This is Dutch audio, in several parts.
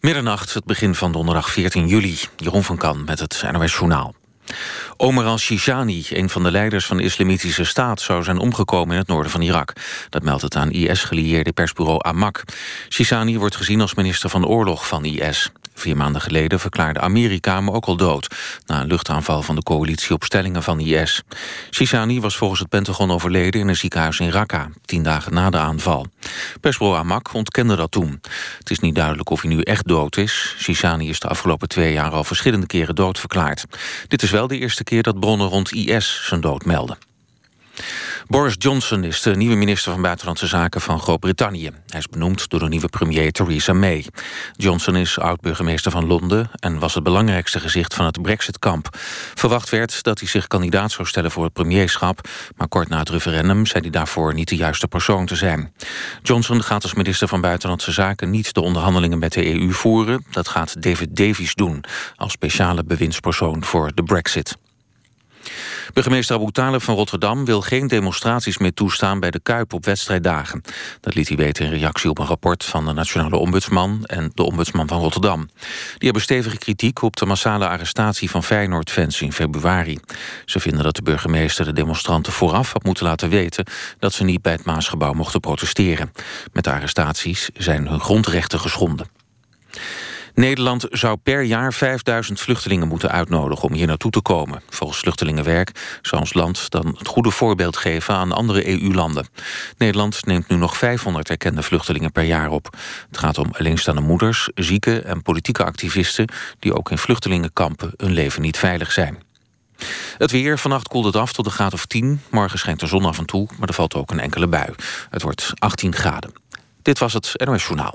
Middernacht, het begin van donderdag 14 juli. Jeroen van Kan met het NOS Journaal. Omar al-Shishani, een van de leiders van de Islamitische Staat... zou zijn omgekomen in het noorden van Irak. Dat meldt het aan IS-gelieerde persbureau Amak. Shishani wordt gezien als minister van Oorlog van IS. Vier maanden geleden verklaarde Amerika hem ook al dood... na een luchtaanval van de coalitie op stellingen van IS. Shishani was volgens het Pentagon overleden in een ziekenhuis in Raqqa... tien dagen na de aanval. Persbureau Amak ontkende dat toen. Het is niet duidelijk of hij nu echt dood is. Shishani is de afgelopen twee jaar al verschillende keren doodverklaard. Dit is wel de eerste keer dat bronnen rond IS zijn dood melden. Boris Johnson is de nieuwe minister van Buitenlandse Zaken van Groot-Brittannië. Hij is benoemd door de nieuwe premier Theresa May. Johnson is oud-burgemeester van Londen... en was het belangrijkste gezicht van het Brexit-kamp. Verwacht werd dat hij zich kandidaat zou stellen voor het premierschap... maar kort na het referendum zei hij daarvoor niet de juiste persoon te zijn. Johnson gaat als minister van Buitenlandse Zaken... niet de onderhandelingen met de EU voeren. Dat gaat David Davies doen, als speciale bewindspersoon voor de Brexit. Burgemeester Abu Talib van Rotterdam wil geen demonstraties meer toestaan bij de Kuip op wedstrijddagen. Dat liet hij weten in reactie op een rapport van de Nationale Ombudsman en de Ombudsman van Rotterdam. Die hebben stevige kritiek op de massale arrestatie van Feyenoord-fans in februari. Ze vinden dat de burgemeester de demonstranten vooraf had moeten laten weten dat ze niet bij het Maasgebouw mochten protesteren. Met de arrestaties zijn hun grondrechten geschonden. Nederland zou per jaar 5000 vluchtelingen moeten uitnodigen om hier naartoe te komen. Volgens Vluchtelingenwerk zou ons land dan het goede voorbeeld geven aan andere EU-landen. Nederland neemt nu nog 500 erkende vluchtelingen per jaar op. Het gaat om alleenstaande moeders, zieken en politieke activisten die ook in vluchtelingenkampen hun leven niet veilig zijn. Het weer, vannacht koelt het af tot een graad of 10. Morgen schijnt de zon af en toe, maar er valt ook een enkele bui. Het wordt 18 graden. Dit was het NOS Journaal.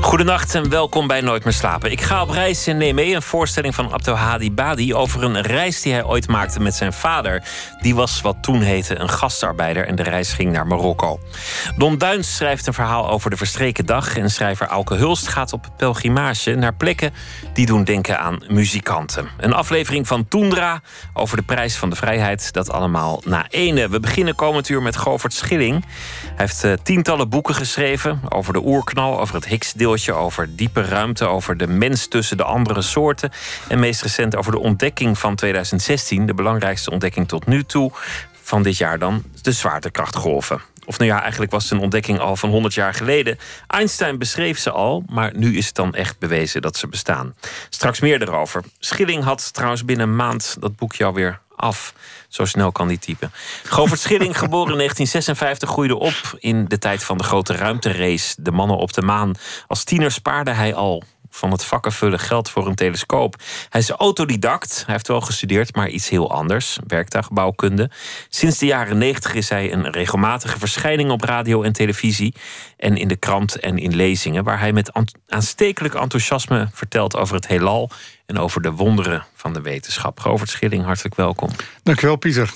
Goedenacht en welkom bij Nooit meer slapen. Ik ga op reis en neem mee een voorstelling van Abdelhadi Badi over een reis die hij ooit maakte met zijn vader. Die was wat toen heette een gastarbeider en de reis ging naar Marokko. Don Duins schrijft een verhaal over de verstreken dag en schrijver Auke Hulst gaat op pelgrimage naar plekken die doen denken aan muzikanten. Een aflevering van Toendra over de prijs van de vrijheid, dat allemaal na ene. We beginnen komend uur met Govert Schilling. Hij heeft uh, tientallen boeken geschreven over de oerknal, over het Over diepe ruimte, over de mens tussen de andere soorten. En meest recent over de ontdekking van 2016, de belangrijkste ontdekking tot nu toe van dit jaar dan, de zwaartekrachtgolven. Of nou ja, eigenlijk was het een ontdekking al van 100 jaar geleden. Einstein beschreef ze al, maar nu is het dan echt bewezen dat ze bestaan. Straks meer erover. Schilling had trouwens binnen een maand dat boekje alweer af. Zo snel kan die typen. Govert Schilling, geboren in 1956, groeide op in de tijd van de grote ruimterace. De mannen op de maan. Als tiener spaarde hij al van het vakkenvullen geld voor een telescoop. Hij is autodidact. Hij heeft wel gestudeerd, maar iets heel anders. Werktuigbouwkunde. Sinds de jaren 90 is hij een regelmatige verschijning op radio en televisie. En in de krant en in lezingen. Waar hij met aanstekelijk enthousiasme vertelt over het heelal. En over de wonderen van de wetenschap. Govert Schilling, hartelijk welkom. Dankjewel, Pieter.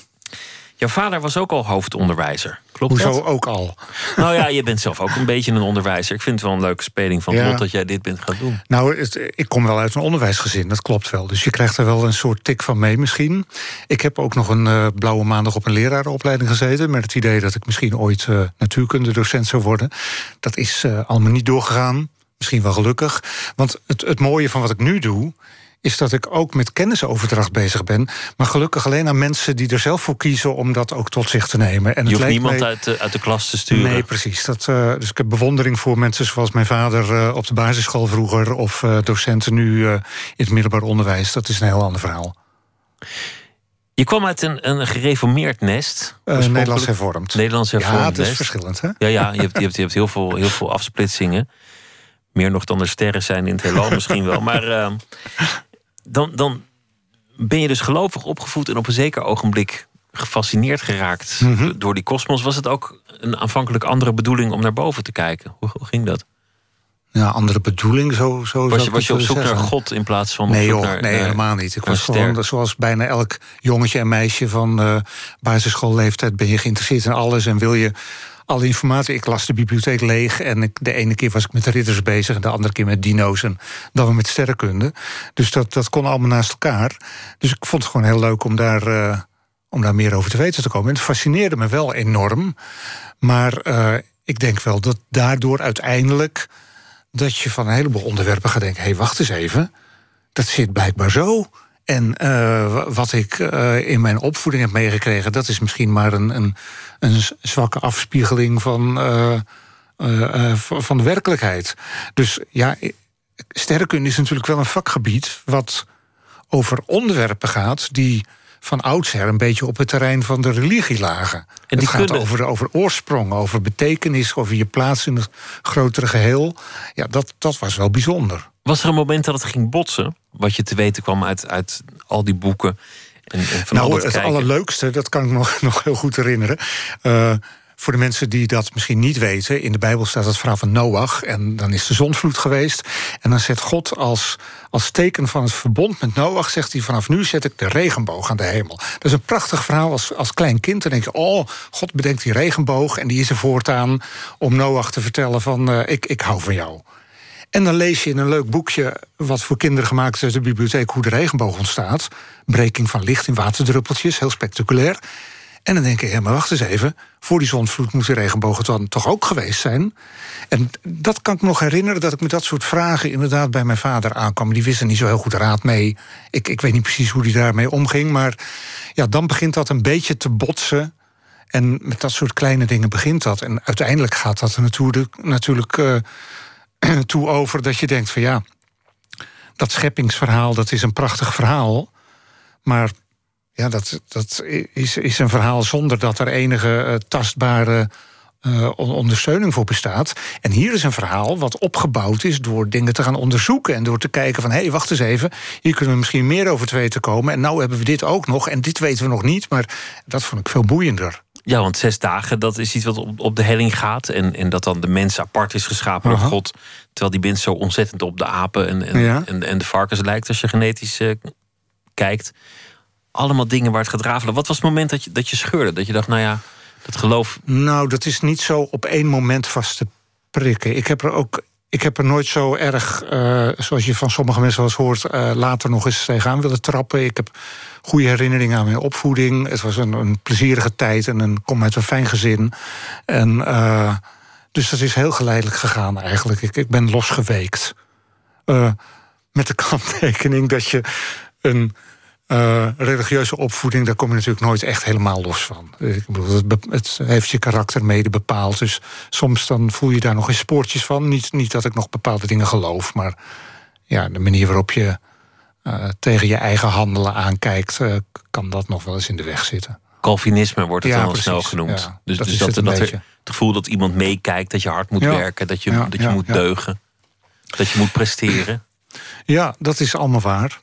Jouw vader was ook al hoofdonderwijzer. Klopt Hoezo dat? ook al? Nou ja, je bent zelf ook een beetje een onderwijzer. Ik vind het wel een leuke speling van Ja. lot dat jij dit bent gaan doen. Nou, het- ik kom wel uit een onderwijsgezin, dat klopt wel. Dus je krijgt er wel een soort tik van mee misschien. Ik heb ook nog een eh, blauwe maandag op een lerarenopleiding gezeten... met het idee dat ik misschien ooit eh, natuurkundedocent zou worden. Dat is eh, allemaal niet doorgegaan. Misschien wel gelukkig. Want het, het mooie van wat ik nu doe is dat ik ook met kennisoverdracht bezig ben. Maar gelukkig alleen aan mensen die er zelf voor kiezen... om dat ook tot zich te nemen. En Je hoeft niemand uit de, uit de klas te sturen. Nee, precies. Dat, eh, dus ik heb bewondering voor mensen zoals mijn vader eh, op de basisschool vroeger... of eh, docenten nu in het middelbaar onderwijs. Dat is een heel ander verhaal. Je kwam uit een, een gereformeerd nest. Oorspronkelijk- Nederlands hervormd. Nederlands hervormd Ja, het is nest. verschillend, hè? Ja, ja je, hebt, je, hebt, je hebt heel veel, heel veel afsplitsingen. Meer nog dan er sterren zijn in het heelal misschien wel. Maar dan, dan ben je dus gelovig opgevoed... en op een zeker ogenblik gefascineerd geraakt Mhm. door die kosmos. Was het ook een aanvankelijk andere bedoeling om naar boven te kijken? Hoe, hoe ging dat? Ja, andere bedoeling, zo, Was je, was het je op zoek naar. God in plaats van Nee, joh, naar, nee naar- helemaal niet. Ik was gewoon, ster? zoals bijna elk jongetje en meisje van eh basisschoolleeftijd... ben je geïnteresseerd in alles en wil je alle informatie. Ik las de bibliotheek leeg en ik, de ene keer was ik met de ridders bezig... en de andere keer met dino's en dan weer met sterrenkunde. Dus dat, dat kon allemaal naast elkaar. Dus ik vond het gewoon heel leuk om daar, uh, om daar meer over te weten te komen. En het fascineerde me wel enorm. Maar uh, ik denk wel dat daardoor uiteindelijk... dat je van een heleboel onderwerpen gaat denken... hé, hey, wacht eens even, dat zit blijkbaar zo... En uh, wat ik in mijn opvoeding heb meegekregen, dat is misschien maar een, een, een zwakke afspiegeling van, uh, van de werkelijkheid. Dus ja, sterrenkunde is natuurlijk wel een vakgebied wat over onderwerpen gaat die van oudsher een beetje op het terrein van de religie lagen. En die het gaat kunnen... over, over oorsprong, over betekenis, over je plaats in het grotere geheel. Ja, dat, dat was wel bijzonder. Was er een moment dat het ging botsen? Wat je te weten kwam uit, uit al die boeken? En, en van nou, het, het allerleukste, dat kan ik nog, nog heel goed herinneren. Uh, voor de mensen die dat misschien niet weten, in de Bijbel staat het verhaal van Noach. En dan is de zonvloed geweest. En dan zet God als, als teken van het verbond met Noach, zegt hij: Vanaf nu zet ik de regenboog aan de hemel. Dat is een prachtig verhaal als, als klein kind. Dan denk je: Oh, God bedenkt die regenboog. En die is er voortaan om Noach te vertellen: van uh, ik, ik hou van jou. En dan lees je in een leuk boekje, wat voor kinderen gemaakt is uit de bibliotheek, hoe de regenboog ontstaat. Breking van licht in waterdruppeltjes, heel spectaculair. En dan denk ik, ja, maar wacht eens even. Voor die zonvloed moet de regenboog dan toch ook geweest zijn. En dat kan ik me nog herinneren, dat ik met dat soort vragen inderdaad bij mijn vader aankwam. Die wist er niet zo heel goed raad mee. Ik, ik weet niet precies hoe die daarmee omging. Maar ja, dan begint dat een beetje te botsen. En met dat soort kleine dingen begint dat. En uiteindelijk gaat dat natuurlijk, natuurlijk uh, toe over dat je denkt van ja, dat scheppingsverhaal, dat is een prachtig verhaal. Maar ja, dat, dat is, is een verhaal zonder dat er enige uh, tastbare uh, ondersteuning voor bestaat. En hier is een verhaal wat opgebouwd is door dingen te gaan onderzoeken en door te kijken van hé, hey, wacht eens even, hier kunnen we misschien meer over te weten komen. En nou hebben we dit ook nog en dit weten we nog niet, maar dat vond ik veel boeiender. Ja, want zes dagen, dat is iets wat op, op de helling gaat. En, en dat dan de mens apart is geschapen door God. Terwijl die mens zo ontzettend op de apen en, en, ja. en, en, de varkens lijkt als je genetisch uh, kijkt. Allemaal dingen waar het gaat rafelen. Wat was het moment dat je, dat je scheurde? Dat je dacht, nou ja, dat geloof. Nou, dat is niet zo op één moment vast te prikken. Ik heb er ook. Ik heb er nooit zo erg, uh, zoals je van sommige mensen wel eens hoort, uh, later nog eens tegenaan willen trappen. Ik heb goede herinneringen aan mijn opvoeding. Het was een, een plezierige tijd en een kom uit een fijn gezin. En, uh, dus dat is heel geleidelijk gegaan eigenlijk. Ik, ik ben losgeweekt. met de kanttekening dat je een uh, religieuze opvoeding, daar kom je natuurlijk nooit echt helemaal los van. Ik bedoel, het, het, heeft je karakter mede bepaald. Dus soms dan voel je daar nog eens spoortjes van. Niet, niet dat ik nog bepaalde dingen geloof, maar ja, de manier waarop je uh, tegen je eigen handelen aankijkt, uh, kan dat nog wel eens in de weg zitten. Calvinisme wordt het ja, dan al snel genoemd. Ja, dus dat, dus dat, dat, er, het gevoel dat iemand meekijkt, dat je hard moet ja, werken, dat je, dat je moet deugen, dat je moet presteren. Ja, dat is allemaal waar.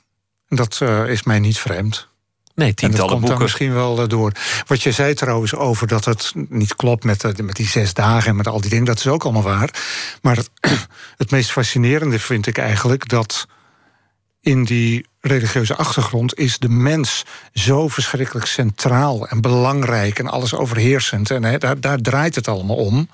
Dat uh, is mij niet vreemd. Nee, tientallen en dat komt boeken. misschien wel uh, door. Wat je zei trouwens over dat het niet klopt met, uh, met die zes dagen en met al die dingen, dat is ook allemaal waar. Maar het, het meest fascinerende vind ik eigenlijk dat in die religieuze achtergrond is de mens zo verschrikkelijk centraal en belangrijk en alles overheersend. En he, daar, daar draait het allemaal om.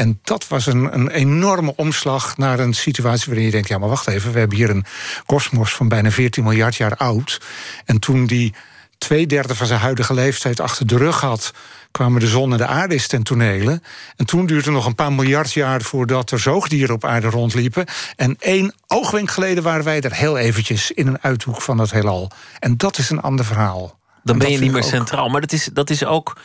En dat was een, een enorme omslag naar een situatie waarin je denkt: ja, maar wacht even, we hebben hier een kosmos van bijna 14 miljard jaar oud. En toen die twee derde van zijn huidige leeftijd achter de rug had, kwamen de zon en de aarde eens ten tonele. En toen duurde het nog een paar miljard jaar voordat er zoogdieren op aarde rondliepen. En één oogwenk geleden waren wij er heel eventjes in een uithoek van het heelal. En dat is een ander verhaal. Dan ben je niet meer centraal. Maar dat is, dat is ook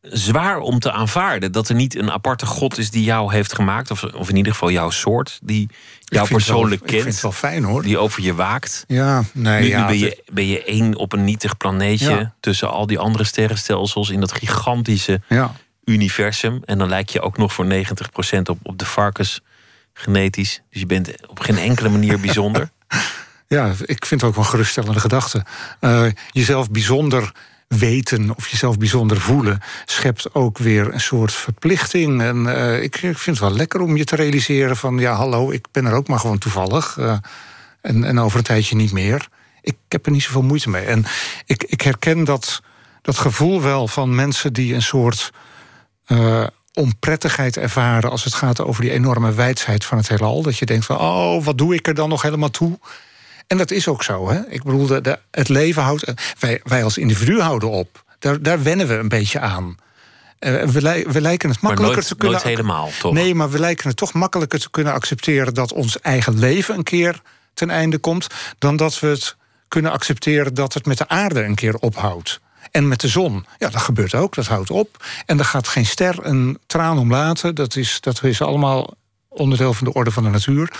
zwaar om te aanvaarden. Dat er niet een aparte God is die jou heeft gemaakt. Of, of in ieder geval jouw soort. Die jou persoonlijk wel, kent. Ik vind het wel fijn hoor. Die over je waakt. Ja, nee, nu, ja, nu ben, je, ben je één op een nietig planeetje. Ja. Tussen al die andere sterrenstelsels. In dat gigantische ja. universum. En dan lijk je ook nog voor 90% op, op de varkens genetisch. Dus je bent op geen enkele manier bijzonder. ja, ik vind het ook wel een geruststellende gedachte. Uh, jezelf bijzonder weten of jezelf bijzonder voelen, schept ook weer een soort verplichting. En uh, ik, ik, vind het wel lekker om je te realiseren van ja, hallo, ik ben er ook maar gewoon toevallig. Uh, en, en over een tijdje niet meer. Ik heb er niet zoveel moeite mee. En ik, ik herken dat, dat gevoel wel van mensen die een soort uh, onprettigheid ervaren als het gaat over die enorme wijsheid van het heelal. Dat je denkt van, oh, wat doe ik er dan nog helemaal toe? En dat is ook zo. Hè? Ik bedoel, de, het leven houdt. Wij, wij als individu houden op. Daar, daar wennen we een beetje aan. Uh, we, we, lijken het makkelijker te kunnen. Nooit helemaal, toch? Nee, maar we lijken het toch makkelijker te kunnen accepteren dat ons eigen leven een keer ten einde komt. dan dat we het kunnen accepteren dat het met de aarde een keer ophoudt. En met de zon, ja, dat gebeurt ook, dat houdt op. En er gaat geen ster een traan om laten. Dat is, dat is allemaal onderdeel van de orde van de natuur.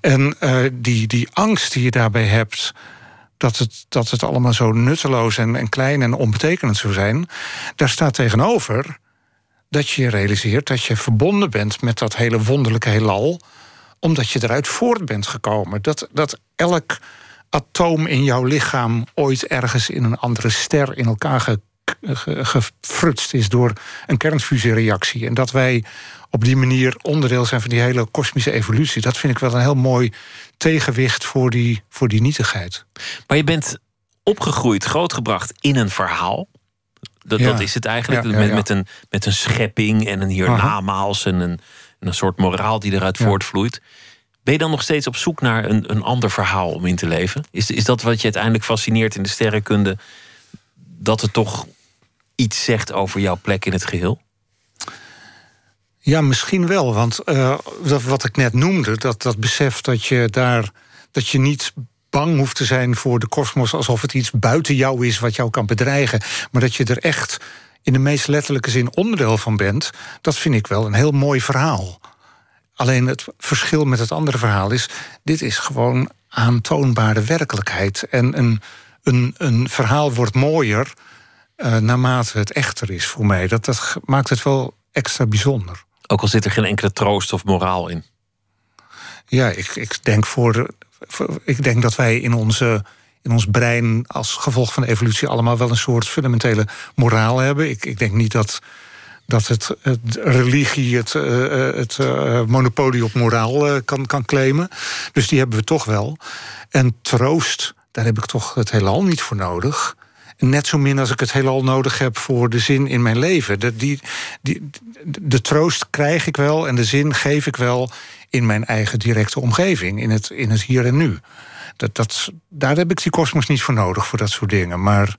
En uh, die, die angst die je daarbij hebt dat het, dat het allemaal zo nutteloos en, en klein en onbetekenend zou zijn, daar staat tegenover dat je realiseert dat je verbonden bent met dat hele wonderlijke heelal, omdat je eruit voort bent gekomen. Dat, dat elk atoom in jouw lichaam ooit ergens in een andere ster in elkaar gefrutst is door een kernfusiereactie. En dat wij op die manier onderdeel zijn van die hele kosmische evolutie. Dat vind ik wel een heel mooi tegenwicht voor die, voor die nietigheid. Maar je bent opgegroeid, grootgebracht in een verhaal. Dat, dat is het eigenlijk. met, met, een, met een schepping en een hiernamaals en een, een soort moraal die eruit voortvloeit. Ben je dan nog steeds op zoek naar een, een ander verhaal om in te leven? Is, is dat wat je uiteindelijk fascineert in de sterrenkunde? Dat het toch iets zegt over jouw plek in het geheel? Ja, misschien wel. Want dat, wat ik net noemde, dat, dat besef dat je daar dat je niet bang hoeft te zijn voor de kosmos alsof het iets buiten jou is wat jou kan bedreigen, maar dat je er echt in de meest letterlijke zin onderdeel van bent, dat vind ik wel een heel mooi verhaal. Alleen het verschil met het andere verhaal is: dit is gewoon aantoonbare werkelijkheid. En een, een, een verhaal wordt mooier uh, naarmate het echter is voor mij. Dat, dat maakt het wel extra bijzonder. Ook al zit er geen enkele troost of moraal in. Ja, ik, ik, denk, voor, ik denk dat wij in, onze, in ons brein als gevolg van de evolutie allemaal wel een soort fundamentele moraal hebben. Ik, ik denk niet dat, dat het, het religie het, uh, het uh, monopolie op moraal kan, kan claimen. Dus die hebben we toch wel. En troost, daar heb ik toch het heelal niet voor nodig. Net zo min als ik het heelal nodig heb voor de zin in mijn leven. De, die, die, de troost krijg ik wel en de zin geef ik wel in mijn eigen directe omgeving, in het, in het hier en nu. Dat, dat, daar heb ik die kosmos niet voor nodig, voor dat soort dingen. Maar,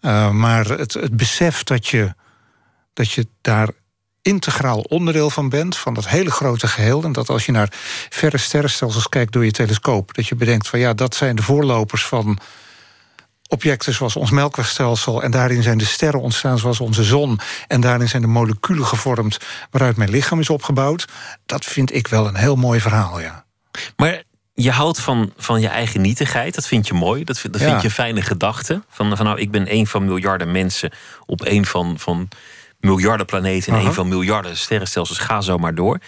uh, maar het, het besef dat je, dat je daar integraal onderdeel van bent, van dat hele grote geheel. En dat als je naar verre sterrenstelsels kijkt door je telescoop, dat je bedenkt van ja, dat zijn de voorlopers van objecten zoals ons melkwegstelsel... en daarin zijn de sterren ontstaan zoals onze zon... en daarin zijn de moleculen gevormd waaruit mijn lichaam is opgebouwd... dat vind ik wel een heel mooi verhaal, ja. Maar je houdt van, van je eigen nietigheid, dat vind je mooi. Dat, vind, dat vind je een fijne gedachte. Van, van nou, ik ben een van miljarden mensen op een van, van miljarden planeten... en uh een van miljarden sterrenstelsels, ga zo maar door.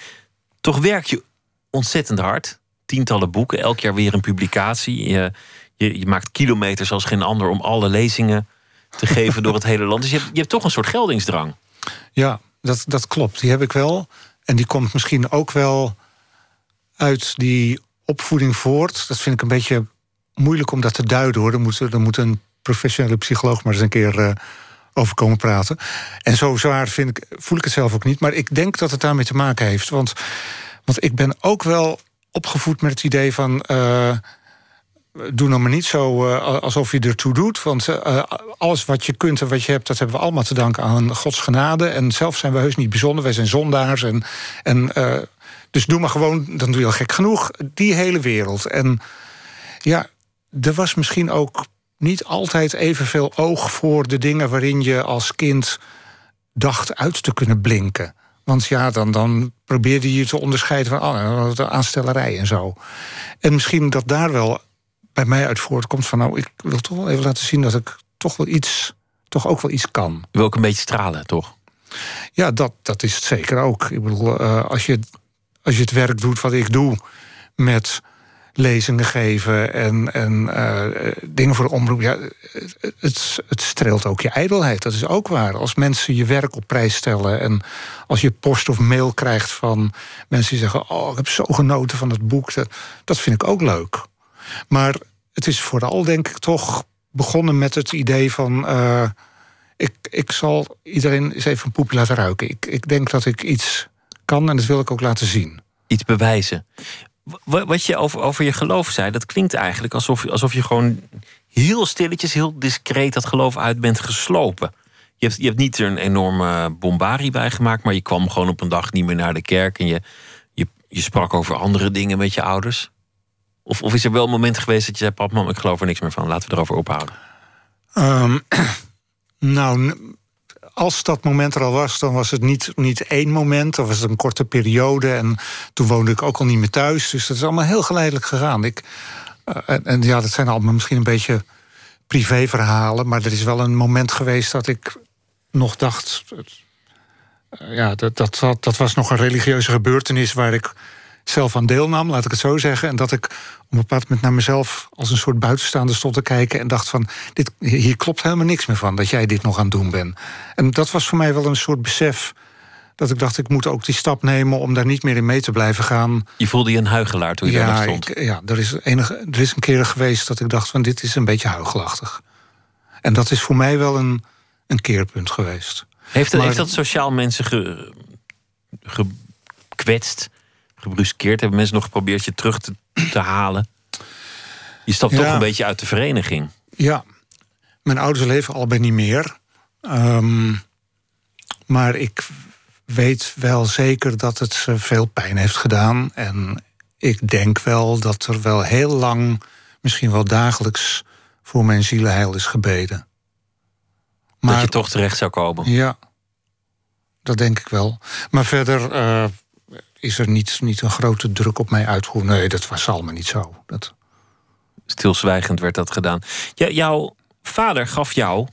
Toch werk je ontzettend hard. Tientallen boeken, elk jaar weer een publicatie. Je, je, je maakt kilometers als geen ander om alle lezingen te geven door het hele land. Dus je hebt, je hebt toch een soort geldingsdrang. Ja, dat, dat klopt. Die heb ik wel. En die komt misschien ook wel uit die opvoeding voort. Dat vind ik een beetje moeilijk om dat te duiden hoor. Er moet, een professionele psycholoog maar eens een keer uh, over komen praten. En zo zwaar vind ik, voel ik het zelf ook niet. Maar ik denk dat het daarmee te maken heeft. Want, want ik ben ook wel opgevoed met het idee van. Uh, doe nou maar niet zo uh, alsof je ertoe doet. Want uh, alles wat je kunt en wat je hebt, dat hebben we allemaal te danken aan Gods genade. En zelf zijn we heus niet bijzonder. Wij zijn zondaars. En, en, uh, dus doe maar gewoon, dan doe je al gek genoeg, die hele wereld. En ja, er was misschien ook niet altijd evenveel oog voor de dingen waarin je als kind dacht uit te kunnen blinken. Want ja, dan, dan probeerde je te onderscheiden van oh, aanstellerij en zo. En misschien dat daar wel bij mij uit voortkomt van nou, ik wil toch wel even laten zien dat ik toch wel iets, toch ook wel iets kan. Je wil ook een beetje stralen, toch? Ja, dat, dat is het zeker ook. Ik bedoel, uh, als, je, als je het werk doet wat ik doe met lezingen geven en, en uh, dingen voor de omroep. Ja, het, het streelt ook je ijdelheid. Dat is ook waar. Als mensen je werk op prijs stellen en als je post of mail krijgt van mensen die zeggen: Oh, ik heb zo genoten van het boek. Dat, dat vind ik ook leuk. Maar het is vooral, denk ik, toch begonnen met het idee van... Uh, ik, ik zal iedereen eens even een poepje laten ruiken. Ik, ik denk dat ik iets kan en dat wil ik ook laten zien. Iets bewijzen. Wat je over, over je geloof zei, dat klinkt eigenlijk alsof, alsof je gewoon heel stilletjes, heel discreet dat geloof uit bent geslopen. Je hebt, je hebt niet er een enorme bombarie bij gemaakt, maar je kwam gewoon op een dag niet meer naar de kerk en je, je, je sprak over andere dingen met je ouders. Of, of is er wel een moment geweest dat je zei: Pap, mam, ik geloof er niks meer van, laten we erover ophouden? Um, nou, als dat moment er al was, dan was het niet, niet één moment. Dan was het een korte periode. En toen woonde ik ook al niet meer thuis. Dus dat is allemaal heel geleidelijk gegaan. Ik, uh, en, en, ja, dat zijn allemaal misschien een beetje privéverhalen. Maar er is wel een moment geweest dat ik nog dacht. Uh, ja, dat, dat, dat was nog een religieuze gebeurtenis waar ik zelf aan deelnam, laat ik het zo zeggen. En dat ik op een bepaald moment naar mezelf als een soort buitenstaander stond te kijken en dacht van, dit, hier klopt helemaal niks meer van, dat jij dit nog aan het doen bent. En dat was voor mij wel een soort besef dat ik dacht, ik moet ook die stap nemen om daar niet meer in mee te blijven gaan. Je voelde je een huigelaar toen je ja, daar stond? Ik, ja, er is, enige, er is een keer geweest dat ik dacht van, dit is een beetje huigelachtig. En dat is voor mij wel een, een keerpunt geweest. Heeft, dat, heeft dat sociaal mensen ge, gekwetst? Gebruskeerd? Hebben mensen nog geprobeerd je terug te, te halen? Je stapt toch een beetje uit de vereniging. Ja, mijn ouders leven allebei niet meer. Um, maar ik weet wel zeker dat het ze veel pijn heeft gedaan. En ik denk wel dat er wel heel lang, misschien wel dagelijks, voor mijn zielenheil is gebeden. Maar, dat je toch terecht zou komen? Ja, dat denk ik wel. Maar verder, uh, is er niet, niet een grote druk op mij uitgeoefend. Nee, dat was allemaal niet zo. Dat... Stilzwijgend werd dat gedaan. Ja, jouw vader gaf jou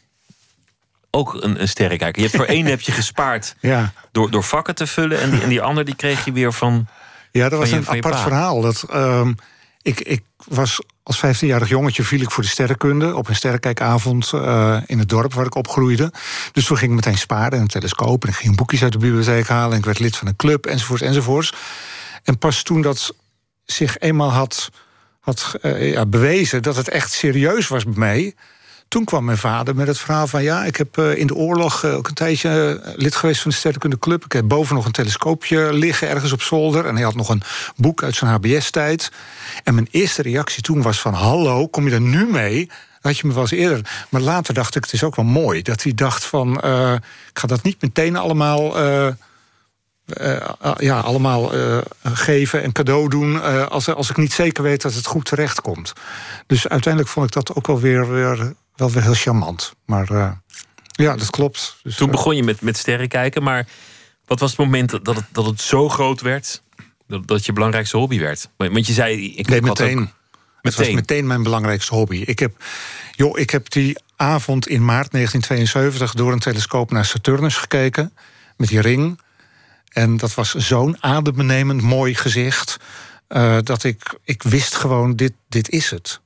ook een, een sterrenkijker. Je hebt voor één heb je gespaard ja. door, door vakken te vullen. En die, en die ander die kreeg je weer van. Ja, dat was een apart verhaal. Dat, um, ik, ik was als 15-jarig jongetje viel ik voor de sterrenkunde op een sterrenkijkavond uh, in het dorp waar ik opgroeide. Dus toen ging ik meteen sparen en een telescoop en ik ging boekjes uit de bibliotheek halen en ik werd lid van een club enzovoorts enzovoorts. En pas toen dat zich eenmaal had, had uh, ja, bewezen dat het echt serieus was bij mij, toen kwam mijn vader met het verhaal van... ja, ik heb uh, in de oorlog uh, ook een tijdje uh, lid geweest van de Sterrenkunde Club. Ik heb boven nog een telescoopje liggen ergens op zolder. En hij had nog een boek uit zijn HBS-tijd. En mijn eerste reactie toen was van... hallo, kom je er nu mee? had je me wel eens eerder. Maar later dacht ik, het is ook wel mooi. Dat hij dacht van, ik ga dat niet meteen allemaal... ja, allemaal geven en cadeau doen... als, als ik niet zeker weet dat het goed terecht komt. Dus uiteindelijk vond ik dat ook wel weer... weer wel weer heel charmant. Maar uh, ja, dat klopt. Dus, Toen begon je met, met sterren kijken, maar wat was het moment dat het, dat het zo groot werd? Dat, dat je belangrijkste hobby werd? Want je zei... Ik nee, meteen. Ook, het was meteen mijn belangrijkste hobby. Ik heb, joh, ik heb die avond in maart 1972 door een telescoop naar Saturnus gekeken. Met die ring. En dat was zo'n adembenemend mooi gezicht. Uh, dat ik, ik wist gewoon, dit, dit is het.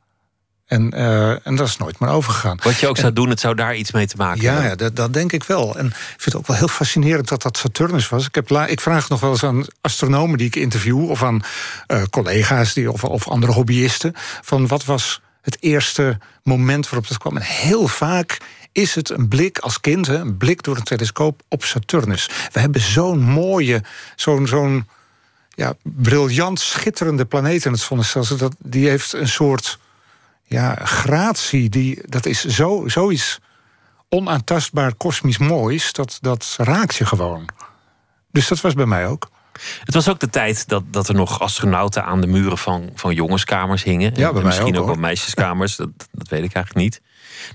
En, uh, en dat is nooit meer overgegaan. Wat je ook zou doen, het zou daar iets mee te maken ja, hebben. Ja, dat, dat, denk ik wel. En ik vind het ook wel heel fascinerend dat dat Saturnus was. Ik, heb ik vraag nog wel eens aan astronomen die ik interview... of aan uh, collega's die, of, of andere hobbyisten... van wat was het eerste moment waarop dat kwam. En heel vaak is het een blik als kind, hè, een blik door een telescoop op Saturnus. We hebben zo'n mooie, zo'n... zo'n ja, briljant schitterende planeet in het zonnestelsel. Dat, die heeft een soort ja, gratie, die, dat is zo, zoiets onaantastbaar kosmisch moois, dat, dat raakt je gewoon. Dus dat was bij mij ook. Het was ook de tijd dat, dat er nog astronauten aan de muren van, van jongenskamers hingen. Ja, bij en misschien ook, wel meisjeskamers, dat, dat weet ik eigenlijk niet.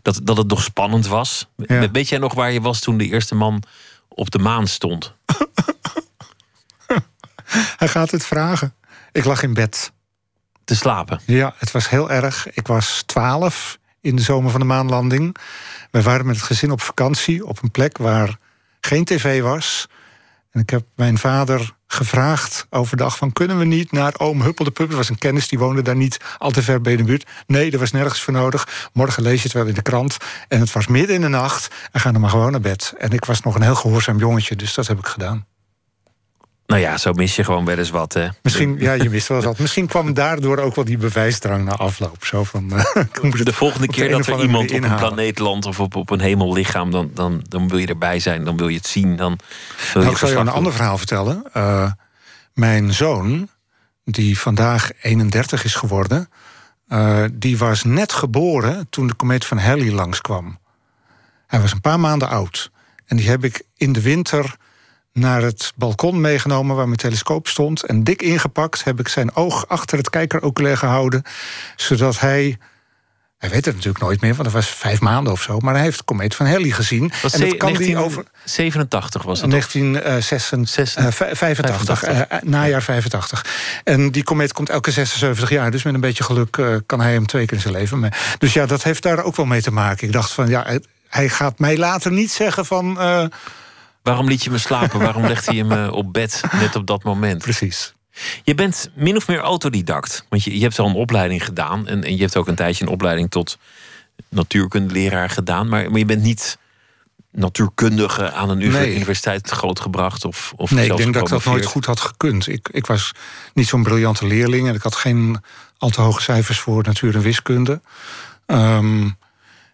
Dat, dat het nog spannend was. Weet jij nog waar je was toen de eerste man op de maan stond? Hij gaat het vragen. Ik lag in bed te slapen. Ja, het was heel erg. Ik was twaalf in de zomer van de maanlanding. We waren met het gezin op vakantie op een plek waar geen tv was. En ik heb mijn vader gevraagd overdag van... kunnen we niet naar oom Huppel de was een kennis, die woonde daar niet al te ver bij de buurt. Nee, er was nergens voor nodig. Morgen lees je het wel in de krant. En het was midden in de nacht. En ga dan maar gewoon naar bed. En ik was nog een heel gehoorzaam jongetje, dus dat heb ik gedaan. Nou ja, zo mis je gewoon wel eens wat, hè? Misschien, ja, je mist wel eens wat. Misschien kwam daardoor ook wel die bewijsdrang na afloop. Zo van, de volgende keer dat er iemand op een planeet landt... of op, op een hemellichaam, dan, dan, dan wil je erbij zijn. Dan wil je het zien. Dan wil nou, ik zal je een ander verhaal vertellen. Uh, mijn zoon, die vandaag 31 is geworden... Uh, die was net geboren toen de komeet van Halley langskwam. Hij was een paar maanden oud. En die heb ik in de winter naar het balkon meegenomen waar mijn telescoop stond. En dik ingepakt heb ik zijn oog achter het kijkeroculair gehouden. Zodat hij. Hij weet het natuurlijk nooit meer, want dat was vijf maanden of zo. Maar hij heeft de komeet van Halley gezien. Was en dat kan 1987 was het 1985, uh, uh, najaar 85. En die komeet komt elke 76 jaar. Dus met een beetje geluk kan hij hem twee keer in zijn leven. Maar, dus ja, dat heeft daar ook wel mee te maken. Ik dacht van, ja, hij gaat mij later niet zeggen van... Waarom liet je me slapen? Waarom legde je me op bed net op dat moment? Precies. Je bent min of meer autodidact. Want je, je hebt al een opleiding gedaan. En, en je hebt ook een tijdje een opleiding tot natuurkundeleraar gedaan. Maar, maar je bent niet natuurkundige aan een nee. universiteit grootgebracht? Of, of nee, ik denk dat ik dat nooit goed had gekund. Ik, ik was niet zo'n briljante leerling en ik had geen al te hoge cijfers voor natuur en wiskunde. Um,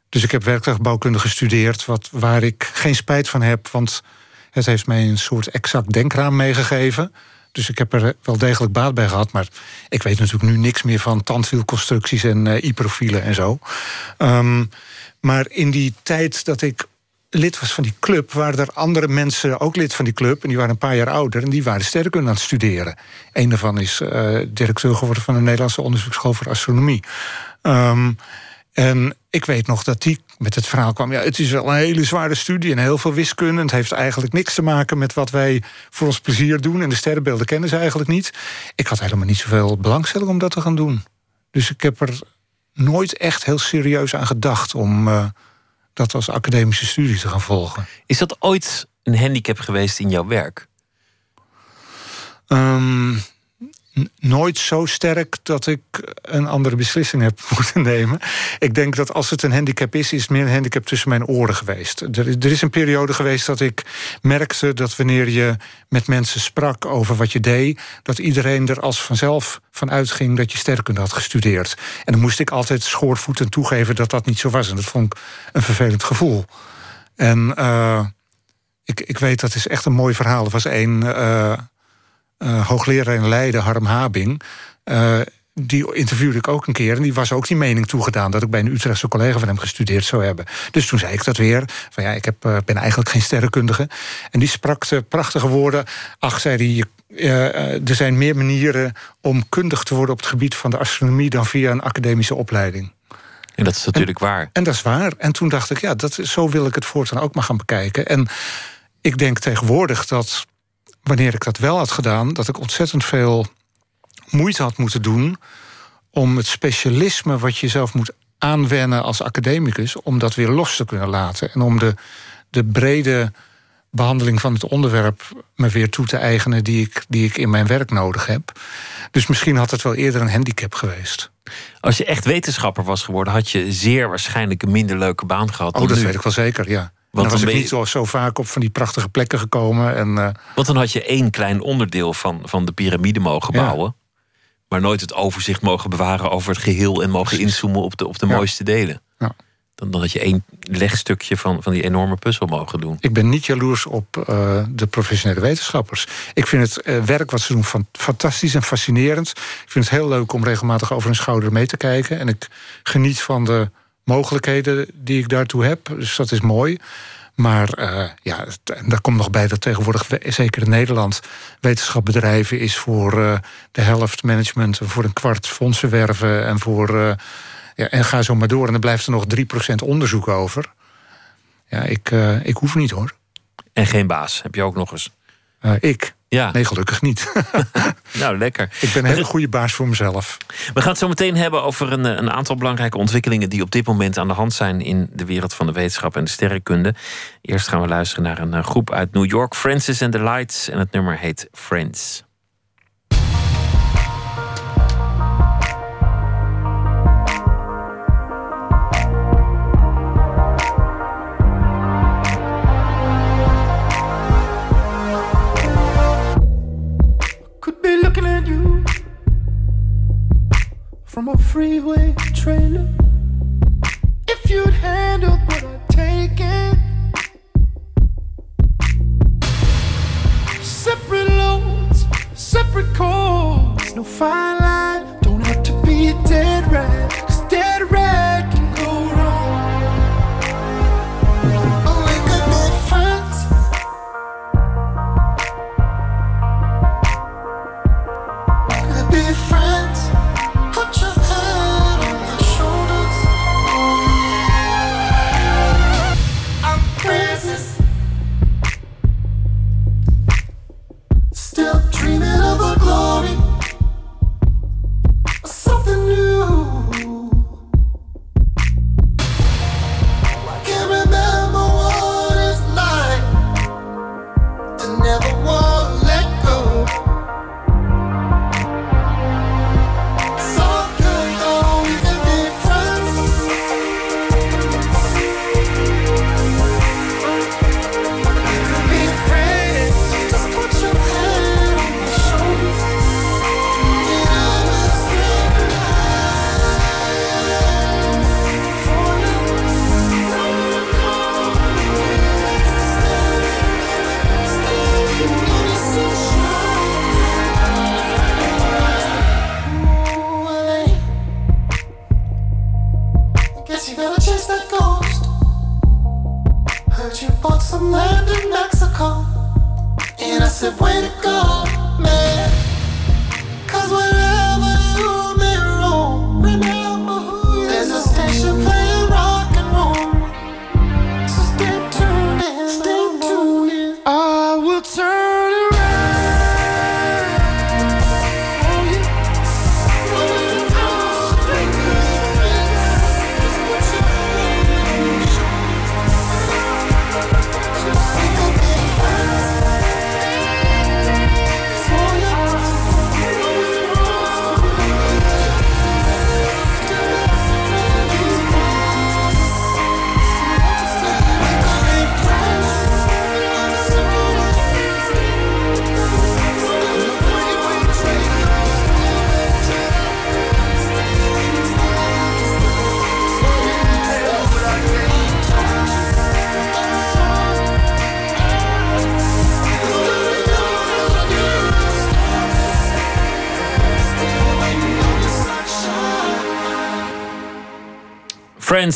dus ik heb werktuigbouwkunde gestudeerd, wat, waar ik geen spijt van heb, want het heeft mij een soort exact denkraam meegegeven. Dus ik heb er wel degelijk baat bij gehad. Maar ik weet natuurlijk nu niks meer van tandwielconstructies en uh, i-profielen en zo. Um, maar in die tijd dat ik lid was van die club, waren er andere mensen ook lid van die club. En die waren een paar jaar ouder en die waren sterrenkunde aan het studeren. Een daarvan is uh, directeur geworden van de Nederlandse Onderzoeksschool voor Astronomie. Um, en ik weet nog dat die met het verhaal kwam... ja, het is wel een hele zware studie en heel veel wiskunde. Het heeft eigenlijk niks te maken met wat wij voor ons plezier doen... en de sterrenbeelden kennen ze eigenlijk niet. Ik had helemaal niet zoveel belangstelling om dat te gaan doen. Dus ik heb er nooit echt heel serieus aan gedacht... om uh, dat als academische studie te gaan volgen. Is dat ooit een handicap geweest in jouw werk? Um, nooit zo sterk dat ik een andere beslissing heb moeten nemen. Ik denk dat als het een handicap is, is het meer een handicap tussen mijn oren geweest. Er is, er is een periode geweest dat ik merkte dat wanneer je met mensen sprak over wat je deed, dat iedereen er als vanzelf van uitging dat je sterker had gestudeerd. En dan moest ik altijd schoorvoeten toegeven dat dat niet zo was. En dat vond ik een vervelend gevoel. En uh, ik, ik weet, dat is echt een mooi verhaal. Er was. Uh, uh, hoogleraar in Leiden, Harm Habing. Uh, die interviewde ik ook een keer. En die was ook die mening toegedaan dat ik bij een Utrechtse collega van hem gestudeerd zou hebben. Dus toen zei ik dat weer. Van ja, ik heb, uh, ben eigenlijk geen sterrenkundige. En die sprak de prachtige woorden. Ach, zei hij, er zijn meer manieren om kundig te worden op het gebied van de astronomie dan via een academische opleiding. En dat is natuurlijk waar. En dat is waar. En toen dacht ik, ja, dat, zo wil ik het voortaan ook maar gaan bekijken. En ik denk tegenwoordig dat wanneer ik dat wel had gedaan, dat ik ontzettend veel moeite had moeten doen om het specialisme wat je zelf moet aanwennen als academicus, om dat weer los te kunnen laten. En om de, de brede behandeling van het onderwerp me weer toe te eigenen die ik, die ik in mijn werk nodig heb. Dus misschien had het wel eerder een handicap geweest. Als je echt wetenschapper was geworden, had je zeer waarschijnlijk een minder leuke baan gehad. Oh, dat weet ik wel zeker, ja. Want dan was ik niet zo, zo, vaak op van die prachtige plekken gekomen. En, uh... Want dan had je één klein onderdeel van, van de piramide mogen bouwen. Maar nooit het overzicht mogen bewaren over het geheel en mogen inzoomen op de, op de mooiste delen. Ja. Dan, dan had je één legstukje van, van die enorme puzzel mogen doen. Ik ben niet jaloers op uh, de professionele wetenschappers. Ik vind het uh, werk wat ze doen van, fantastisch en fascinerend. Ik vind het heel leuk om regelmatig over hun schouder mee te kijken. En ik geniet van de mogelijkheden die ik daartoe heb. Dus dat is mooi. Maar uh, ja, daar komt nog bij dat tegenwoordig, zeker in Nederland, wetenschap bedrijven is voor uh, de helft management, voor een kwart fondsen werven en voor. Uh, ja, en ga zo maar door. En dan blijft er nog 3% onderzoek over. Ja, ik, ik hoef niet hoor. En geen baas, heb je ook nog eens? Ik. Ja. Nee, gelukkig niet. nou, lekker. Ik ben een hele goede baas voor mezelf. We gaan het zo meteen hebben over een, een, aantal belangrijke ontwikkelingen die op dit moment aan de hand zijn in de wereld van de wetenschap en de sterrenkunde. Eerst gaan we luisteren naar een groep uit New York, Francis and the Lights, en het nummer heet Friends. I'm a freeway trailer. If you'd handled what I'd taken, separate loads, separate calls, no fine line, don't have to be dead rat, cause dead rat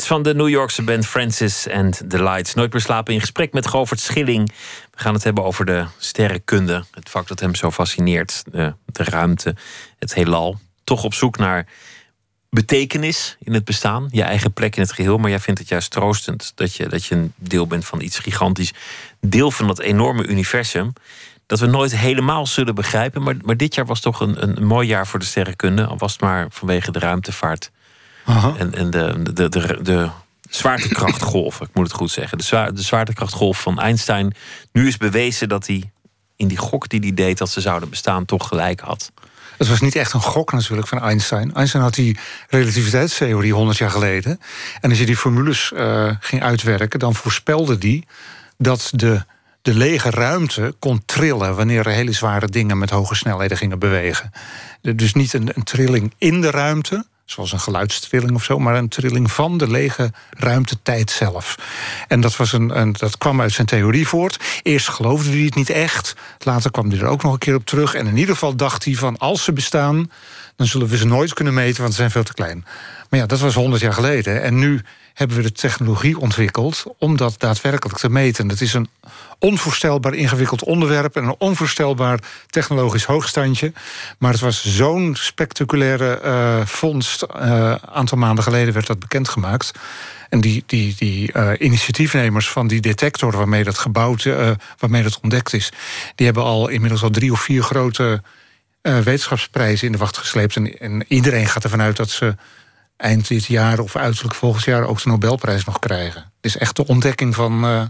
Van de New Yorkse band Francis and the Lights. Nooit meer slapen in gesprek met Govert Schilling. We gaan het hebben over de sterrenkunde. Het vak dat hem zo fascineert. De, de ruimte, het heelal. Toch op zoek naar betekenis in het bestaan. Je eigen plek in het geheel. Maar jij vindt het juist troostend dat je, dat je een deel bent van iets gigantisch. Deel van dat enorme universum. Dat we nooit helemaal zullen begrijpen. Maar, maar dit jaar was toch een, een mooi jaar voor de sterrenkunde. Al was het maar vanwege de ruimtevaart. En, en de, de, de, de zwaartekrachtgolf, ik moet het goed zeggen. De, zwaar, de zwaartekrachtgolf van Einstein. Nu is bewezen dat hij in die gok die hij deed dat ze zouden bestaan, toch gelijk had. Het was niet echt een gok natuurlijk van Einstein. Einstein had die relativiteitstheorie 100 jaar geleden. En als je die formules eh, ging uitwerken, dan voorspelde die dat de, de lege ruimte kon trillen wanneer er hele zware dingen met hoge snelheden gingen bewegen. Dus niet een, een trilling in de ruimte, zoals een geluidstrilling of zo, maar een trilling van de lege ruimtetijd zelf. En dat, was een, een, dat kwam uit zijn theorie voort. Eerst geloofde hij het niet echt, later kwam hij er ook nog een keer op terug. En in ieder geval dacht hij van als ze bestaan, dan zullen we ze nooit kunnen meten, want ze zijn veel te klein. Maar ja, dat was 100 jaar geleden. En nu hebben we de technologie ontwikkeld om dat daadwerkelijk te meten. Het is een onvoorstelbaar ingewikkeld onderwerp en een onvoorstelbaar technologisch hoogstandje. Maar het was zo'n spectaculaire uh, vondst. Een uh, aantal maanden geleden werd dat bekendgemaakt. En die, die, die uh, initiatiefnemers van die detector waarmee dat gebouwd, waarmee dat ontdekt is, die hebben al inmiddels al drie of vier grote wetenschapsprijzen in de wacht gesleept. En, en iedereen gaat ervan uit dat ze eind dit jaar of uiterlijk volgend jaar ook de Nobelprijs nog krijgen. Het is echt de ontdekking van, uh,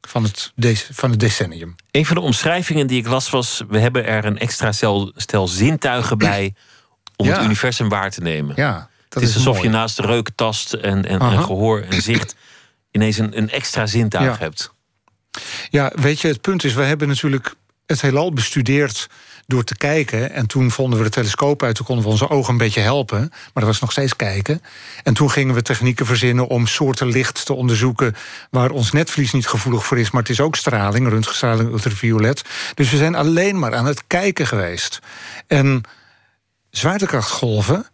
van, het, van het decennium. Een van de omschrijvingen die ik las was: we hebben er een extra stel, stel zintuigen bij om ja. het universum waar te nemen. Ja, dat het is, is alsof mooi. je naast de reuk, tast en, en, en, gehoor en zicht ineens een, een extra zintuig ja. hebt. Ja, weet je, het punt is, we hebben natuurlijk het heelal bestudeerd door te kijken. En toen vonden we de telescoop uit, toen konden we onze ogen een beetje helpen. Maar dat was nog steeds kijken. En toen gingen we technieken verzinnen om soorten licht te onderzoeken... waar ons netvlies niet gevoelig voor is, maar het is ook straling... röntgenstraling, ultraviolet. Dus we zijn alleen maar aan het kijken geweest. En zwaartekrachtgolven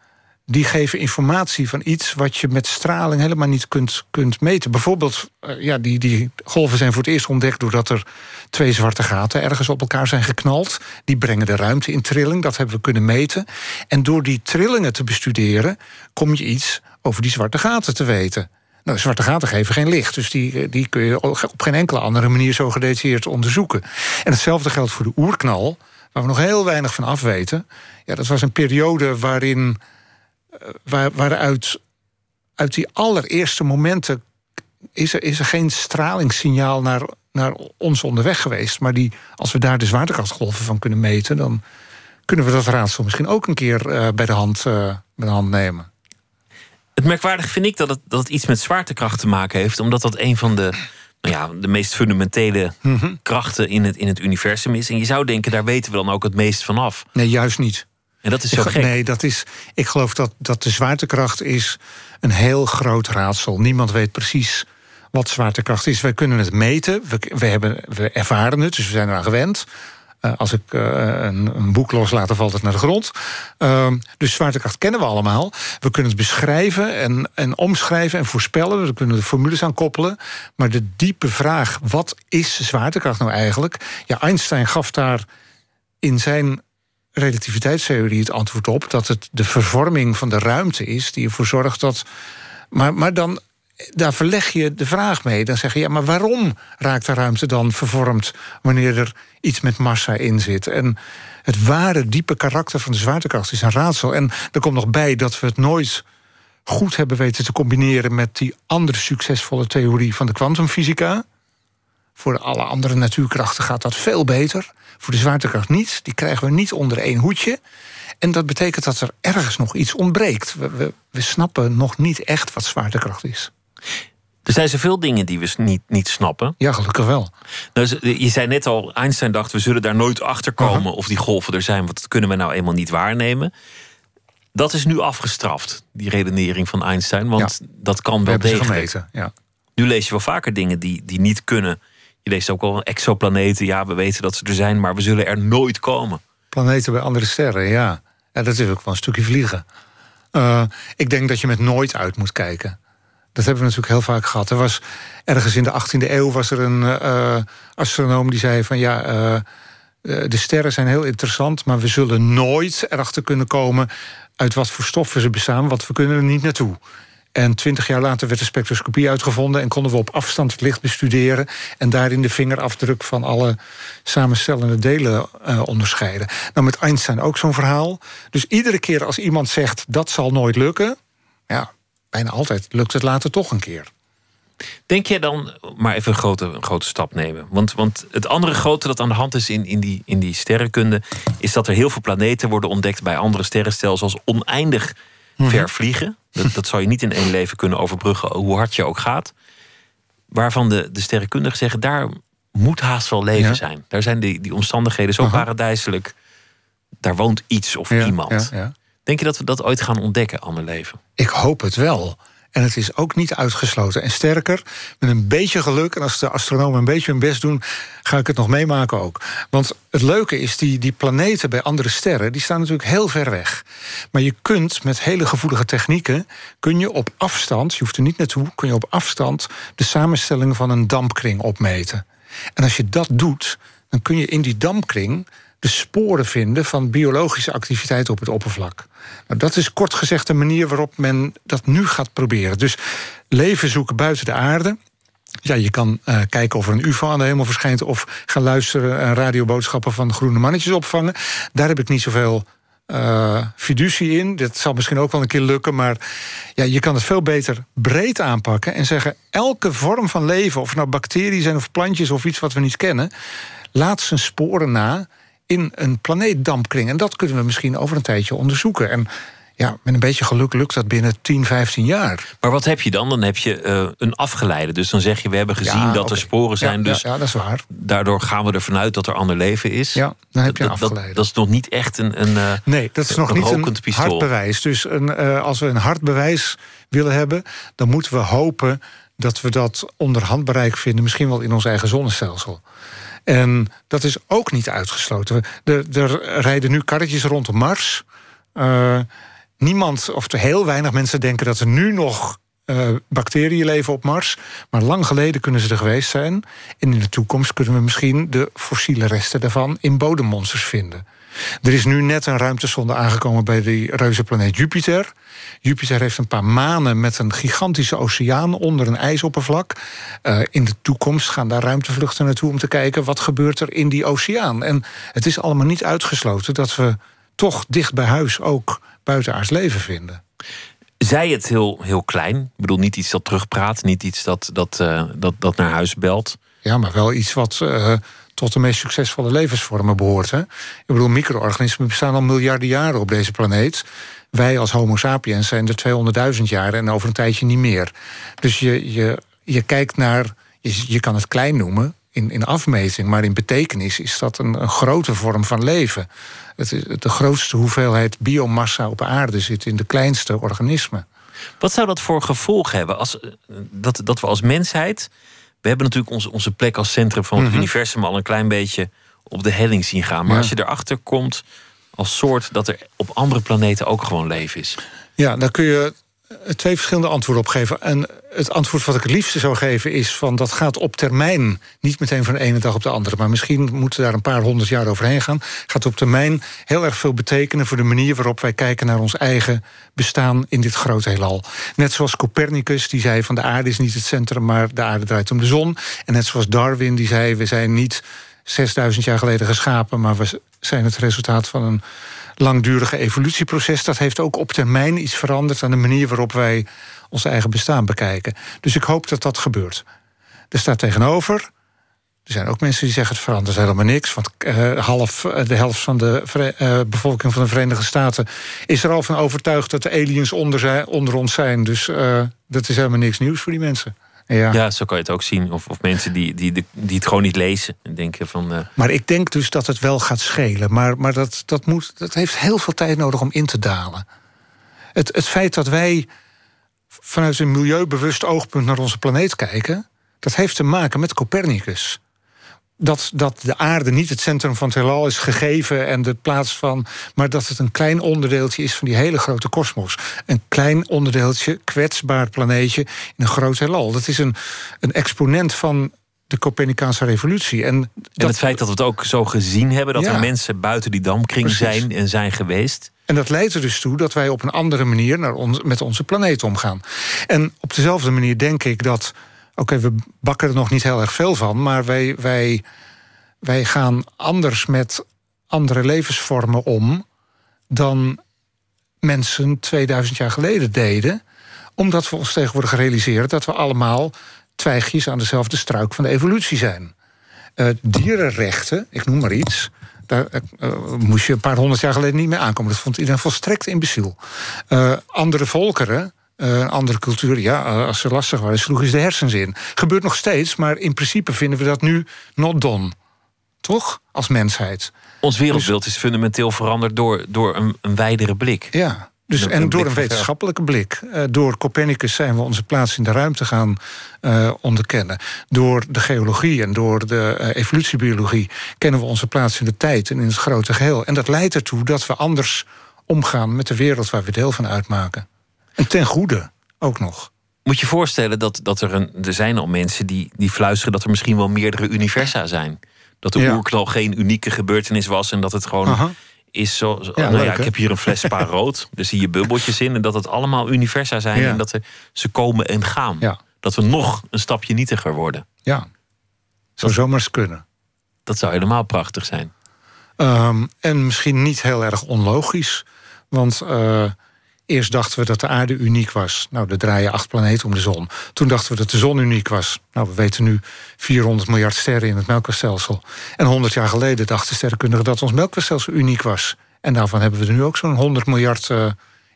die geven informatie van iets wat je met straling helemaal niet kunt, kunt meten. Bijvoorbeeld, uh, ja, die, die golven zijn voor het eerst ontdekt doordat er twee zwarte gaten ergens op elkaar zijn geknald. Die brengen de ruimte in trilling, dat hebben we kunnen meten. En door die trillingen te bestuderen, kom je iets over die zwarte gaten te weten. Nou, zwarte gaten geven geen licht, dus die, eh, die kun je op geen enkele andere manier zo gedetailleerd onderzoeken. En hetzelfde geldt voor de oerknal, waar we nog heel weinig van afweten. Ja, dat was een periode waarin eh, waar, waaruit uit die allereerste momenten is er, is er geen stralingssignaal naar, naar ons onderweg geweest. Maar die, als we daar de zwaartekrachtgolven van kunnen meten, dan kunnen we dat raadsel misschien ook een keer uh, bij, de hand, uh, bij de hand nemen. Het merkwaardig vind ik dat het, dat het iets met zwaartekracht te maken heeft, omdat dat een van de, nou ja, de meest fundamentele mm -hmm. krachten in het, in het universum is. En je zou denken, daar weten we dan ook het meest van af. Nee, juist niet. En dat is zo ik, gek. Nee, dat is, ik geloof dat, dat de zwaartekracht is een heel groot raadsel. Niemand weet precies wat zwaartekracht is. Wij kunnen het meten, we, we, hebben, we ervaren het, dus we zijn eraan gewend. Uh, als ik uh, een, een, boek loslaat, dan valt het naar de grond. Uh, dus zwaartekracht kennen we allemaal. We kunnen het beschrijven en, en omschrijven en voorspellen. We kunnen de formules aan koppelen. Maar de diepe vraag, wat is zwaartekracht nou eigenlijk? Ja, Einstein gaf daar in zijn relativiteitstheorie het antwoord op dat het de vervorming van de ruimte is die ervoor zorgt dat. Maar, maar dan. Daar verleg je de vraag mee. Dan zeg je, ja, maar waarom raakt de ruimte dan vervormd wanneer er iets met massa in zit? En het ware, diepe karakter van de zwaartekracht is een raadsel. En er komt nog bij dat we het nooit goed hebben weten te combineren met die andere succesvolle theorie van de kwantumfysica. Voor alle andere natuurkrachten gaat dat veel beter. Voor de zwaartekracht niet. Die krijgen we niet onder één hoedje. En dat betekent dat er ergens nog iets ontbreekt. We, we, we snappen nog niet echt wat zwaartekracht is. Er zijn zoveel dingen die we niet, niet snappen. Ja, gelukkig wel. Dus je zei net al, Einstein dacht... we zullen daar nooit achter komen uh -huh. of die golven er zijn... want dat kunnen we nou eenmaal niet waarnemen. Dat is nu afgestraft, die redenering van Einstein. Want ja. dat kan wel degelijk. Gemeten, ja. Nu lees je wel vaker dingen die, die niet kunnen. Je leest ook al exoplaneten. Ja, we weten dat ze er zijn, maar we zullen er nooit komen. Planeten bij andere sterren, ja. ja dat is ook wel een stukje vliegen. Uh, ik denk dat je met nooit uit moet kijken. Dat hebben we natuurlijk heel vaak gehad. Er was ergens in de 18e eeuw was er een uh, astronoom die zei van ja, uh, de sterren zijn heel interessant, maar we zullen nooit erachter kunnen komen uit wat voor stoffen ze bestaan, want we kunnen er niet naartoe. En twintig jaar later werd de spectroscopie uitgevonden en konden we op afstand het licht bestuderen en daarin de vingerafdruk van alle samenstellende delen uh, onderscheiden. Nou, met Einstein ook zo'n verhaal. Dus iedere keer als iemand zegt dat zal nooit lukken, ja, bijna altijd lukt het later toch een keer. Denk jij dan, maar even een grote, een grote stap nemen. Want, want het andere grote dat aan de hand is in, in, die, in die sterrenkunde, is dat er heel veel planeten worden ontdekt bij andere sterrenstelsels oneindig mm -hmm. ver vliegen. Dat, dat zou je niet in één leven kunnen overbruggen, hoe hard je ook gaat. Waarvan de, de sterrenkundigen zeggen, daar moet haast wel leven ja. zijn. Daar zijn die, die omstandigheden zo paradijselijk. Daar woont iets of ja, iemand. Ja, Denk je dat we dat ooit gaan ontdekken, ander leven? Ik hoop het wel. En het is ook niet uitgesloten. En sterker, met een beetje geluk... en als de astronomen een beetje hun best doen... ga ik het nog meemaken ook. Want het leuke is, die, die planeten bij andere sterren... die staan natuurlijk heel ver weg. Maar je kunt met hele gevoelige technieken... kun je op afstand, je hoeft er niet naartoe... kun je op afstand de samenstelling van een dampkring opmeten. En als je dat doet, dan kun je in die dampkring de sporen vinden van biologische activiteit op het oppervlak. Nou, dat is kort gezegd de manier waarop men dat nu gaat proberen. Dus leven zoeken buiten de aarde. Ja, je kan uh, kijken of er een UFO aan de hemel verschijnt... of gaan luisteren en radioboodschappen van groene mannetjes opvangen. Daar heb ik niet zoveel uh, fiducie in. Dat zal misschien ook wel een keer lukken, maar ja, je kan het veel beter breed aanpakken... en zeggen, elke vorm van leven, of nou bacteriën zijn of plantjes... of iets wat we niet kennen, laat zijn sporen na in een planeetdampkring. En dat kunnen we misschien over een tijdje onderzoeken. En ja, met een beetje geluk lukt dat binnen 10, 15 jaar. Maar wat heb je dan? Dan heb je uh, een afgeleide. Dus dan zeg je, we hebben gezien Ja, dat er sporen zijn. Ja, dus ja, dat is waar. daardoor gaan we ervan uit dat er ander leven is. Ja, dan heb je een dat, afgeleide. dat is nog niet echt een. een eh, Nee, dat is nog een niet een pistool. hard bewijs. Dus een, eh, als we een hard bewijs willen hebben, dan moeten we hopen dat we dat onder handbereik vinden, misschien wel in ons eigen zonnestelsel. En dat is ook niet uitgesloten. Er, er rijden nu karretjes rond Mars. Eh, niemand, of heel weinig mensen denken dat er nu nog eh, bacteriën leven op Mars. Maar lang geleden kunnen ze er geweest zijn. En in de toekomst kunnen we misschien de fossiele resten daarvan in bodemmonsters vinden. Er is nu net een ruimtesonde aangekomen bij die reuzenplaneet Jupiter. Jupiter heeft een paar manen met een gigantische oceaan onder een ijsoppervlak. Eh, in de toekomst gaan daar ruimtevluchten naartoe om te kijken wat gebeurt er in die oceaan. En het is allemaal niet uitgesloten dat we toch dicht bij huis ook buitenaards leven vinden. Zij het heel, heel klein. Ik bedoel, niet iets dat terugpraat, niet iets dat, dat, eh, dat, dat naar huis belt. Ja, maar wel iets wat eh, tot de meest succesvolle levensvormen behoort. Hè? Ik bedoel, micro-organismen bestaan al miljarden jaren op deze planeet. Wij als Homo sapiens zijn er 200.000 jaar en over een tijdje niet meer. Dus je, je, je kijkt naar, je, je kan het klein noemen in, in afmeting, maar in betekenis is dat een, een grote vorm van leven. Het de grootste hoeveelheid biomassa op aarde zit in de kleinste organismen. Wat zou dat voor gevolg hebben als, eh, dat, dat we als mensheid. We hebben natuurlijk onze, onze plek als centrum van het universum al een klein beetje op de helling zien gaan. Maar Ja. als je erachter komt als soort dat er op andere planeten ook gewoon leven is. Ja, daar kun je twee verschillende antwoorden op geven. En het antwoord wat ik het liefste zou geven is van dat gaat op termijn, niet meteen van de ene dag op de andere, maar misschien moeten daar een paar honderd jaar overheen gaan. Gaat op termijn heel erg veel betekenen voor de manier waarop wij kijken naar ons eigen bestaan in dit grote heelal. Net zoals Copernicus, die zei van de aarde is niet het centrum, maar de aarde draait om de zon. En net zoals Darwin, die zei we zijn niet 6000 jaar geleden geschapen, maar we zijn het resultaat van een langdurige evolutieproces. Dat heeft ook op termijn iets veranderd aan de manier waarop wij ons eigen bestaan bekijken. Dus ik hoop dat dat gebeurt. Er staat tegenover. Er zijn ook mensen die zeggen het verandert helemaal niks. Want eh, half, eh, de helft van de eh, bevolking van de Verenigde Staten is er al van overtuigd dat de aliens onder, zijn, onder ons zijn. Dus dat is helemaal niks nieuws voor die mensen. Ja. Ja, zo kan je het ook zien. Of, of mensen die, die, die, het gewoon niet lezen. En denken van. eh, Maar ik denk dus dat het wel gaat schelen. Maar, maar dat, dat, moet, dat heeft heel veel tijd nodig om in te dalen. Het, het feit dat wij vanuit een milieubewust oogpunt naar onze planeet kijken, dat heeft te maken met Copernicus. Dat, dat de aarde niet het centrum van het heelal is gegeven en de plaats van. maar dat het een klein onderdeeltje is van die hele grote kosmos. Een klein onderdeeltje, kwetsbaar planeetje in een groot heelal. Dat is een, een exponent van de Copernicaanse revolutie. En, En dat, het feit dat we het ook zo gezien hebben, dat Ja. er mensen buiten die damkring Precies. zijn en zijn geweest. En dat leidt er dus toe dat wij op een andere manier naar ons, met onze planeet omgaan. En op dezelfde manier denk ik dat. Oké, we bakken er nog niet heel erg veel van, maar wij, wij, wij gaan anders met andere levensvormen om dan mensen 2000 jaar geleden deden. Omdat we ons tegenwoordig realiseren dat we allemaal twijgjes aan dezelfde struik van de evolutie zijn. Eh, dierenrechten, ik noem maar iets. Daar eh, eh, moest je een paar honderd jaar geleden niet mee aankomen. Dat vond iedereen volstrekt imbeciel. Andere volkeren, een andere cultuur, ja, eh, als ze lastig waren, sloegen ze de hersens in. Gebeurt nog steeds, maar in principe vinden we dat nu not done. Toch? Als mensheid. Ons wereldbeeld is fundamenteel veranderd door, door een, een wijdere blik. Ja. Dus, en een door een wetenschappelijke blik. Eh, door Copernicus zijn we onze plaats in de ruimte gaan eh, onderkennen. Door de geologie en door de eh, evolutiebiologie kennen we onze plaats in de tijd en in het grote geheel. En dat leidt ertoe dat we anders omgaan met de wereld waar we deel van uitmaken. En ten goede ook nog. Moet je voorstellen dat, dat er, een, er zijn al mensen die, die fluisteren dat er misschien wel meerdere universa zijn. Dat de Ja. oerknal geen unieke gebeurtenis was en dat het gewoon Aha. is zo. zo- Ja, nou leuk, ja, ik heb hier een fles spa rood. Daar zie je bubbeltjes in. En dat het allemaal universa zijn. Ja. En dat er, ze komen en gaan. Dat we nog een stapje nietiger worden. Ja. Zou zomaar eens kunnen. Dat zou helemaal prachtig zijn. Ehm, en misschien niet heel erg onlogisch. Want eh, eerst dachten we dat de aarde uniek was. Nou, er draaien acht planeten om de zon. Toen dachten we dat de zon uniek was. Nou, we weten nu 400 miljard sterren in het melkwegstelsel. En 100 jaar geleden dachten sterrenkundigen dat ons melkwegstelsel uniek was. En daarvan hebben we er nu ook zo'n 100 miljard eh,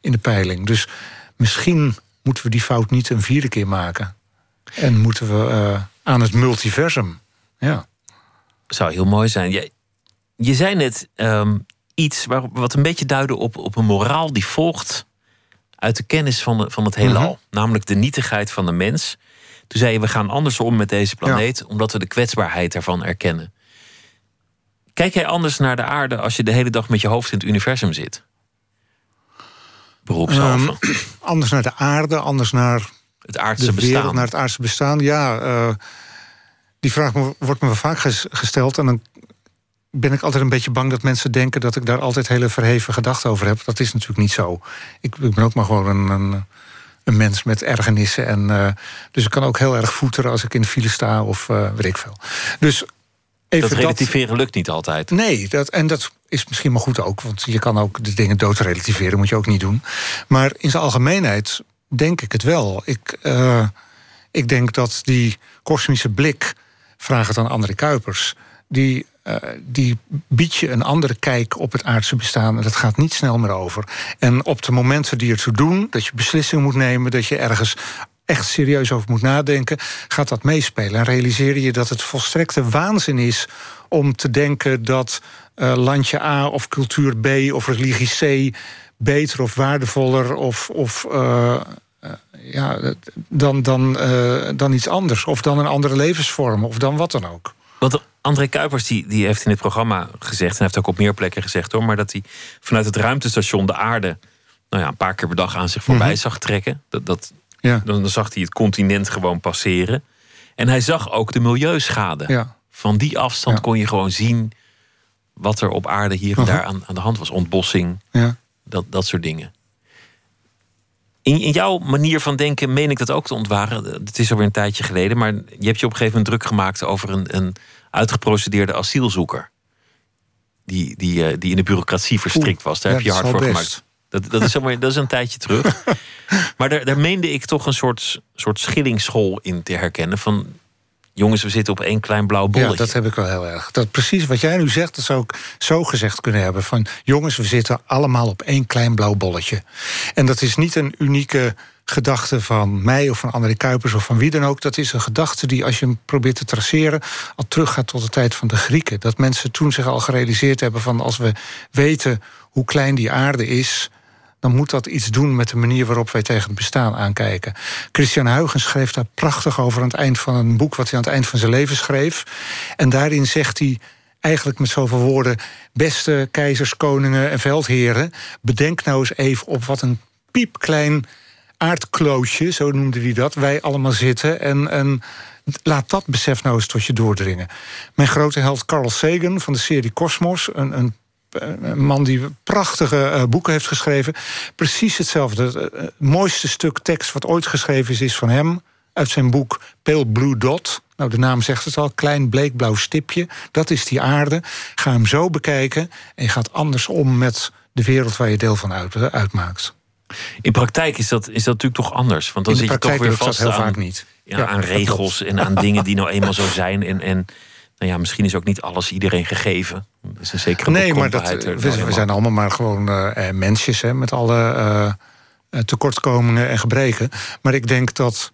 in de peiling. Dus misschien moeten we die fout niet een vierde keer maken. En moeten we eh, aan het multiversum. Ja. Zou heel mooi zijn. Je, je zei net ehm, iets waar, wat een beetje duidde op, op een moraal die volgt uit de kennis van, van het heelal. Mhm. Namelijk de nietigheid van de mens. Toen zei je, we gaan anders om met deze planeet... omdat we de kwetsbaarheid ervan erkennen. Kijk jij anders naar de aarde als je de hele dag met je hoofd in het universum zit? Beroepshalve. Ehm, anders naar de aarde, anders naar het aardse wereld, bestaan. naar het aardse bestaan. Ja, eh, die vraag wordt me vaak ges- gesteld. En dan ben ik altijd een beetje bang dat mensen denken... dat ik daar altijd hele verheven gedachten over heb. Dat is natuurlijk niet zo. Ik, ik ben ook maar gewoon een, een, een mens met ergernissen. En, eh, dus ik kan ook heel erg voeteren als ik in de file sta of eh, weet ik veel. Dus even dat relativeren lukt niet altijd. Nee, dat, en dat is misschien maar goed ook. Want je kan ook de dingen doodrelativeren, moet je ook niet doen. Maar in zijn algemeenheid denk ik het wel. Ik, eh, ik denk dat die kosmische blik, vraag het aan André Kuipers... die, eh, die biedt je een andere kijk op het aardse bestaan... en dat gaat niet snel meer over. En op de momenten die ertoe doen, dat je beslissingen moet nemen... dat je ergens echt serieus over moet nadenken, gaat dat meespelen. En realiseer je dat het volstrekte waanzin is om te denken dat eh, landje A of cultuur B of religie C beter of waardevoller of, of eh, ja, dan, dan, dan iets anders. Of dan een andere levensvorm of dan wat dan ook. Want André Kuipers die, die heeft in het programma gezegd... en hij heeft ook op meer plekken gezegd hoor... maar dat hij vanuit het ruimtestation de aarde... Nou ja, een paar keer per dag aan zich voorbij Mhm. zag trekken. Dat, dat, Ja. dan, zag hij het continent gewoon passeren. En hij zag ook de milieuschade. Ja. Van die afstand Ja. kon je gewoon zien... wat er op aarde hier en Mhm. daar aan, aan de hand was. Ontbossing, Ja. dat, dat soort dingen. In, in jouw manier van denken meen ik dat ook te ontwaren. Het is alweer een tijdje geleden, maar je hebt je op een gegeven moment druk gemaakt over een, een uitgeprocedeerde asielzoeker. Die, die, eh, die in de bureaucratie verstrikt was. Daar heb je hard voor gemaakt. Dat, dat, is dat is een tijdje terug. Maar daar, daar meende ik toch een soort, soort schillingsschool in te herkennen. Van jongens, we zitten op één klein blauw bolletje. Ja, dat heb ik wel heel erg. Dat precies wat jij nu zegt, dat zou ik zo gezegd kunnen hebben. Van jongens, we zitten allemaal op één klein blauw bolletje. En dat is niet een unieke gedachte van mij of van André Kuipers of van wie dan ook. Dat is een gedachte die, als je hem probeert te traceren, al teruggaat tot de tijd van de Grieken. Dat mensen toen zich al gerealiseerd hebben van als we weten hoe klein die aarde is dan moet dat iets doen met de manier waarop wij tegen het bestaan aankijken. Christian Huygens schreef daar prachtig over aan het eind van een boek wat hij aan het eind van zijn leven schreef. En daarin zegt hij eigenlijk met zoveel woorden: beste keizers, koningen en veldheren, bedenk nou eens even op wat een piepklein aardklootje, zo noemde hij dat, wij allemaal zitten. En, en laat dat besef nou eens tot je doordringen. Mijn grote held Carl Sagan van de serie Cosmos, een, een man die prachtige eh, boeken heeft geschreven. Precies hetzelfde. Het eh, mooiste stuk tekst wat ooit geschreven is, is van hem. Uit zijn boek Pale Blue Dot. Nou, de naam zegt het al. Klein bleekblauw stipje. Dat is die aarde. Ga hem zo bekijken. En je gaat anders om met de wereld waar je deel van uit, eh, uitmaakt. In praktijk is dat, is dat natuurlijk toch anders. Want dan zit je toch weer dat vast heel aan, vaak niet. Ja, Ja, aan dat regels en aan dingen die nou eenmaal zo zijn. En, en nou ja, misschien is ook niet alles iedereen gegeven. Er is een zekere Nee, maar dat, we, zijn allemaal maar gewoon eh, mensjes hè, met alle eh, tekortkomingen en gebreken. Maar ik denk dat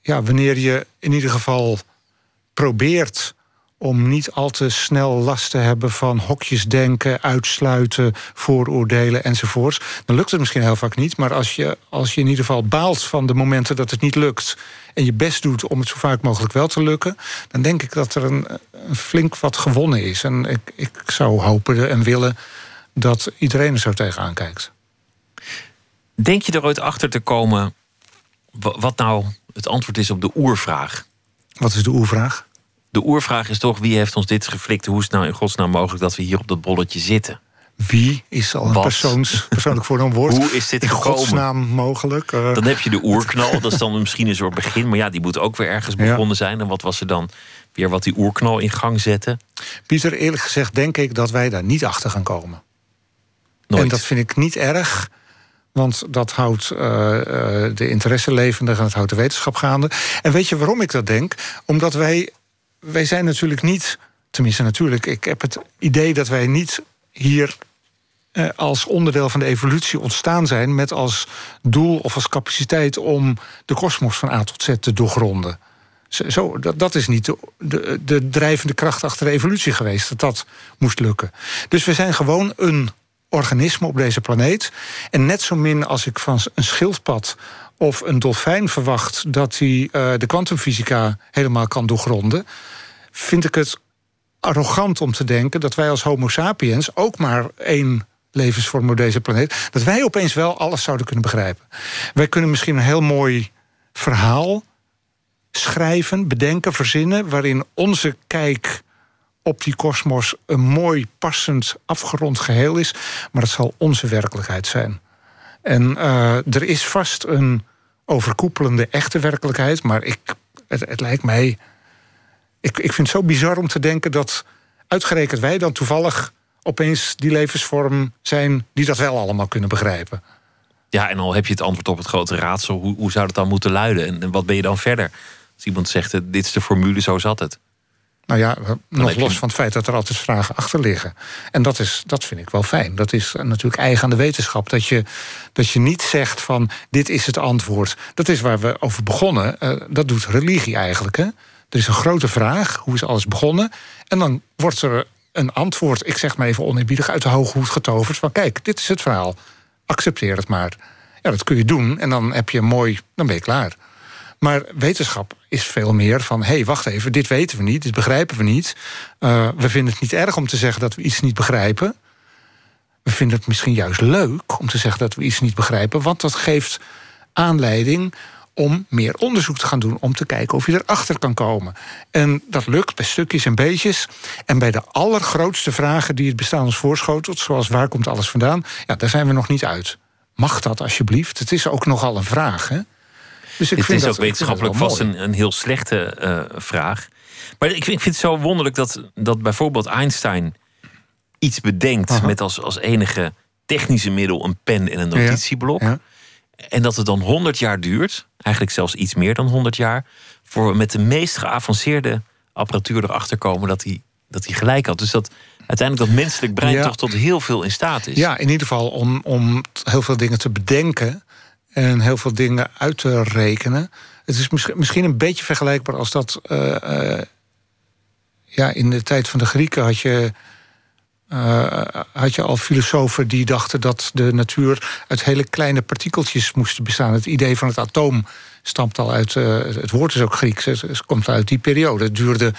ja, wanneer je in ieder geval probeert om niet al te snel last te hebben van hokjesdenken, uitsluiten, vooroordelen enzovoorts. Dan lukt het misschien heel vaak niet, maar als je, als je in ieder geval baalt van de momenten dat het niet lukt en je best doet om het zo vaak mogelijk wel te lukken, dan denk ik dat er een, een flink wat gewonnen is. En ik, ik zou hopen en willen dat iedereen er zo tegenaan kijkt. Denk je er ooit achter te komen wa- wat nou het antwoord is op de oervraag? Wat is de oervraag? De oervraag is toch wie heeft ons dit geflikt? Hoe is het nou in godsnaam mogelijk dat we hier op dat bolletje zitten? Wie is al een Wat? persoons, persoonlijk voornaamwoord? Hoe is dit in gekomen? godsnaam mogelijk? Eh, Dan heb je de oerknal, dat is dan misschien een soort begin. Maar ja, die moet ook weer ergens Ja. begonnen zijn. En wat was er dan weer wat die oerknal in gang zette? Pieter, eerlijk gezegd denk ik dat wij daar niet achter gaan komen. Nooit. En dat vind ik niet erg. Want dat houdt eh, eh, de interesse levendig en het houdt de wetenschap gaande. En weet je waarom ik dat denk? Omdat wij, wij zijn natuurlijk niet... Tenminste natuurlijk, ik heb het idee dat wij niet hier eh, als onderdeel van de evolutie ontstaan zijn met als doel of als capaciteit om de kosmos van A tot Z te doorgronden. Zo, dat, dat is niet de, de, de drijvende kracht achter de evolutie geweest, dat dat moest lukken. Dus we zijn gewoon een organisme op deze planeet. En net zo min als ik van een schildpad of een dolfijn verwacht dat hij uh, de kwantumfysica helemaal kan doorgronden, vind ik het arrogant om te denken dat wij als Homo sapiens ook maar één levensvorm op deze planeet, dat wij opeens wel alles zouden kunnen begrijpen. Wij kunnen misschien een heel mooi verhaal schrijven, bedenken, verzinnen, waarin onze kijk op die kosmos een mooi, passend, afgerond geheel is, maar het zal onze werkelijkheid zijn. En uh, er is vast een overkoepelende echte werkelijkheid, maar ik, het, het lijkt mij. Ik, ik vind het zo bizar om te denken dat uitgerekend wij dan toevallig opeens die levensvorm zijn die dat wel allemaal kunnen begrijpen. Ja, en al heb je het antwoord op het grote raadsel, hoe, hoe zou dat dan moeten luiden? En, wat ben je dan verder? Als iemand zegt, eh, dit is de formule, zo zat het. Nou ja, nog los van het feit dat er altijd vragen achter liggen. En dat, is, dat vind ik wel fijn. Dat is natuurlijk eigen aan de wetenschap. Dat je, dat je niet zegt van dit is het antwoord. Dat is waar we over begonnen. Uh, dat doet religie eigenlijk. Hè? Er is een grote vraag. Hoe is alles begonnen? En dan wordt er een antwoord, ik zeg maar even oneerbiedig, uit de hoge hoed getoverd. Van kijk, dit is het verhaal. Accepteer het maar. Ja, dat kun je doen. En dan heb je mooi, dan ben je klaar. Maar wetenschap is veel meer van: hé, hey, wacht even, dit weten we niet, dit begrijpen we niet. Uh, we vinden het niet erg om te zeggen dat we iets niet begrijpen. We vinden het misschien juist leuk om te zeggen dat we iets niet begrijpen, want dat geeft aanleiding om meer onderzoek te gaan doen, om te kijken of je erachter kan komen. En dat lukt bij stukjes en beetjes. En bij de allergrootste vragen die het bestaan ons voorschotelt, zoals waar komt alles vandaan, ja, daar zijn we nog niet uit. Mag dat alsjeblieft? Het is ook nogal een vraag. Hè? Dus ik het vind is ook wetenschappelijk vast een, een, heel slechte uh, vraag. Maar ik vind, ik vind, het zo wonderlijk dat, dat bijvoorbeeld Einstein iets bedenkt Aha. met als, als enige technische middel een pen en een notitieblok. Ja, ja. En dat het dan 100 jaar duurt, eigenlijk zelfs iets meer dan 100 jaar, voor we met de meest geavanceerde apparatuur erachter komen dat hij, dat hij gelijk had. Dus dat uiteindelijk dat menselijk brein ja. toch tot heel veel in staat is. Ja, in ieder geval om, om heel veel dingen te bedenken en heel veel dingen uit te rekenen. Het is misschien een beetje vergelijkbaar als dat. Uh, uh, ja, in de tijd van de Grieken had je. Uh, had je al filosofen die dachten dat de natuur uit hele kleine partikeltjes moest bestaan. Het idee van het atoom stamt al uit. het woord is ook Grieks, het komt uit die periode. Het duurde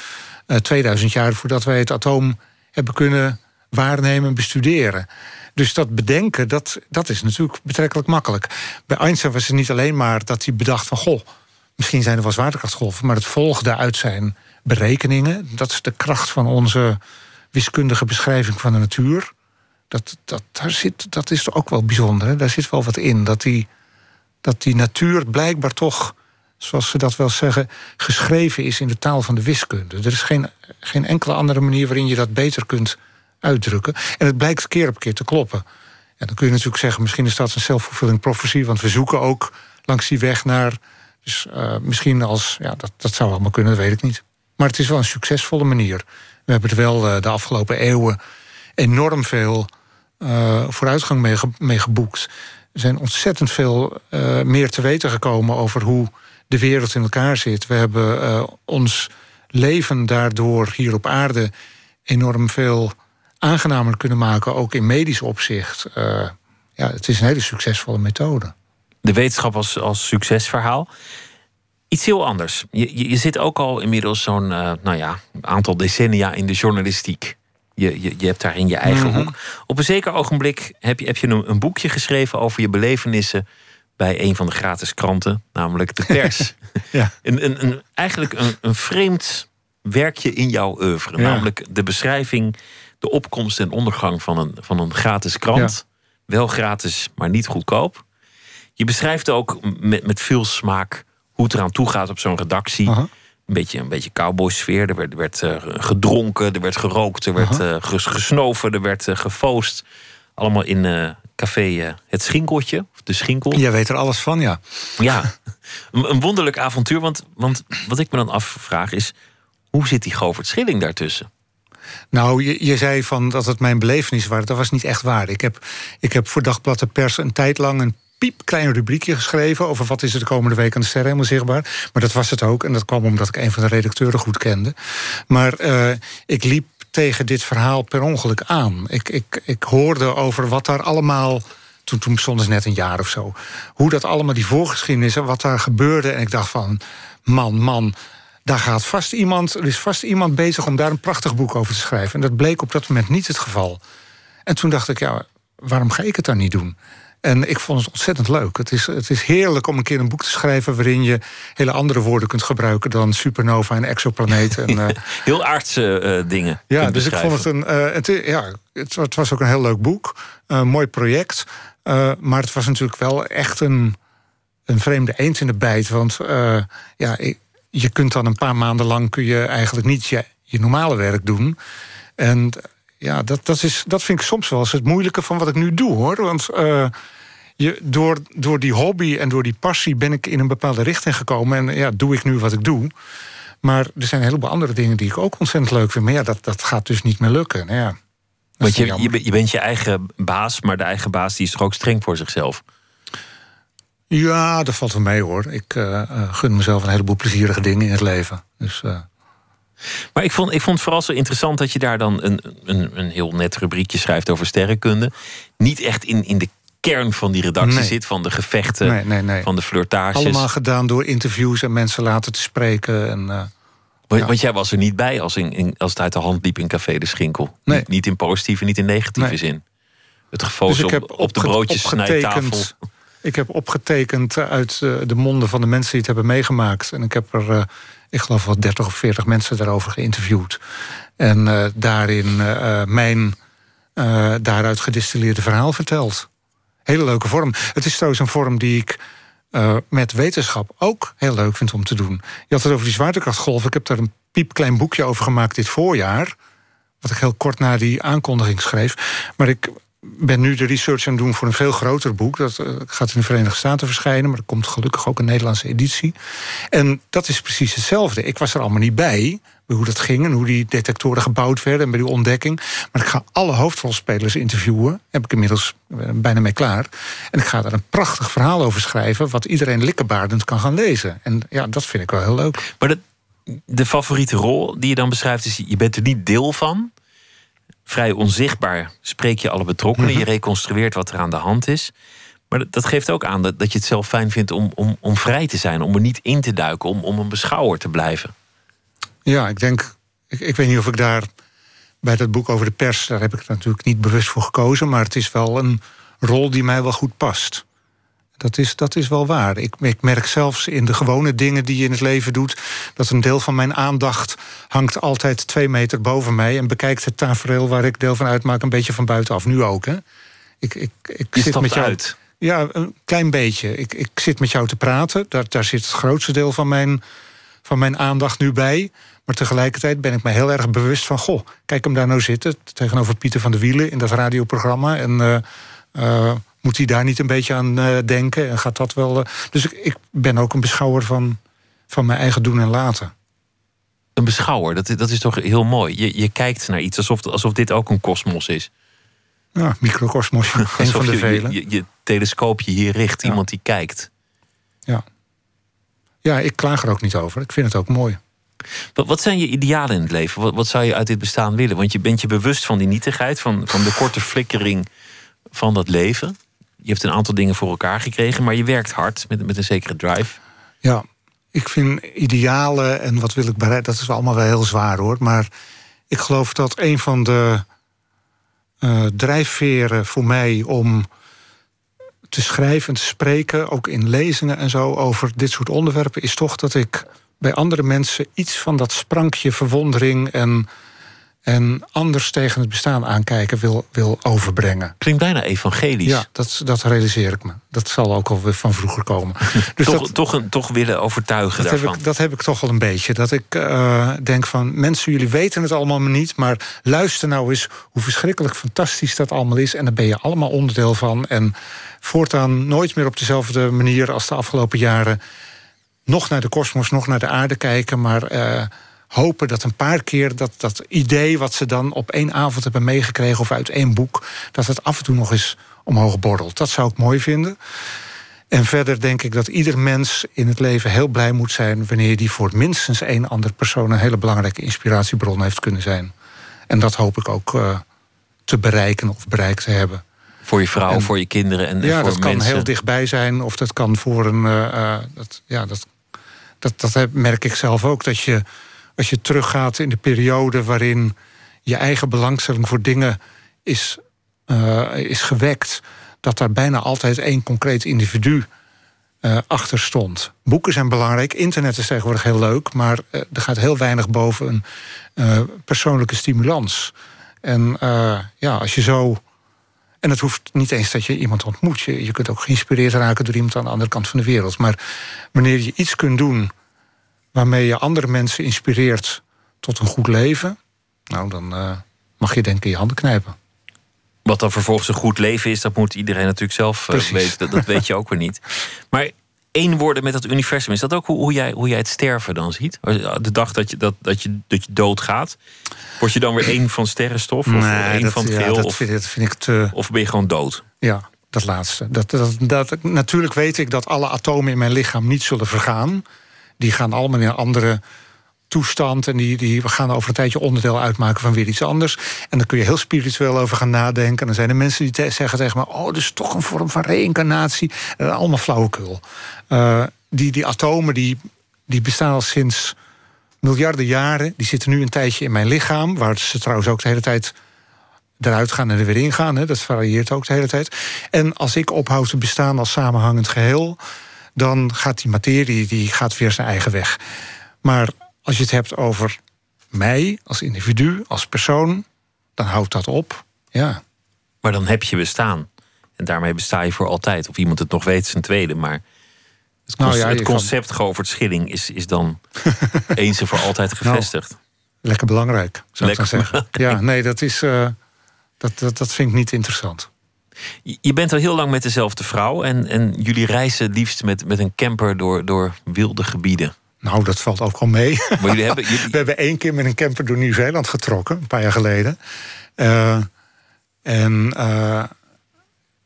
2000 jaar voordat wij het atoom hebben kunnen waarnemen en bestuderen. Dus dat bedenken, dat, dat is natuurlijk betrekkelijk makkelijk. Bij Einstein was het niet alleen maar dat hij bedacht van... goh, misschien zijn er wel zwaartekrachtgolven... maar het volgde uit zijn berekeningen. Dat is de kracht van onze wiskundige beschrijving van de natuur. Dat, dat, daar zit, dat is ook wel bijzonder. Hè? Daar zit wel wat in. Dat die, dat die natuur blijkbaar toch, zoals ze dat wel zeggen... geschreven is in de taal van de wiskunde. Er is geen, geen enkele andere manier waarin je dat beter kunt uitdrukken. En het blijkt keer op keer te kloppen. En dan kun je natuurlijk zeggen, misschien is dat een self-fulfilling prophecy... want we zoeken ook langs die weg naar... Dus uh, misschien als, ja, dat, dat zou allemaal kunnen, dat weet ik niet. Maar het is wel een succesvolle manier. We hebben er wel uh, de afgelopen eeuwen enorm veel uh, vooruitgang mee, ge mee, geboekt. Er zijn ontzettend veel meer te weten gekomen over hoe de wereld in elkaar zit. We hebben ons leven daardoor hier op aarde enorm veel aangenamer kunnen maken, ook in medisch opzicht. Ja, het is een hele succesvolle methode. De wetenschap als, als succesverhaal. Iets heel anders. Je, je zit ook al inmiddels zo'n uh, nou ja, aantal decennia in de journalistiek. Je, je, je hebt daar in je eigen mm -hmm. hoek. Op een zeker ogenblik heb je, heb je een, een, boekje geschreven over je belevenissen bij een van de gratis kranten, namelijk de pers. ja. een, een, een, eigenlijk een, een vreemd werkje in jouw oeuvre. Ja. Namelijk de beschrijving de opkomst en ondergang van een, van een gratis krant. Ja. Wel gratis, maar niet goedkoop. Je beschrijft ook met, met veel smaak hoe het eraan toe gaat op zo'n redactie. Uh -huh. Een beetje een beetje cowboy-sfeer. Er werd, er werd uh, gedronken, er werd gerookt, er werd uh, gesnoven, er werd uh, gefoost. Allemaal in café Het Schinkeltje, of de Schinkel. Jij weet er alles van, ja. Ja, een, een wonderlijk avontuur. Want, want wat ik me dan afvraag is, hoe zit die Govert Schilling daartussen? Nou, je, je zei van dat het mijn belevenis was. Dat was niet echt waar. Ik heb, ik heb voor Dagblad de Pers een tijd lang een piepklein rubriekje geschreven... over wat is er de komende week aan de sterren helemaal zichtbaar. Maar dat was het ook. En dat kwam omdat ik een van de redacteuren goed kende. Maar uh, ik liep tegen dit verhaal per ongeluk aan. Ik, ik, ik hoorde over wat daar allemaal... Toen, toen bestond net een jaar of zo. Hoe dat allemaal, die voorgeschiedenis en wat daar gebeurde. En ik dacht van, man, man... Daar gaat vast iemand, er is vast iemand bezig om daar een prachtig boek over te schrijven. En dat bleek op dat moment niet het geval. En toen dacht ik, ja, waarom ga ik het dan niet doen? En ik vond het ontzettend leuk. Het is, het is heerlijk om een keer een boek te schrijven... waarin je hele andere woorden kunt gebruiken... dan supernova en exoplaneten. En, uh, Heel aardse uh, dingen. Ja, dus ik vond het een... Uh, het, ja, het, het, was ook een heel leuk boek. Een mooi project. maar het was natuurlijk wel echt een, een vreemde eend in de bijt. Want ja, je kunt dan een paar maanden lang... kun je eigenlijk niet je, je normale werk doen... En ja, dat, dat, is, dat vind ik soms wel eens het moeilijke van wat ik nu doe hoor. Want uh, je, door, door die hobby en door die passie ben ik in een bepaalde richting gekomen. En ja, doe ik nu wat ik doe. Maar er zijn een heleboel andere dingen die ik ook ontzettend leuk vind. Maar ja, dat, dat gaat dus niet meer lukken. Nou ja, Want je, je, je bent je eigen baas, maar de eigen baas die is toch ook streng voor zichzelf? Ja, dat valt wel mee hoor. Ik uh, gun mezelf een heleboel plezierige dingen in het leven. Dus, uh, maar ik vond, ik vond het vooral zo interessant dat je daar dan een, een, een heel net rubriekje schrijft over sterrenkunde. Niet echt in, in de kern van die redactie zit, van de gevechten, nee, nee, nee. van de flirtages. Allemaal gedaan door interviews en mensen laten te spreken. En, uh, want, want, jij was er niet bij als, in, als het uit de hand liep in Café de Schinkel. Niet, niet, in positieve, niet in negatieve zin. Het geval dus op, op, de broodjes snijtafel. Ik heb opgetekend uit uh, de monden van de mensen die het hebben meegemaakt. En ik heb er uh, ik geloof wel 30 of 40 mensen daarover geïnterviewd. En uh, daarin uh, mijn uh, daaruit gedistilleerde verhaal verteld. Hele leuke vorm. Het is trouwens een vorm die ik met wetenschap ook heel leuk vind om te doen. Je had het over die zwaartekrachtgolf. Ik heb daar een piepklein boekje over gemaakt dit voorjaar. Wat ik heel kort na die aankondiging schreef. Maar ik ben nu de research aan het doen voor een veel groter boek. Dat uh, gaat in de Verenigde Staten verschijnen, maar er komt gelukkig ook een Nederlandse editie. En dat is precies hetzelfde. Ik was er allemaal niet bij, hoe dat ging en hoe die detectoren gebouwd werden en bij die ontdekking. Maar ik ga alle hoofdrolspelers interviewen. Heb ik inmiddels eh, bijna mee klaar. En ik ga daar een prachtig verhaal over schrijven, wat iedereen likkebaardend kan gaan lezen. En ja, dat vind ik wel heel leuk. Maar de, de favoriete rol die je dan beschrijft, is je bent er niet deel van vrij onzichtbaar spreek je alle betrokkenen. Je mhm. reconstrueert wat er aan de hand is. Maar dat geeft ook aan dat, dat je het zelf fijn vindt om, om, om vrij te zijn, om er niet in te duiken, om, om een beschouwer te blijven. Ja, ik denk, ik, ik weet niet of ik daar bij dat boek over de pers, daar heb ik natuurlijk niet bewust voor gekozen, maar het is wel een rol die mij wel goed past. Dat is, dat is wel waar. Ik, ik, merk zelfs in de gewone dingen die je in het leven doet... dat een deel van mijn aandacht hangt altijd twee meter boven mij... en bekijkt het tafereel waar ik deel van uitmaak een beetje van buitenaf. Nu ook, hè? Ik, ik, ik je zit met jou uit? Ja, een klein beetje. Ik, ik zit met jou te praten. Daar, daar zit het grootste deel van mijn, van mijn aandacht nu bij. Maar tegelijkertijd ben ik me heel erg bewust van... goh, kijk hem daar nou zitten, tegenover Pieter van der Wielen... in dat radioprogramma. En... Uh, uh, moet hij daar niet een beetje aan uh, denken? En gaat dat wel. Uh... dus ik, ik, ben ook een beschouwer van, van mijn eigen doen en laten. Een beschouwer, dat, dat is toch heel mooi. Je, je kijkt naar iets alsof, alsof dit ook een kosmos is. Ja, microcosmos, een van de vele. Je, je, telescoopje hier richt, iemand die kijkt. Ja. ja, ik klaag er ook niet over. Ik vind het ook mooi. Wat, wat zijn je idealen in het leven? Wat, wat zou je uit dit bestaan willen? Want je bent je bewust van die nietigheid, van, van de korte flikkering van dat leven je hebt een aantal dingen voor elkaar gekregen, maar je werkt hard met, met een zekere drive. Ja, ik vind idealen en wat wil ik bereiken, dat is allemaal wel heel zwaar hoor. Maar ik geloof dat een van de uh, drijfveren voor mij om te schrijven en te spreken, ook in lezingen en zo, over dit soort onderwerpen, is toch dat ik bij andere mensen iets van dat sprankje verwondering en en anders tegen het bestaan aankijken wil, wil overbrengen. Klinkt bijna evangelisch. Ja, dat, dat realiseer ik me. Dat zal ook al van vroeger komen. Dus toch, dat, toch, een, toch willen overtuigen dat daarvan. Heb ik, dat heb ik toch wel een beetje. Dat ik uh, denk van, mensen, jullie weten het allemaal niet... maar luister nou eens hoe verschrikkelijk fantastisch dat allemaal is... en daar ben je allemaal onderdeel van. En voortaan nooit meer op dezelfde manier als de afgelopen jaren... nog naar de kosmos, nog naar de aarde kijken... maar uh, hopen dat een paar keer dat, dat idee wat ze dan op één avond hebben meegekregen of uit één boek, dat het af en toe nog eens omhoog borrelt. Dat zou ik mooi vinden. En verder denk ik dat ieder mens in het leven heel blij moet zijn wanneer die voor minstens één ander persoon een hele belangrijke inspiratiebron heeft kunnen zijn. En dat hoop ik ook uh, te bereiken of bereikt te hebben. Voor je vrouw, voor je kinderen en, ja, voor dat kan heel dichtbij zijn of dat kan voor een. Uh, dat, ja, dat, dat, dat merk ik zelf ook. Dat je als je teruggaat in de periode waarin je eigen belangstelling voor dingen is, uh, is gewekt, dat daar bijna altijd één concreet individu uh, achter stond. Boeken zijn belangrijk, internet is tegenwoordig heel leuk, maar uh, er gaat heel weinig boven een persoonlijke stimulans. En ja, als je zo. En het hoeft niet eens dat je iemand ontmoet. Je, je kunt ook geïnspireerd raken door iemand aan de andere kant van de wereld. Maar wanneer je iets kunt doen waarmee je andere mensen inspireert tot een goed leven, nou dan uh, mag je denk ik in je handen knijpen. Wat dan vervolgens een goed leven is, dat moet iedereen natuurlijk zelf uh, weten. Dat, dat weet je ook weer niet. Maar één worden met dat universum, is dat ook hoe, hoe, jij, hoe jij het sterven dan ziet? De dag dat je, dat, dat je, dat je doodgaat, word je dan weer één van sterrenstof? Of nee, één dat, van het ja, dat, of, vind, dat vind ik te... of ben je gewoon dood? Ja, dat laatste. Dat, dat, dat, natuurlijk weet ik dat alle atomen in mijn lichaam niet zullen vergaan die gaan allemaal in een andere toestand. En die, die gaan over een tijdje onderdeel uitmaken van weer iets anders. En dan kun je heel spiritueel over gaan nadenken. En dan zijn er mensen die zeggen tegen me: Oh, dat is toch een vorm van reïncarnatie. Uh, allemaal flauwekul. Uh, die, die atomen die, die bestaan al sinds miljarden jaren. Die zitten nu een tijdje in mijn lichaam. Waar ze trouwens ook de hele tijd eruit gaan en er weer ingaan. Hè. Dat varieert ook de hele tijd. En als ik ophoud te bestaan als samenhangend geheel dan gaat die materie die gaat weer zijn eigen weg. Maar als je het hebt over mij als individu, als persoon, dan houdt dat op. Ja. Maar dan heb je bestaan. En daarmee besta je voor altijd. Of iemand het nog weet, is een tweede. Maar het, Nou concept, ja, het kan- concept Govert Schilling is, is dan eens en voor altijd gevestigd. Lekker belangrijk, zou ik dan zeggen. Ja, nee, dat is. eh, dat, dat, dat vind ik niet interessant. Je- bent al heel lang met dezelfde vrouw. En, en jullie reizen liefst met, met een camper door, door wilde gebieden. Nou, dat valt ook wel mee. Maar jullie hebben, jullie, We hebben één keer met een camper door Nieuw-Zeeland getrokken, een paar jaar geleden. Eh, en eh,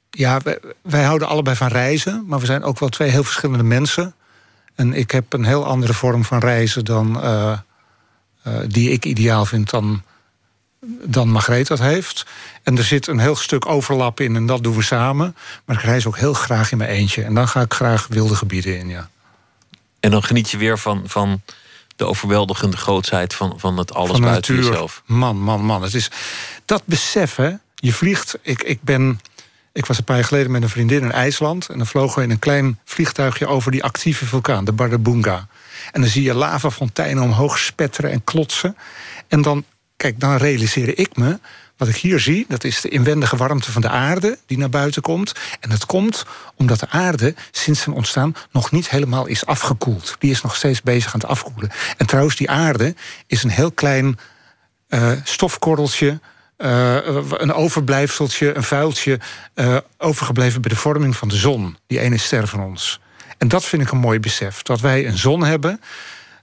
ja, wij, wij houden allebei van reizen, maar we zijn ook wel twee heel verschillende mensen. En ik heb een heel andere vorm van reizen dan eh, die ik ideaal vind dan, dan Margreet dat heeft. En er zit een heel stuk overlap in en dat doen we samen. Maar ik reis ook heel graag in mijn eentje. En dan ga ik graag wilde gebieden in, ja. en dan geniet je weer van, van de overweldigende grootsheid van, van het alles van buiten natuur. jezelf. Man, man, man. Het is dat besef, hè. Je vliegt. Ik, ik ben. Ik was een paar jaar geleden met een vriendin in IJsland. En dan vlogen we in een klein vliegtuigje over die actieve vulkaan, de Bardabunga. En dan zie je lavafonteinen omhoog spetteren en klotsen. En dan, kijk, dan realiseer ik me. Wat ik hier zie, dat is de inwendige warmte van de aarde die naar buiten komt. En dat komt omdat de aarde sinds zijn ontstaan nog niet helemaal is afgekoeld. Die is nog steeds bezig aan het afkoelen. En trouwens, die aarde is een heel klein eh, stofkorreltje. eh, een overblijfseltje, een vuiltje. eh, overgebleven bij de vorming van de zon. Die ene ster van ons. En dat vind ik een mooi besef. Dat wij een zon hebben.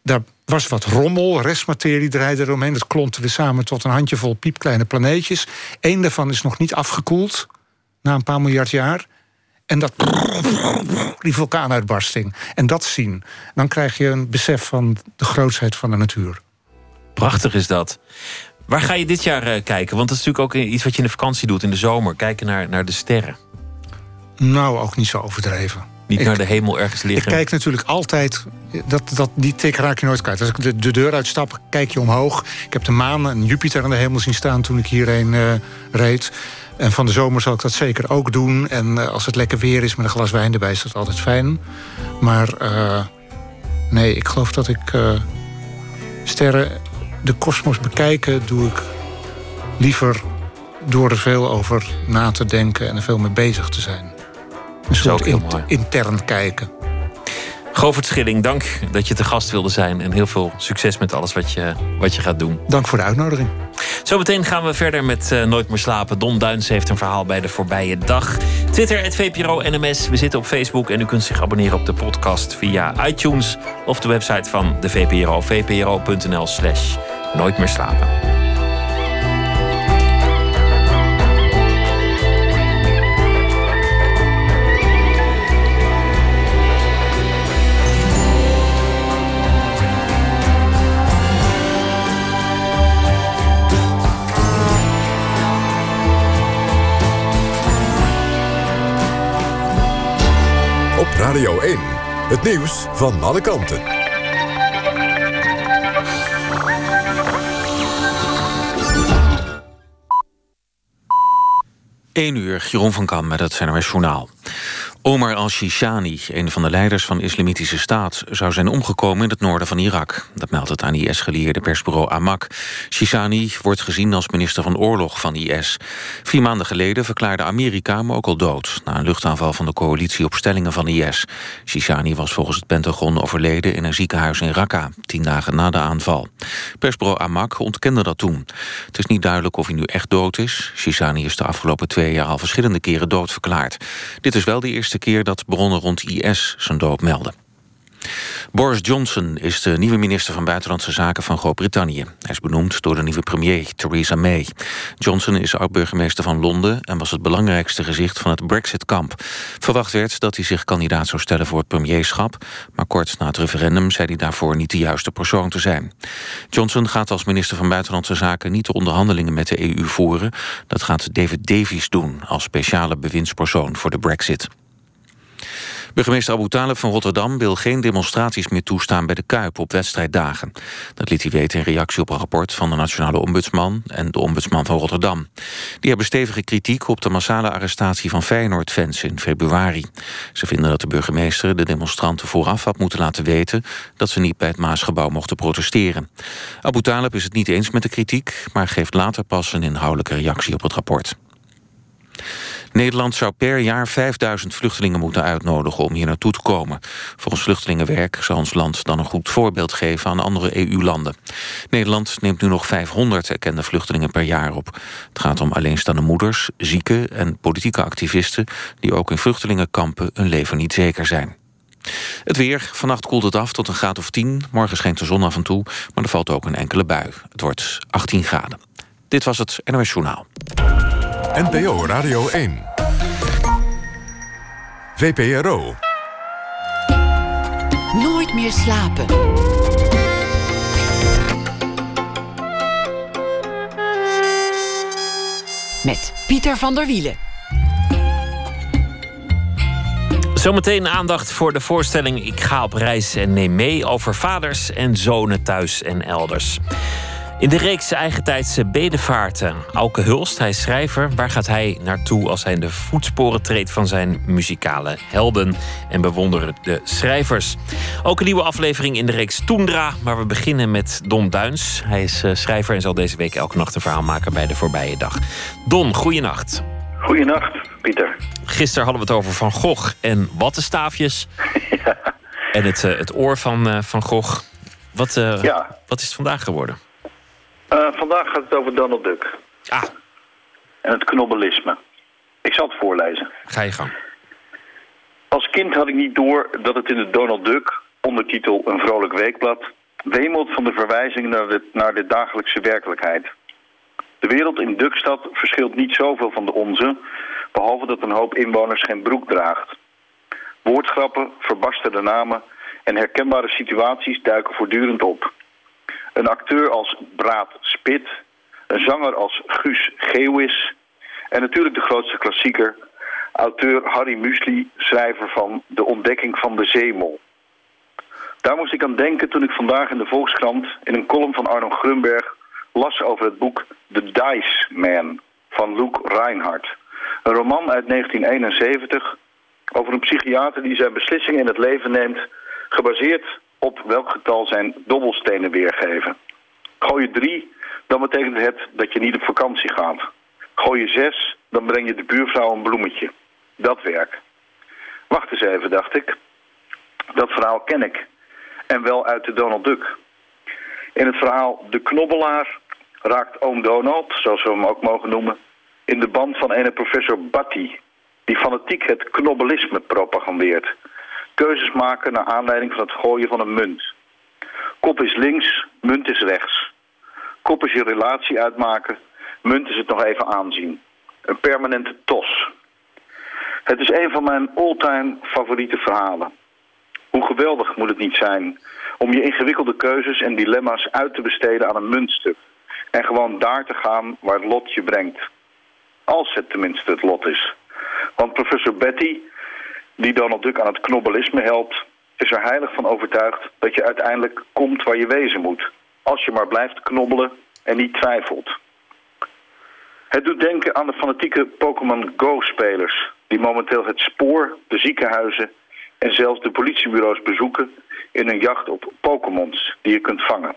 Daar was wat rommel, restmaterie draaide eromheen. Dat klonterde samen tot een handjevol piepkleine planeetjes. Eén daarvan is nog niet afgekoeld. Na een paar miljard jaar. En dat. Die vulkaanuitbarsting. En dat zien. Dan krijg je een besef van de grootsheid van de natuur. Prachtig is dat. Waar ga je dit jaar eh, kijken? Want dat is natuurlijk ook iets wat je in de vakantie doet, in de zomer. Kijken naar, naar de sterren. Nou, ook niet zo overdreven. Niet Ik- naar de hemel ergens Ik liggen. kijk natuurlijk altijd, dat, dat, die tik raak je nooit kwijt. Als ik de, de deur uitstap, kijk je omhoog. Ik heb de maan en Jupiter aan de hemel zien staan toen ik hierheen eh, reed. En van de zomer zal ik dat zeker ook doen. En eh, als het lekker weer is met een glas wijn erbij, is dat altijd fijn. Maar eh, nee, ik geloof dat ik sterren, de kosmos bekijken, doe ik liever door er veel over na te denken en er veel mee bezig te zijn. Een soort in- intern kijken. Govert Schilling, dank dat je te gast wilde zijn. En heel veel succes met alles wat je, wat je gaat doen. Dank voor de uitnodiging. Zometeen gaan we verder met uh, Nooit meer slapen. Don Duins heeft een verhaal bij de voorbije dag. Twitter, het VPRO NMS. We zitten op Facebook en u kunt zich abonneren op de podcast via iTunes... of de website van de VPRO, vpro.nl slash nooit meer slapen. Radio 1. Het nieuws van alle kanten. 1 uur, Jeroen van Kam met het CNRS Journaal. Omar al-Shishani, een van de leiders van de Islamitische Staat... zou zijn omgekomen in het noorden van Irak. Dat meldt het aan IS-gelieerde persbureau Amak. Shishani wordt gezien als minister van oorlog van IS. Vier maanden geleden verklaarde Amerika hem ook al dood... na een luchtaanval van de coalitie op stellingen van IS. Shishani was volgens het Pentagon overleden in een ziekenhuis in Raqqa... tien dagen na de aanval. Persbureau Amak ontkende dat toen. Het is niet duidelijk of hij nu echt dood is. Shishani is de afgelopen twee jaar al verschillende keren doodverklaard. Dit is wel de eerste keer dat bronnen rond IS zijn dood melden. Boris Johnson is de nieuwe minister van Buitenlandse Zaken van Groot-Brittannië. Hij is benoemd door de nieuwe premier, Theresa May. Johnson is oud-burgemeester van Londen... en was het belangrijkste gezicht van het Brexit-kamp. Verwacht werd dat hij zich kandidaat zou stellen voor het premierschap... maar kort na het referendum zei hij daarvoor niet de juiste persoon te zijn. Johnson gaat als minister van Buitenlandse Zaken... niet de onderhandelingen met de EU voeren. Dat gaat David Davies doen als speciale bewindspersoon voor de Brexit. Burgemeester Abu Talib van Rotterdam wil geen demonstraties meer toestaan bij de Kuip op wedstrijddagen. Dat liet hij weten in reactie op een rapport van de Nationale Ombudsman en de Ombudsman van Rotterdam. Die hebben stevige kritiek op de massale arrestatie van Feyenoord-fans in februari. Ze vinden dat de burgemeester de demonstranten vooraf had moeten laten weten dat ze niet bij het Maasgebouw mochten protesteren. Abu Talib is het niet eens met de kritiek, maar geeft later pas een inhoudelijke reactie op het rapport. Nederland zou per jaar 5000 vluchtelingen moeten uitnodigen om hier naartoe te komen. Volgens Vluchtelingenwerk zal ons land dan een goed voorbeeld geven aan andere EU-landen. Nederland neemt nu nog 500 erkende vluchtelingen per jaar op. Het gaat om alleenstaande moeders, zieken en politieke activisten... die ook in vluchtelingenkampen hun leven niet zeker zijn. Het weer. Vannacht koelt het af tot een graad of 10. Morgen schijnt de zon af en toe, maar er valt ook een enkele bui. Het wordt 18 graden. Dit was het NOS Journaal. NPO Radio 1. VPRO. Nooit meer slapen. Met Pieter van der Wielen. Zometeen aandacht voor de voorstelling Ik ga op reis en neem mee over vaders en zonen thuis en elders. In de reeks Eigentijdse bedevaarten. Auke Hulst, hij is schrijver. Waar gaat hij naartoe als hij in de voetsporen treedt van zijn muzikale helden en bewonderen de schrijvers? Ook een nieuwe aflevering in de reeks Toendra, maar we beginnen met Don Duins. Hij is eh, schrijver en zal deze week elke nacht een verhaal maken bij de voorbije dag. Don, goeienacht. Goeienacht, Pieter. Gisteren hadden we het over Van Gogh en wattenstaafjes. ja. En het, eh, het oor van uh, Van Gogh. Wat, ja. wat is het vandaag geworden? Uh, vandaag gaat het over Donald Duck. Ah. En het knobbelisme. Ik zal het voorlezen. Ga je gang. Als kind had ik niet door dat het in de Donald Duck, ondertitel Een vrolijk weekblad, wemelt van de verwijzing naar de, naar de dagelijkse werkelijkheid. De wereld in Duckstad verschilt niet zoveel van de onze, behalve dat een hoop inwoners geen broek draagt. Woordgrappen, verbasterde namen en herkenbare situaties duiken voortdurend op. Een acteur als Braat Spit, een zanger als Guus Geeuwis... en natuurlijk de grootste klassieker, auteur Harry Musli... schrijver van De Ontdekking van de Zemel. Daar moest ik aan denken toen ik vandaag in de Volkskrant... in een column van Arno Grunberg las over het boek The Dice Man van Luke Reinhardt. Een roman uit 1971 over een psychiater die zijn beslissingen in het leven neemt... gebaseerd op welk getal zijn dobbelstenen weergeven. Gooi je drie, dan betekent het dat je niet op vakantie gaat. Gooi je zes, dan breng je de buurvrouw een bloemetje. Dat werk. Wacht eens even, dacht ik. Dat verhaal ken ik. En wel uit de Donald Duck. In het verhaal De Knobbelaar raakt oom Donald, zoals we hem ook mogen noemen... in de band van ene professor Batty... die fanatiek het knobbelisme propagandeert. Keuzes maken naar aanleiding van het gooien van een munt. Kop is links, munt is rechts. Kop is je relatie uitmaken, munt is het nog even aanzien. Een permanente tos. Het is een van mijn all-time favoriete verhalen. Hoe geweldig moet het niet zijn om je ingewikkelde keuzes en dilemma's uit te besteden aan een muntstuk. En gewoon daar te gaan waar het lot je brengt. Als het tenminste het lot is. Want professor Betty, die Donald Duck aan het knobbelisme helpt... is er heilig van overtuigd dat je uiteindelijk komt waar je wezen moet. Als je maar blijft knobbelen en niet twijfelt. Het doet denken aan de fanatieke Pokémon Go-spelers... die momenteel het spoor, de ziekenhuizen en zelfs de politiebureaus bezoeken... in een jacht op Pokémons die je kunt vangen.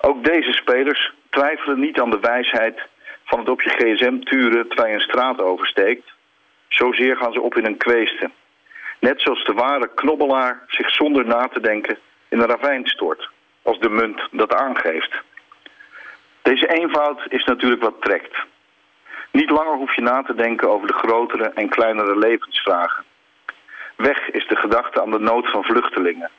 Ook deze spelers twijfelen niet aan de wijsheid van het op je gsm turen terwijl je een straat oversteekt. Zozeer gaan ze op in een kweesten. Net zoals de ware knobbelaar zich zonder na te denken in een ravijn stort, als de munt dat aangeeft. Deze eenvoud is natuurlijk wat trekt. Niet langer hoef je na te denken over de grotere en kleinere levensvragen. Weg is de gedachte aan de nood van vluchtelingen,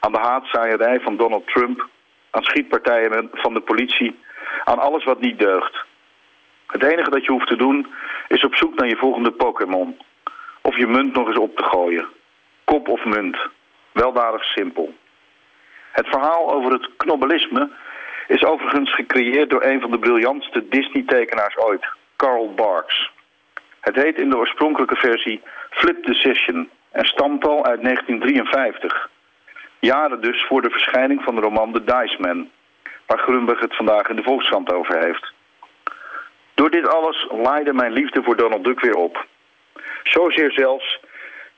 aan de haatzaaierij van Donald Trump, aan schietpartijen van de politie, aan alles wat niet deugt. Het enige dat je hoeft te doen is op zoek naar je volgende Pokémon. Of je munt nog eens op te gooien. Kop of munt. Weldadig simpel. Het verhaal over het knobbelisme is overigens gecreëerd door een van de briljantste Disney-tekenaars ooit, Carl Barks. Het heet in de oorspronkelijke versie Flip Decision en stamt al uit 1953. Jaren dus voor de verschijning van de roman The Dice Man, waar Grunberg het vandaag in de Volkskrant over heeft. Door dit alles laaide mijn liefde voor Donald Duck weer op. Zozeer zelfs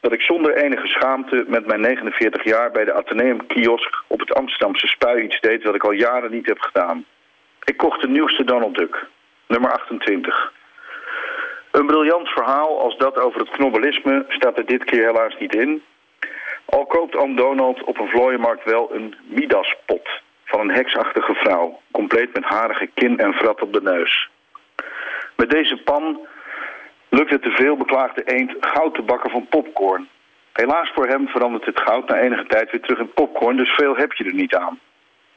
dat ik zonder enige schaamte met mijn 49 jaar bij de Atheneum kiosk op het Amsterdamse spui iets deed wat ik al jaren niet heb gedaan. Ik kocht de nieuwste Donald Duck, nummer 28. Een briljant verhaal als dat over het knobbelisme staat er dit keer helaas niet in. Al koopt oom Donald op een vlooienmarkt wel een Midaspot van een heksachtige vrouw, compleet met harige kin en vrat op de neus. Met deze pan lukt het de veelbeklaagde eend goud te bakken van popcorn. Helaas voor hem verandert het goud na enige tijd weer terug in popcorn, dus veel heb je er niet aan.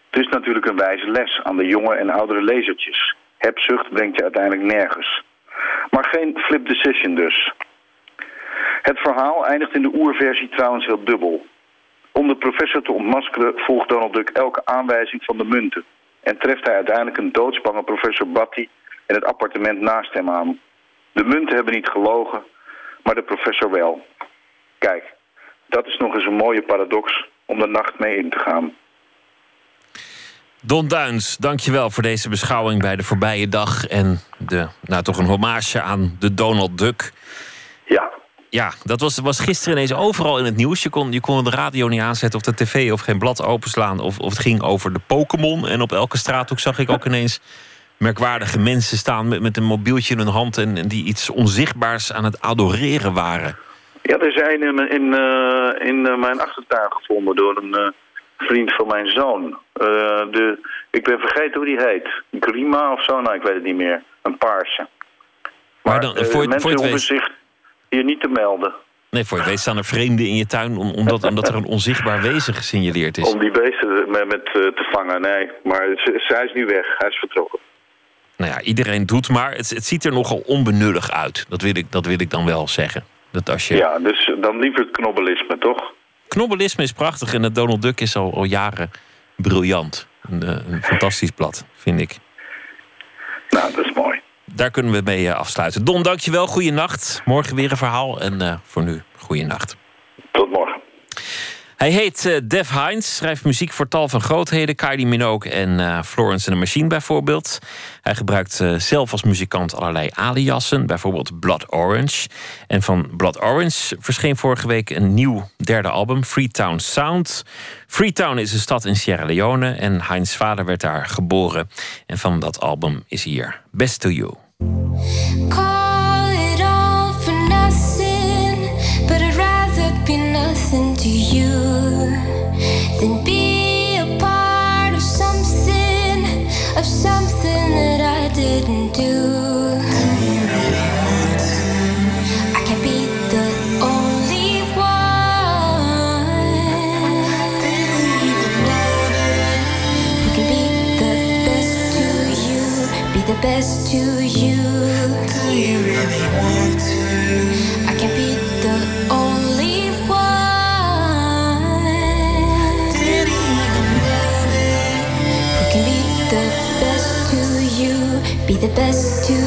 Het is natuurlijk een wijze les aan de jonge en oudere lezertjes. Hebzucht brengt je uiteindelijk nergens. Maar geen flip decision dus. Het verhaal eindigt in de oerversie trouwens heel dubbel. Om de professor te ontmaskeren volgt Donald Duck elke aanwijzing van de munten. En treft hij uiteindelijk een doodsbange professor Batty in het appartement naast hem aan. De munten hebben niet gelogen, maar de professor wel. Kijk, dat is nog eens een mooie paradox om de nacht mee in te gaan. Don Duins, dankjewel voor deze beschouwing bij de voorbije dag. En de, nou, toch een hommage aan de Donald Duck. Ja, Ja, dat was, was gisteren ineens overal in het nieuws. Je kon, je kon de radio niet aanzetten of de tv of geen blad openslaan. Of, of het ging over de Pokémon. En op elke straathoek zag ik ook ineens merkwaardige mensen staan met, met een mobieltje in hun hand. En, en die iets onzichtbaars aan het adoreren waren. ja er zijn in, in, eh, in eh, mijn achtertuin gevonden door een eh, vriend van mijn zoon. De, ik ben vergeten hoe die heet. Grima of zo? Nou, ik weet het niet meer. Een paarse. Maar dan, voor mensen voor hoeven zich hier niet te melden. Nee, voor je weet staan er vreemden in je tuin. om- Omdat, omdat er een onzichtbaar wezen gesignaleerd is. Om die beesten met, met, te vangen, nee. Maar hij is nu weg. Hij is vertrokken. Nou ja, iedereen doet maar. Het, het ziet er nogal onbenullig uit. Dat wil ik, dat wil ik dan wel zeggen. Dat als je... Ja, dus dan liever het knobbelisme, toch? Knobbelisme is prachtig en het Donald Duck is al, al jaren briljant. Een, eh, een fantastisch blad, vind ik. Nou, dat is mooi. Daar kunnen we mee eh, afsluiten. Don, dankjewel. Goeienacht. Morgen weer een verhaal. En eh, voor nu, goeienacht. Tot morgen. Hij heet eh Dev Hines, schrijft muziek voor tal van grootheden. Kylie Minogue en eh, Florence and the Machine bijvoorbeeld. Hij gebruikt eh, zelf als muzikant allerlei aliasen. Bijvoorbeeld Blood Orange. En van Blood Orange verscheen vorige week een nieuw derde album, Freetown Sound. Freetown is een stad in Sierra Leone. En Hines' vader werd daar geboren. En van dat album is hier Best to You. You? Do you really want to? I can be the only one. Did you even? Who can be the best to you? Be the best to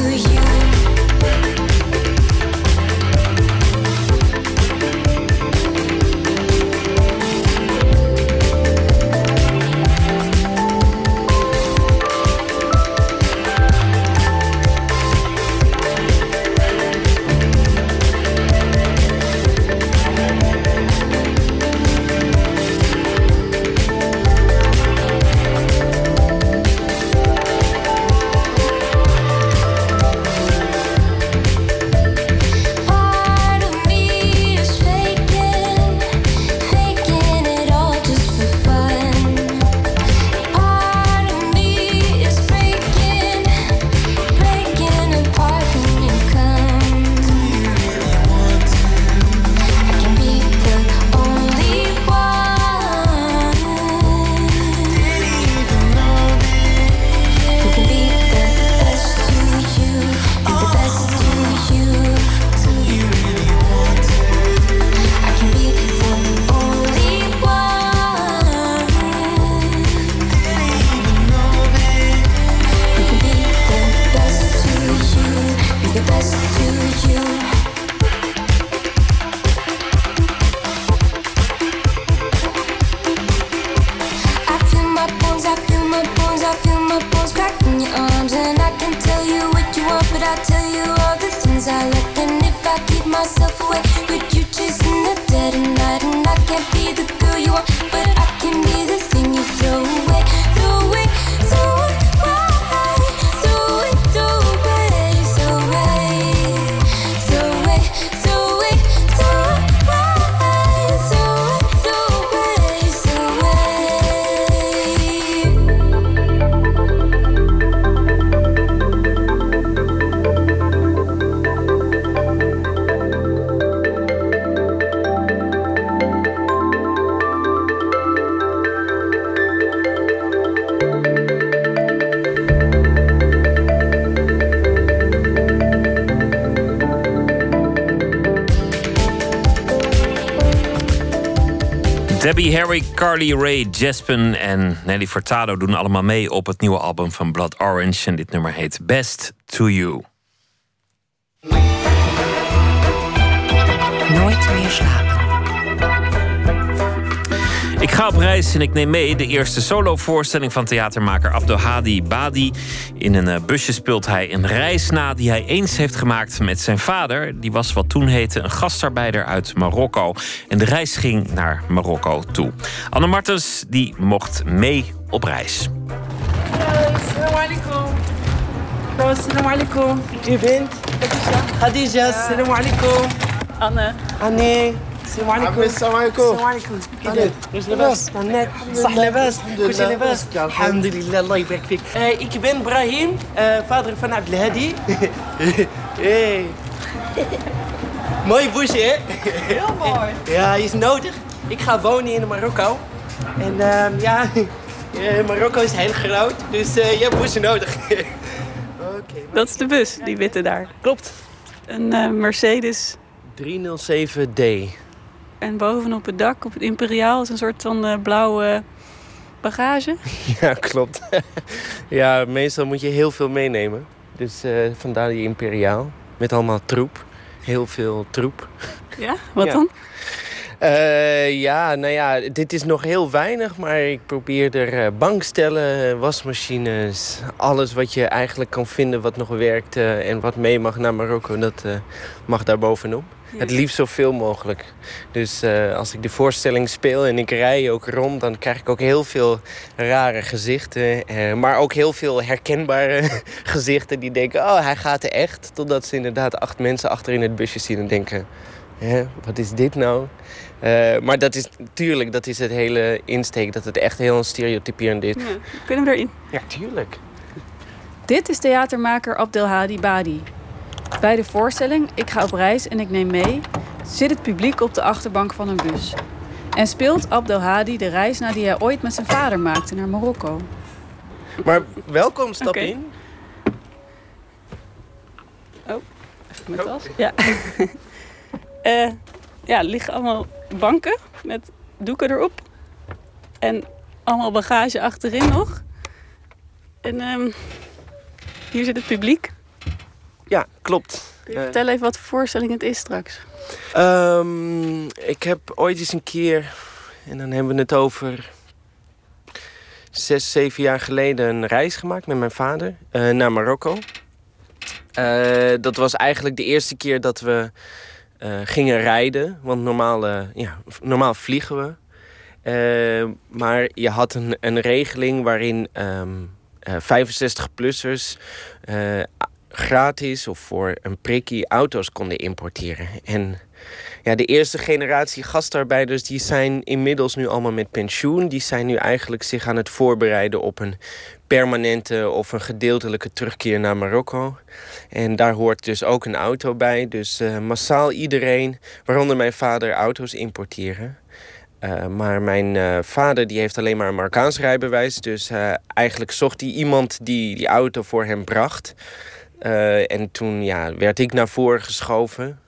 I tell you all the things I like. And if I keep myself away, Harry, Carly Rae Jepsen en Nelly Furtado doen allemaal mee op het nieuwe album van Blood Orange. En dit nummer heet Best to You. Ik ga op reis en ik neem mee de eerste solovoorstelling van theatermaker Abdelhadi Badi. In een eh, busje speelt hij een reis na die hij eens heeft gemaakt met zijn vader. Die was wat toen heette een gastarbeider uit Marokko. En de reis ging naar Marokko toe. Anne Martens die mocht mee op reis. Assalamu alaikum. Assalamu alaikum. U bent? Khadija. Assalamu alaikum. Anne. Anne. Assalamu alaikum. Assalamu alaikum. Assalamu alaikum. كده ايش لاباس؟ هناك صح لاباس؟ كل شيء لاباس؟ الحمد لله الله يبارك فيك. ik ben Brahim, vader van Abdelhadi. Hey. Mooi busje, hè? Heel mooi. Ja, is nodig. Ik ga wonen in Marokko. En ehm, ja, eh, Marokko is heel groot, dus eh, je hebt bussen nodig. Dat is de bus, die witte daar. Klopt. Een eh, Mercedes. 307D. En bovenop het dak, op het Imperiaal, is een soort van eh, blauwe bagage. Ja, klopt. ja, meestal moet je heel veel meenemen. Dus eh, vandaar die imperiaal. Met allemaal troep. Heel veel troep. Ja, wat Ja. dan? Eh, ja, nou ja, dit is nog heel weinig, maar ik probeer er bankstellen, wasmachines, alles wat je eigenlijk kan vinden wat nog werkt en wat mee mag naar Marokko, dat mag daar bovenop. Ja. Het liefst zoveel mogelijk. Dus eh, als ik de voorstelling speel en ik rij ook rond, dan krijg ik ook heel veel rare gezichten. eh, maar ook heel veel herkenbare gezichten die denken, oh hij gaat er echt. Totdat ze inderdaad acht mensen achter in het busje zien en denken, Hè, wat is dit nou? Eh, maar dat is natuurlijk, dat is het hele insteek, dat het echt heel stereotyperend is. Ja, kunnen we erin? Ja, tuurlijk. Dit is theatermaker Abdelhadi Badi. Bij de voorstelling Ik ga op reis en ik neem mee... zit het publiek op de achterbank van een bus. En speelt Abdelhadi de reis na die hij ooit met zijn vader maakte naar Marokko. Maar welkom, stap in. Mijn tas? Ja. Eh, ja, er liggen allemaal banken met doeken erop. En allemaal bagage achterin nog. En ehm, hier zit het publiek. Ja, klopt. Kun je Eh, vertellen even wat voor voorstelling het is straks? Ehm, ik heb ooit eens een keer, en dan hebben we het over zes, zeven jaar geleden, een reis gemaakt met mijn vader eh, naar Marokko. Eh, dat was eigenlijk de eerste keer dat we gingen rijden, want normaal, ja, normaal vliegen we. Maar je had een, een regeling waarin ehm, eh, 65-plussers gratis of voor een prikkie auto's konden importeren. En ja, de eerste generatie gastarbeiders die zijn inmiddels nu allemaal met pensioen. Die zijn nu eigenlijk zich aan het voorbereiden op een permanente of een gedeeltelijke terugkeer naar Marokko. En daar hoort dus ook een auto bij. Dus eh, massaal iedereen, waaronder mijn vader, auto's importeren. Uh, maar mijn uh, vader die heeft alleen maar een Marokkaans rijbewijs. Dus eigenlijk zocht hij iemand die die auto voor hem bracht. En toen ja, werd ik naar voren geschoven.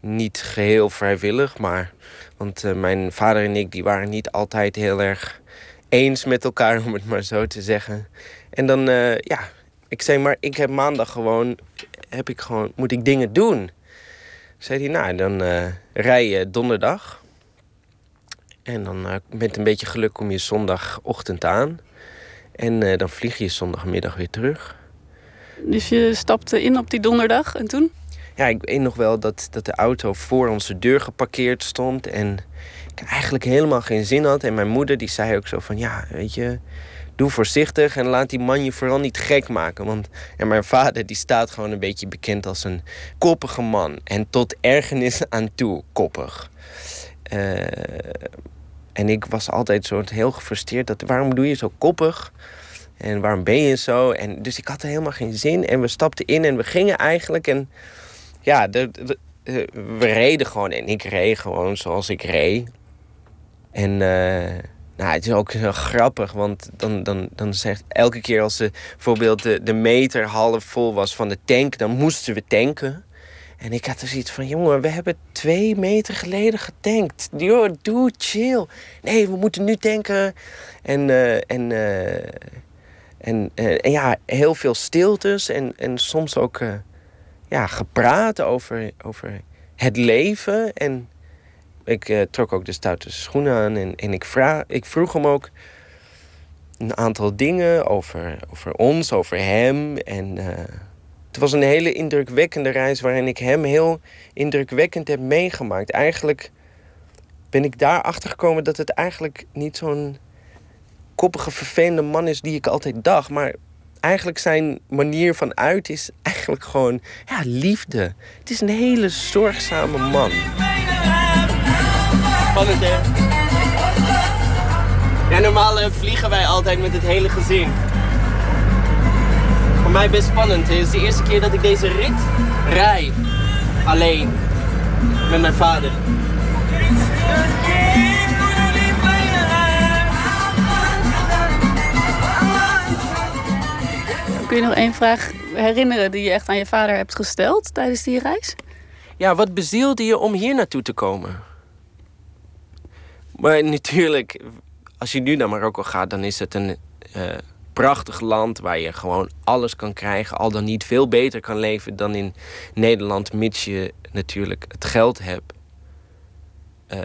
niet geheel vrijwillig, maar... Want mijn vader en ik die waren niet altijd heel erg eens met elkaar, om het maar zo te zeggen. En dan, ja, ik zei maar, ik heb maandag gewoon... Heb ik gewoon, moet ik dingen doen? Zei hij, nou, dan rij je donderdag... En dan met een beetje geluk kom je zondagochtend aan. En dan vlieg je zondagmiddag weer terug. Dus je stapte in op die donderdag en toen? Ja, ik weet nog wel dat, dat de auto voor onze deur geparkeerd stond. En ik eigenlijk helemaal geen zin had. En mijn moeder die zei ook zo van... Ja, weet je, doe voorzichtig en laat die man je vooral niet gek maken. Want en mijn vader die staat gewoon een beetje bekend als een koppige man. En tot ergernis aan toe koppig. Uh, en ik was altijd zo heel gefrustreerd. Dat, waarom doe je zo koppig? En waarom ben je zo? En dus ik had er helemaal geen zin. En we stapten in en we gingen eigenlijk. En ja, de, de, we reden gewoon. En ik reed gewoon zoals ik reed. En uh, nou, het is ook heel grappig. Want dan, dan, dan zegt elke keer als de, bijvoorbeeld de, de meter half vol was van de tank... dan moesten we tanken. En ik had dus iets van, jongen, we hebben twee meter geleden getankt. Yo, doe chill. Nee, we moeten nu tanken. En, uh, en, en, uh, en, ja, heel veel stiltes. En, en soms ook ja, gepraat over, over het leven. En ik trok ook de stoute schoenen aan. En, en ik, vraag, ik vroeg hem ook een aantal dingen over, over ons, over hem. En het was een hele indrukwekkende reis waarin ik hem heel indrukwekkend heb meegemaakt. Eigenlijk ben ik daarachter gekomen dat het eigenlijk niet zo'n koppige, vervelende man is die ik altijd dacht. Maar eigenlijk zijn manier van uit is eigenlijk gewoon ja, liefde. Het is een hele zorgzame man. Spannend hè? Ja, normaal uh, vliegen wij altijd met het hele gezin voor mij best spannend. Het is de eerste keer dat ik deze rit rij. Alleen. Met mijn vader. Kun je nog één vraag herinneren die je echt aan je vader hebt gesteld tijdens die reis? Ja, wat bezielde je om hier naartoe te komen? Maar natuurlijk, als je nu naar Marokko gaat, dan is het een... Uh, prachtig land waar je gewoon alles kan krijgen, al dan niet veel beter kan leven dan in Nederland, mits je natuurlijk het geld hebt. Uh,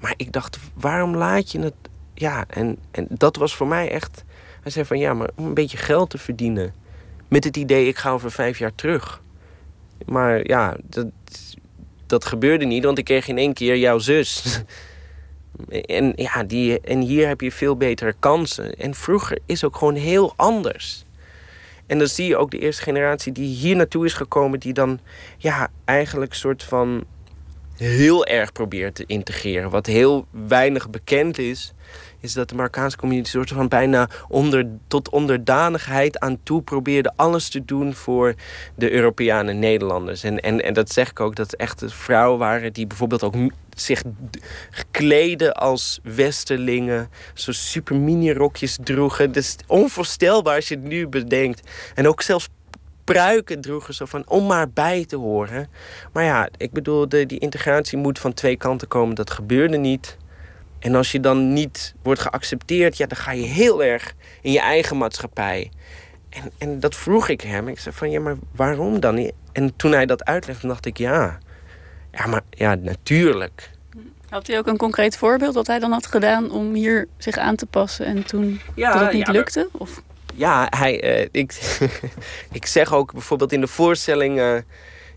maar ik dacht, waarom laat je het? Ja, en, en dat was voor mij echt. Hij zei van ja, maar om een beetje geld te verdienen. Met het idee, ik ga over vijf jaar terug. Maar ja, dat, dat gebeurde niet, want ik kreeg in één keer jouw zus. En, ja, die, en hier heb je veel betere kansen. En vroeger is ook gewoon heel anders. En dan zie je ook de eerste generatie die hier naartoe is gekomen, die dan ja, eigenlijk soort van heel erg probeert te integreren. Wat heel weinig bekend is, is dat de Marokkaanse community soort van bijna onder, tot onderdanigheid aan toe probeerde alles te doen voor de Europeanen Nederlanders. En, en, en dat zeg ik ook, dat het echt vrouwen waren die bijvoorbeeld ook zich kleden als westerlingen. Zo super mini rokjes droegen. Dus onvoorstelbaar als je het nu bedenkt. En ook zelfs pruiken droegen, zo van om maar bij te horen. Maar ja, ik bedoel, de, die integratie moet van twee kanten komen. Dat gebeurde niet. En als je dan niet wordt geaccepteerd, ja, dan ga je heel erg in je eigen maatschappij. En, en dat vroeg ik hem. Ik zei van, ja, maar waarom dan? niet? En toen hij dat uitlegde, dacht ik, ja, ja, maar ja, natuurlijk. Had hij ook een concreet voorbeeld wat hij dan had gedaan om hier zich aan te passen en toen Ja, dat het niet ja, lukte? Of Ja, hij, eh, ik, ik zeg ook bijvoorbeeld in de voorstelling... eh,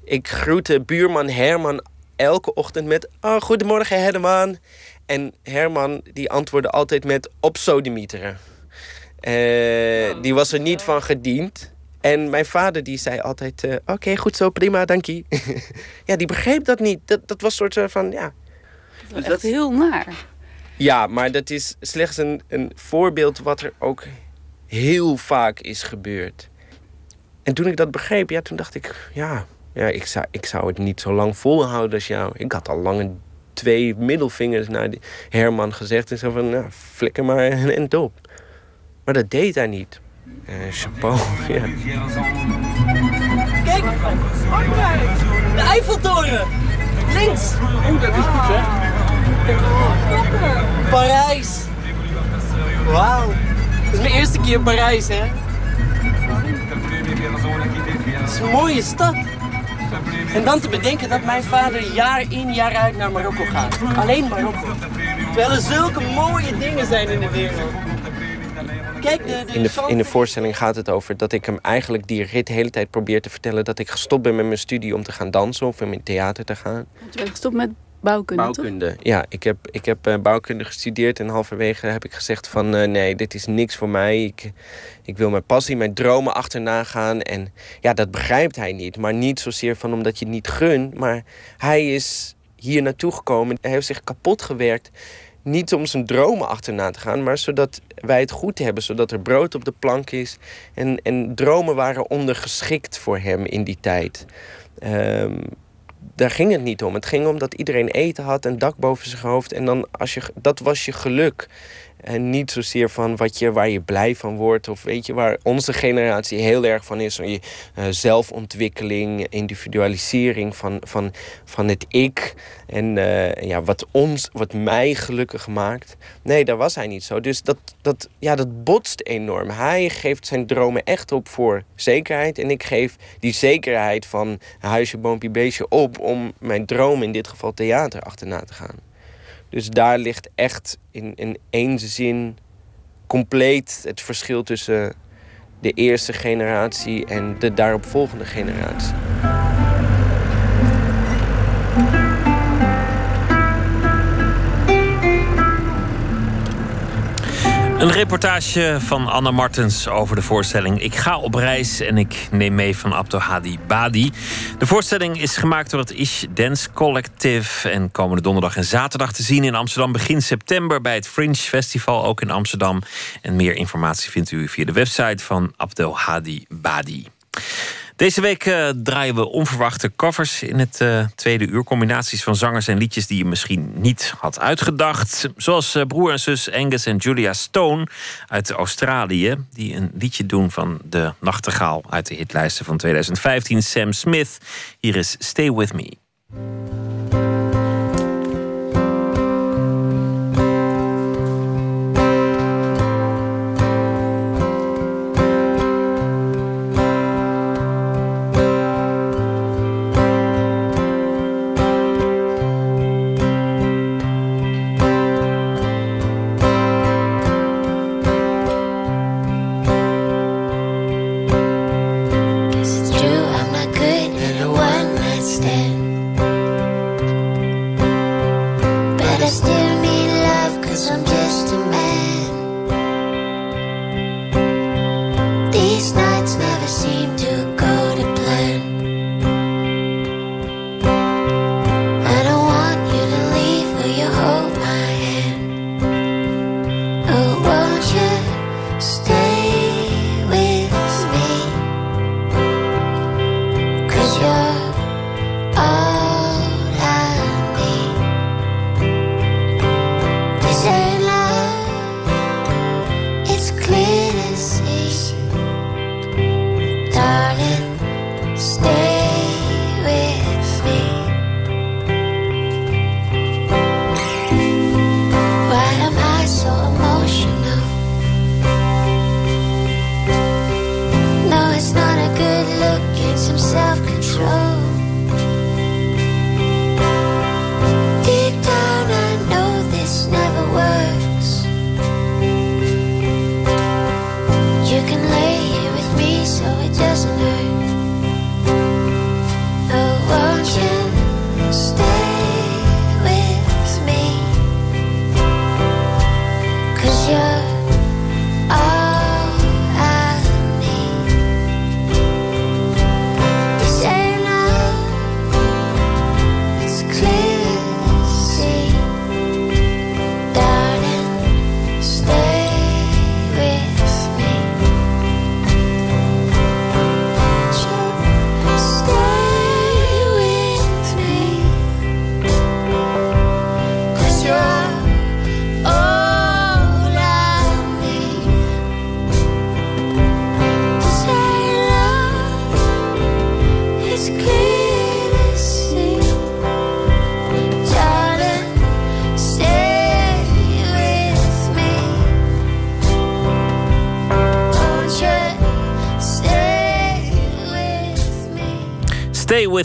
ik groette buurman Herman elke ochtend met... Oh, goedemorgen Herman. En Herman die antwoordde altijd met op sodemieteren. Eh, die was er niet van gediend. En mijn vader die zei altijd... eh, Oké, goed zo, prima, dankie. ja, die begreep dat niet. Dat, dat was een soort van, ja... dat is heel naar. Ja, maar dat is slechts een, een voorbeeld wat er ook heel vaak is gebeurd. En toen ik dat begreep, ja, toen dacht ik, ja, ja ik, zou, ik zou het niet zo lang volhouden als jou. Ik had al lang een twee middelvingers naar die Herman gezegd en zo van, nou, flikker maar en, en top. Maar dat deed hij niet. Eh, chapeau, ja. Kijk, de Eiffeltoren. Links. Oeh, dat is goed, hè? Parijs. Wauw. Dat is mijn eerste keer in Parijs, hè? Het is een mooie stad. En dan te bedenken dat mijn vader jaar in jaar uit naar Marokko gaat. Alleen Marokko. Terwijl er zulke mooie dingen zijn in de wereld. Kijk, de, de In de, in de voorstelling gaat het over dat ik hem eigenlijk die rit de hele tijd probeer te vertellen... dat ik gestopt ben met mijn studie om te gaan dansen of om in theater te gaan. Want je bent gestopt met bouwkunde? Bouwkunde. Ja, ik heb, ik heb eh, bouwkunde gestudeerd en halverwege heb ik gezegd van eh, nee, dit is niks voor mij. Ik, ik wil mijn passie, mijn dromen achterna gaan. En ja, dat begrijpt hij niet. Maar niet zozeer van omdat je het niet gunt. Maar hij is hier naartoe gekomen. Hij heeft zich kapot gewerkt. Niet om zijn dromen achterna te gaan, maar zodat wij het goed hebben. Zodat er brood op de plank is. En, en dromen waren ondergeschikt voor hem in die tijd. Ehm, daar ging het niet om. Het ging om dat iedereen eten had, een dak boven zijn hoofd. En dan als je, dat was je geluk. En niet zozeer van wat je, waar je blij van wordt. Of weet je, waar onze generatie heel erg van is. Je, eh, zelfontwikkeling, individualisering van, van, van het ik. En eh, ja, wat, ons, wat mij gelukkig maakt. Nee, daar was hij niet zo. Dus dat, dat, ja, dat botst enorm. Hij geeft zijn dromen echt op voor zekerheid. En ik geef die zekerheid van huisje, boompje, beestje op... om mijn droom, in dit geval theater, achterna te gaan. Dus daar ligt echt in, in één zin compleet het verschil tussen de eerste generatie en de daaropvolgende generatie. Een reportage van Anna Martens over de voorstelling Ik ga op reis en ik neem mee van Abdelhadi Badi. De voorstelling is gemaakt door het Ish Dance Collective en komende donderdag en zaterdag te zien in Amsterdam begin september bij het Fringe Festival ook in Amsterdam. En meer informatie vindt u via de website van Abdelhadi Badi. Deze week eh, draaien we onverwachte covers in het eh, tweede uur. Combinaties van zangers en liedjes die je misschien niet had uitgedacht. Zoals eh, broer en zus Angus en Julia Stone uit Australië. Die een liedje doen van de nachtegaal uit de hitlijsten van 2015. Sam Smith. Hier is Stay With Me.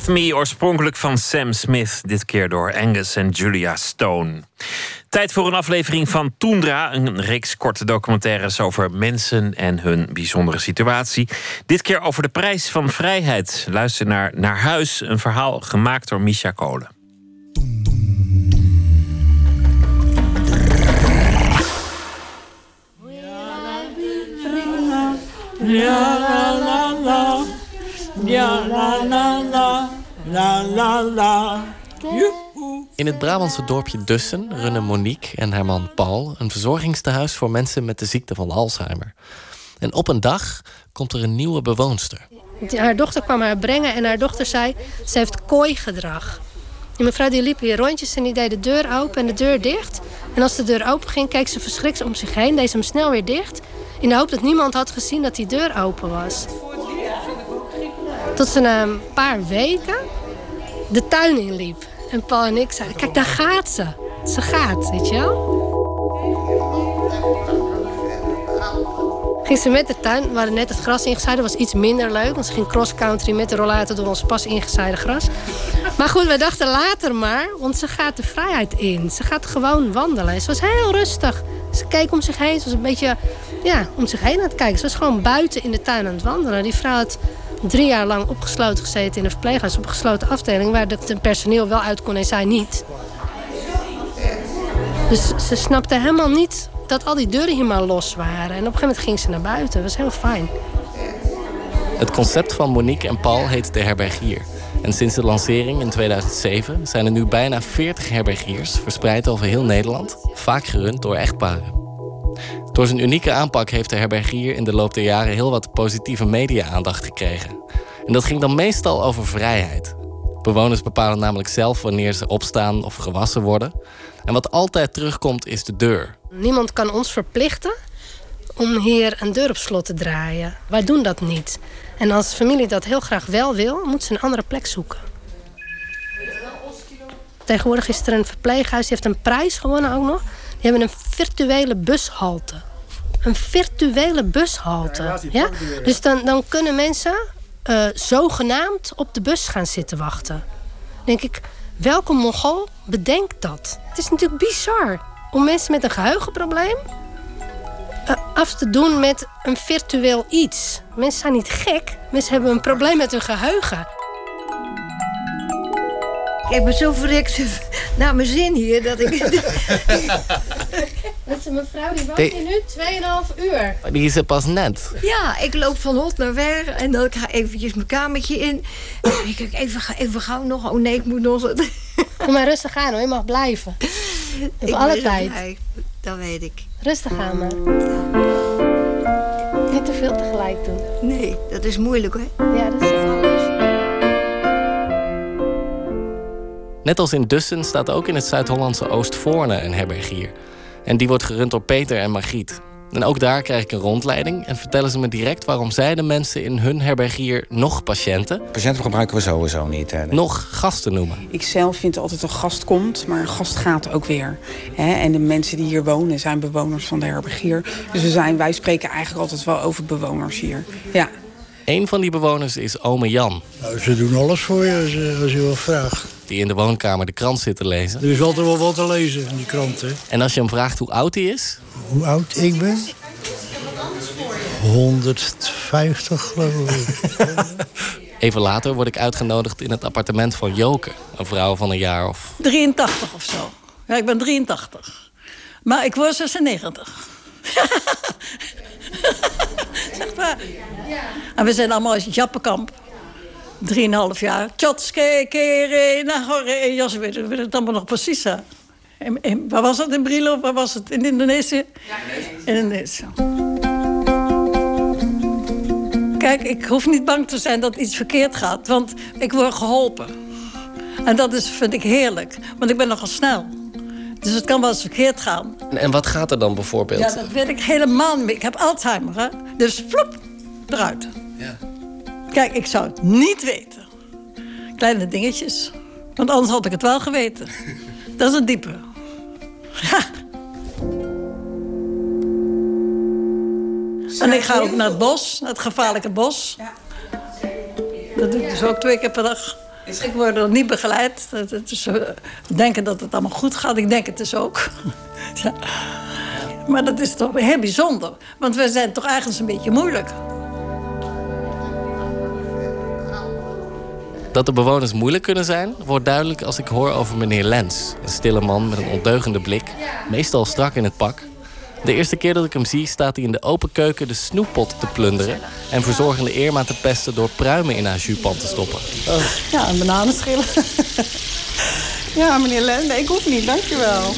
With Me, oorspronkelijk van Sam Smith. Dit keer door Angus en Julia Stone. Tijd voor een aflevering van Toendra. Een reeks korte documentaires over mensen en hun bijzondere situatie. Dit keer over de prijs van vrijheid. Luister naar Naar Huis, een verhaal gemaakt door Misha Kolen. Ja la la la. La la la. In het Brabantse dorpje Dussen runnen Monique en haar man Paul een verzorgingstehuis voor mensen met de ziekte van Alzheimer. En op een dag komt er een nieuwe bewoonster. Haar dochter kwam haar brengen en haar dochter zei... ze heeft kooigedrag. Die mevrouw die liep hier rondjes en die deed de deur open en de deur dicht. En als de deur open ging, keek ze verschrikt om zich heen. Deed ze hem snel weer dicht. In de hoop dat niemand had gezien dat die deur open was. Tot ze na een paar weken de tuin inliep. En Paul en ik zeiden, kijk daar gaat ze. Ze gaat, weet je wel. Ging ze met de tuin, we hadden net het gras ingezaaid. Dat was iets minder leuk, want ze ging cross-country met de rollator door ons pas ingezaaide gras. Maar goed, we dachten later maar, want ze gaat de vrijheid in. Ze gaat gewoon wandelen. En ze was heel rustig. Ze keek om zich heen. Ze was een beetje ja, om zich heen aan het kijken. Ze was gewoon buiten in de tuin aan het wandelen. Die vrouw had drie jaar lang opgesloten gezeten in een verpleeghuis op een gesloten afdeling, waar het personeel wel uit kon en zij niet. Dus ze snapte helemaal niet dat al die deuren hier maar los waren. En op een gegeven moment ging ze naar buiten. Dat was heel fijn. Het concept van Monique en Paul heet de herbergier. En sinds de lancering in 2007 zijn er nu bijna 40 herbergiers verspreid over heel Nederland, vaak gerund door echtparen. Door zijn unieke aanpak heeft de herbergier in de loop der jaren heel wat positieve media-aandacht gekregen. En dat ging dan meestal over vrijheid. Bewoners bepalen namelijk zelf wanneer ze opstaan of gewassen worden. En wat altijd terugkomt is de deur. Niemand kan ons verplichten om hier een deur op slot te draaien. Wij doen dat niet. En als familie dat heel graag wel wil, moet ze een andere plek zoeken. Tegenwoordig is er een verpleeghuis, die heeft een prijs gewonnen ook nog. Die hebben een virtuele bushalte. Een virtuele bushalte. Ja, Dus dan, dan kunnen mensen uh, zogenaamd op de bus gaan zitten wachten. denk ik, welke mogol bedenkt dat? Het is natuurlijk bizar om mensen met een geheugenprobleem uh, af te doen met een virtueel iets. Mensen zijn niet gek, mensen hebben een probleem met hun geheugen. Ik heb me zo verrekt naar mijn zin hier dat ik. Dat is een mevrouw die wacht hier nu 2,5 uur. Die is er pas net. Ja, ik loop van hot naar ver en dan ga ik eventjes mijn kamertje in. Ik kijk even, even gauw nog. Oh nee, ik moet nog. Kom maar rustig aan hoor, je mag blijven. Op alle tijd. Blij. Dat weet ik. Rustig aan maar. Niet te veel tegelijk doen. Nee, dat is moeilijk hoor. Ja, dat is Net als in Dussen staat ook in het Zuid-Hollandse Oostvoorne een herbergier. En die wordt gerund door Peter en Margriet. En ook daar krijg ik een rondleiding en vertellen ze me direct waarom zij de mensen in hun herbergier nog patiënten. Patiënten gebruiken we sowieso niet. Hè? Nog gasten noemen. Ik zelf vind altijd een gast komt, maar een gast gaat ook weer. En de mensen die hier wonen zijn bewoners van de herbergier. Dus we zijn, wij spreken eigenlijk altijd wel over bewoners hier. Ja. Een van die bewoners is ome Jan. Nou, ze doen alles voor je als, je- als je wat vraagt. Die in de woonkamer de krant zit te lezen. Er is altijd wel wat te lezen in die krant, hè. En als je hem vraagt hoe oud hij is, Hoe oud ik ben? 150, geloof ik. even later word ik uitgenodigd in het appartement van Joke. Een vrouw van een jaar of 83 of zo. Ja, ik ben 83. Maar ik word 96. zeg maar. En we zijn allemaal uit Jappenkamp. Drieënhalf jaar. Tjotske, kere, nagore, jas, weet weet het allemaal nog precies. Hè. In, in- waar was het in Brilo? Waar was het? In Indonesië? In Indonesië. Kijk, ik hoef niet bang te zijn dat iets verkeerd gaat, want ik word geholpen. En dat is, vind ik heerlijk, want ik ben nogal snel. Dus het kan wel eens verkeerd gaan. En, en wat gaat er dan bijvoorbeeld? Ja, dat weet ik helemaal niet meer. Ik heb Alzheimer, hè? Dus vloep, eruit. Ja. Kijk, ik zou het niet weten. Kleine dingetjes. Want anders had ik het wel geweten. Dat is een diepe. En ik ga ook naar het bos, naar het gevaarlijke bos. Dat doe ik dus ook twee keer per dag. Ik word nog niet begeleid. Het is, eh, denken dat het allemaal goed gaat. Ik denk het dus ook. Ja. Maar dat is toch heel bijzonder. Want we zijn toch eigenlijk een beetje moeilijk. Dat de bewoners moeilijk kunnen zijn, wordt duidelijk als ik hoor over meneer Lens. Een stille man met een ondeugende blik, meestal strak in het pak. De eerste keer dat ik hem zie, staat hij in de open keuken de snoeppot te plunderen en verzorgende Irma te pesten door pruimen in haar juppan te stoppen. Ja, een bananenschillen. ja, meneer Len, nee, ik hoef niet, dankjewel.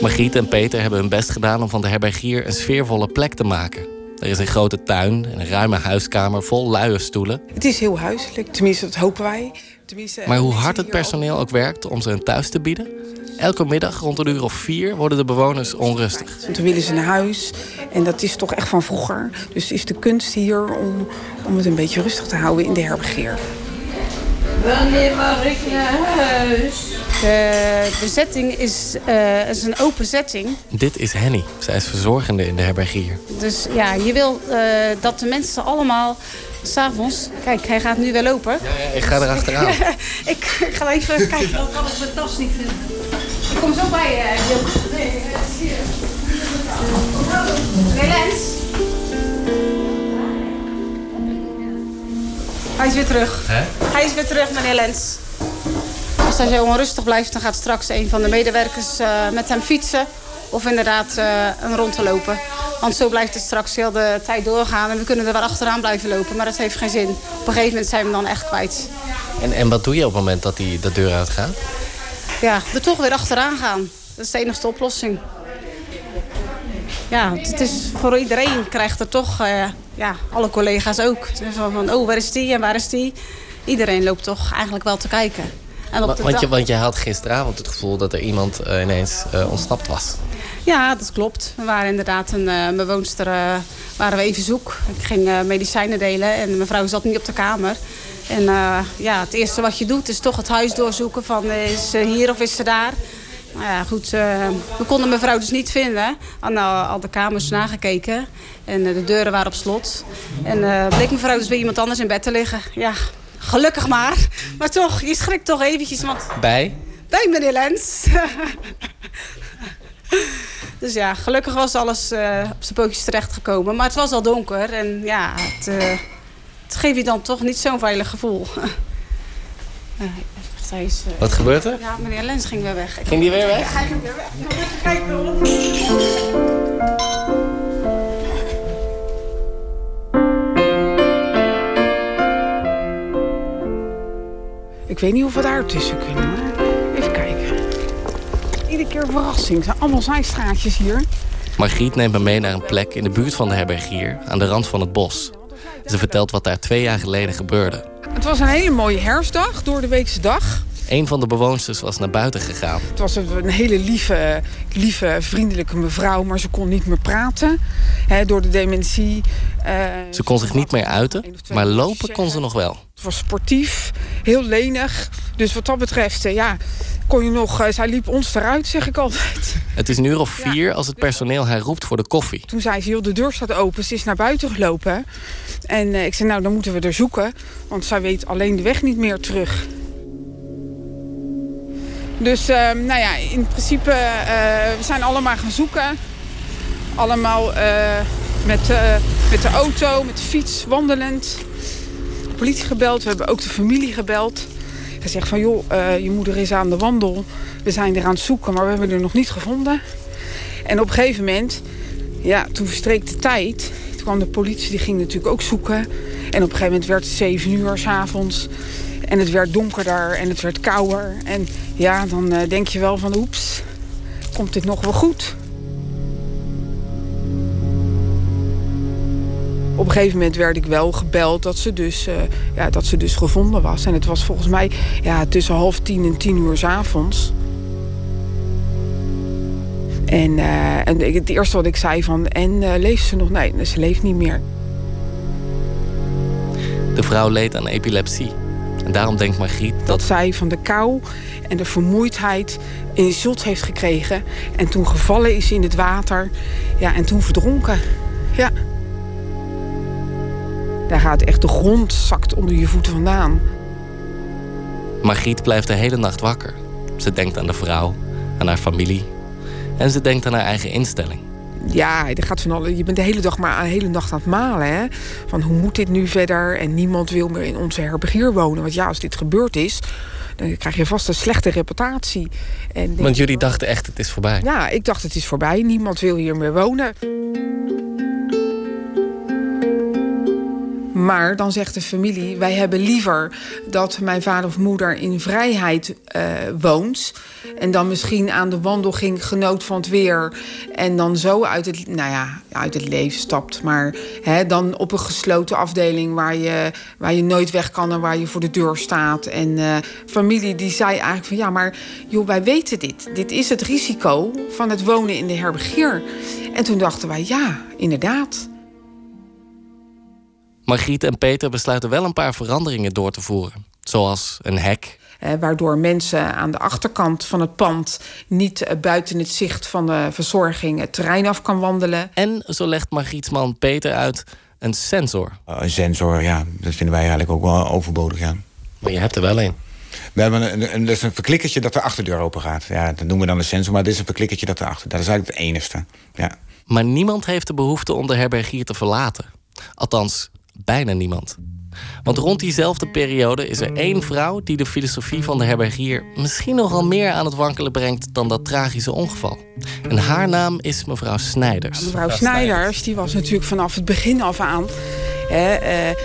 Margriet en Peter hebben hun best gedaan om van de herbergier een sfeervolle plek te maken. Er is een grote tuin en een ruime huiskamer vol luie stoelen. Het is heel huiselijk, tenminste dat hopen wij. Tenminste, Maar hoe hard het personeel ook werkt om ze een thuis te bieden, elke middag rond een uur of vier worden de bewoners onrustig. Want dan willen ze naar huis. En dat is toch echt van vroeger. Dus is de kunst hier om, om het een beetje rustig te houden in de herbergier. Wanneer mag ik naar huis? De, de setting is, eh, is een open setting. Dit is Henny. Zij is verzorgende in de herbergier. Dus ja, je wil eh, dat de mensen allemaal s'avonds... Kijk, hij gaat nu weer lopen. Ik ga er achteraan. ik, ik ga even kijken. Dan kan ik mijn tas niet vinden. Ik kom zo bij je, uh, Nee, eh, zie je. Meneer Lens. Hij is weer terug. Hè? Hij is weer terug, meneer Lens. Als hij zo onrustig blijft, dan gaat straks een van de medewerkers eh, met hem fietsen. Of inderdaad eh, een rond te lopen. Want zo blijft het straks heel de tijd doorgaan. En we kunnen er wel achteraan blijven lopen. Maar dat heeft geen zin. Op een gegeven moment zijn we hem dan echt kwijt. En, en wat doe je op het moment dat hij de deur uitgaat? Ja, er toch weer achteraan gaan. Dat is de enige oplossing. Ja, het is voor iedereen krijgt er toch, eh, ja, alle collega's ook. Van, van, oh, waar is die en waar is die? Iedereen loopt toch eigenlijk wel te kijken. En op de Want je, dag- want je had gisteravond het gevoel dat er iemand eh, ineens eh, ontsnapt was. Ja, dat klopt. We waren inderdaad een uh, bewoonster, waren we even zoek. Ik ging medicijnen delen en mevrouw zat niet op de kamer. En ja, het eerste wat je doet is toch het huis doorzoeken van is ze hier of is ze daar. Nou ja, goed, we konden mevrouw dus niet vinden. Al de kamers nagekeken en eh, de deuren waren op slot. En eh, bleek mevrouw dus bij iemand anders in bed te liggen. Ja, gelukkig maar. Maar toch, je schrikt toch eventjes, want Bij? bij meneer Lens. dus ja, gelukkig was alles eh, op zijn pootjes terechtgekomen. Maar het was al donker en ja, het, eh, het geeft je dan toch niet zo'n veilig gevoel. Is, Wat gebeurt er? Ja, meneer Lens ging weer weg. Ging die weer weg? Ja, hij ging weer weg. Ik weet niet of we daar tussen kunnen. hoor. Even kijken. Iedere keer verrassing. Het zijn allemaal zijstraatjes hier. Margriet neemt me mee naar een plek in de buurt van de herbergier, aan de rand van het bos. Ze vertelt wat daar twee jaar geleden gebeurde. Het was een hele mooie herfstdag, door de weekse dag. Een van de bewoonsters was naar buiten gegaan. Het was een hele lieve, lieve, vriendelijke mevrouw, maar ze kon niet meer praten. Door de dementie. Eh, Ze kon zich niet meer uiten, maar lopen kon ze nog wel. Het was sportief, heel lenig. Dus wat dat betreft, eh, ja, kon je nog... eh, zij liep ons eruit, zeg ik altijd. Het is een uur of vier als het personeel haar roept voor de koffie. Toen zei ze, joh, de deur staat open. Ze is naar buiten gelopen. En eh, ik zei, nou, dan moeten we er zoeken. Want zij weet alleen de weg niet meer terug. Dus, eh, nou ja, in principe, we zijn allemaal gaan zoeken. Allemaal met, met de auto, met de fiets, wandelend. Politie gebeld, we hebben ook de familie gebeld. Gezegd van, joh, eh, je moeder is aan de wandel. We zijn er aan het zoeken, maar we hebben haar nog niet gevonden. En op een gegeven moment, ja, toen verstreek de tijd. Toen kwam de politie, die ging natuurlijk ook zoeken. En op een gegeven moment werd het zeven uur s'avonds. En het werd donkerder en het werd kouder. En ja, dan eh, denk je wel van, oeps, komt dit nog wel goed? Op een gegeven moment werd ik wel gebeld dat ze dus, eh, ja, dat ze dus gevonden was. En het was volgens mij ja, tussen half tien en tien uur 's avonds. En, eh, en het eerste wat ik zei van, en eh, leeft ze nog? Nee, ze leeft niet meer. De vrouw leed aan epilepsie. En daarom denkt Margriet dat... Dat zij van de kou en de vermoeidheid een zot heeft gekregen. En toen gevallen is in het water. Ja, en toen verdronken. Ja. Daar gaat echt de grond zakt onder je voeten vandaan. Margriet blijft de hele nacht wakker. Ze denkt aan de vrouw, aan haar familie. En ze denkt aan haar eigen instelling. Ja, er gaat van alle, je bent de hele dag maar de hele nacht aan het malen. Hè? Van hoe moet dit nu verder? En niemand wil meer in onze herbergier wonen. Want ja, als dit gebeurd is, dan krijg je vast een slechte reputatie. En Want jullie dachten echt, het is voorbij. Ja, ik dacht het is voorbij. Niemand wil hier meer wonen. Maar dan zegt de familie: wij hebben liever dat mijn vader of moeder in vrijheid eh, woont. En dan misschien aan de wandelging genoot van het weer. En dan zo uit het, nou ja, uit het leven stapt. Maar hè, dan op een gesloten afdeling waar je, waar je nooit weg kan en waar je voor de deur staat. En eh, familie die zei eigenlijk van ja, maar joh, wij weten dit. Dit is het risico van het wonen in de herbergier. En toen dachten wij ja, inderdaad. Margriet en Peter besluiten wel een paar veranderingen door te voeren. Zoals een hek. Eh, waardoor mensen aan de achterkant van het pand niet eh, buiten het zicht van de verzorging het terrein af kan wandelen. En zo legt Margrietsman Peter uit een sensor. Een sensor, ja, dat vinden wij eigenlijk ook wel overbodig, ja. Maar je hebt er wel een. We hebben een, een, dat is een verklikkertje dat de achterdeur open gaat. Ja, dat noemen we dan een sensor, maar dit is een verklikkertje dat erachter. Dat is eigenlijk het enigste. Ja. Maar niemand heeft de behoefte om de herbergier te verlaten. Althans, bijna niemand. Want rond diezelfde periode is er één vrouw die de filosofie van de herbergier misschien nogal meer aan het wankelen brengt dan dat tragische ongeval. En haar naam is mevrouw Snijders. Mevrouw Snijders, die was natuurlijk vanaf het begin af aan. Hè, eh,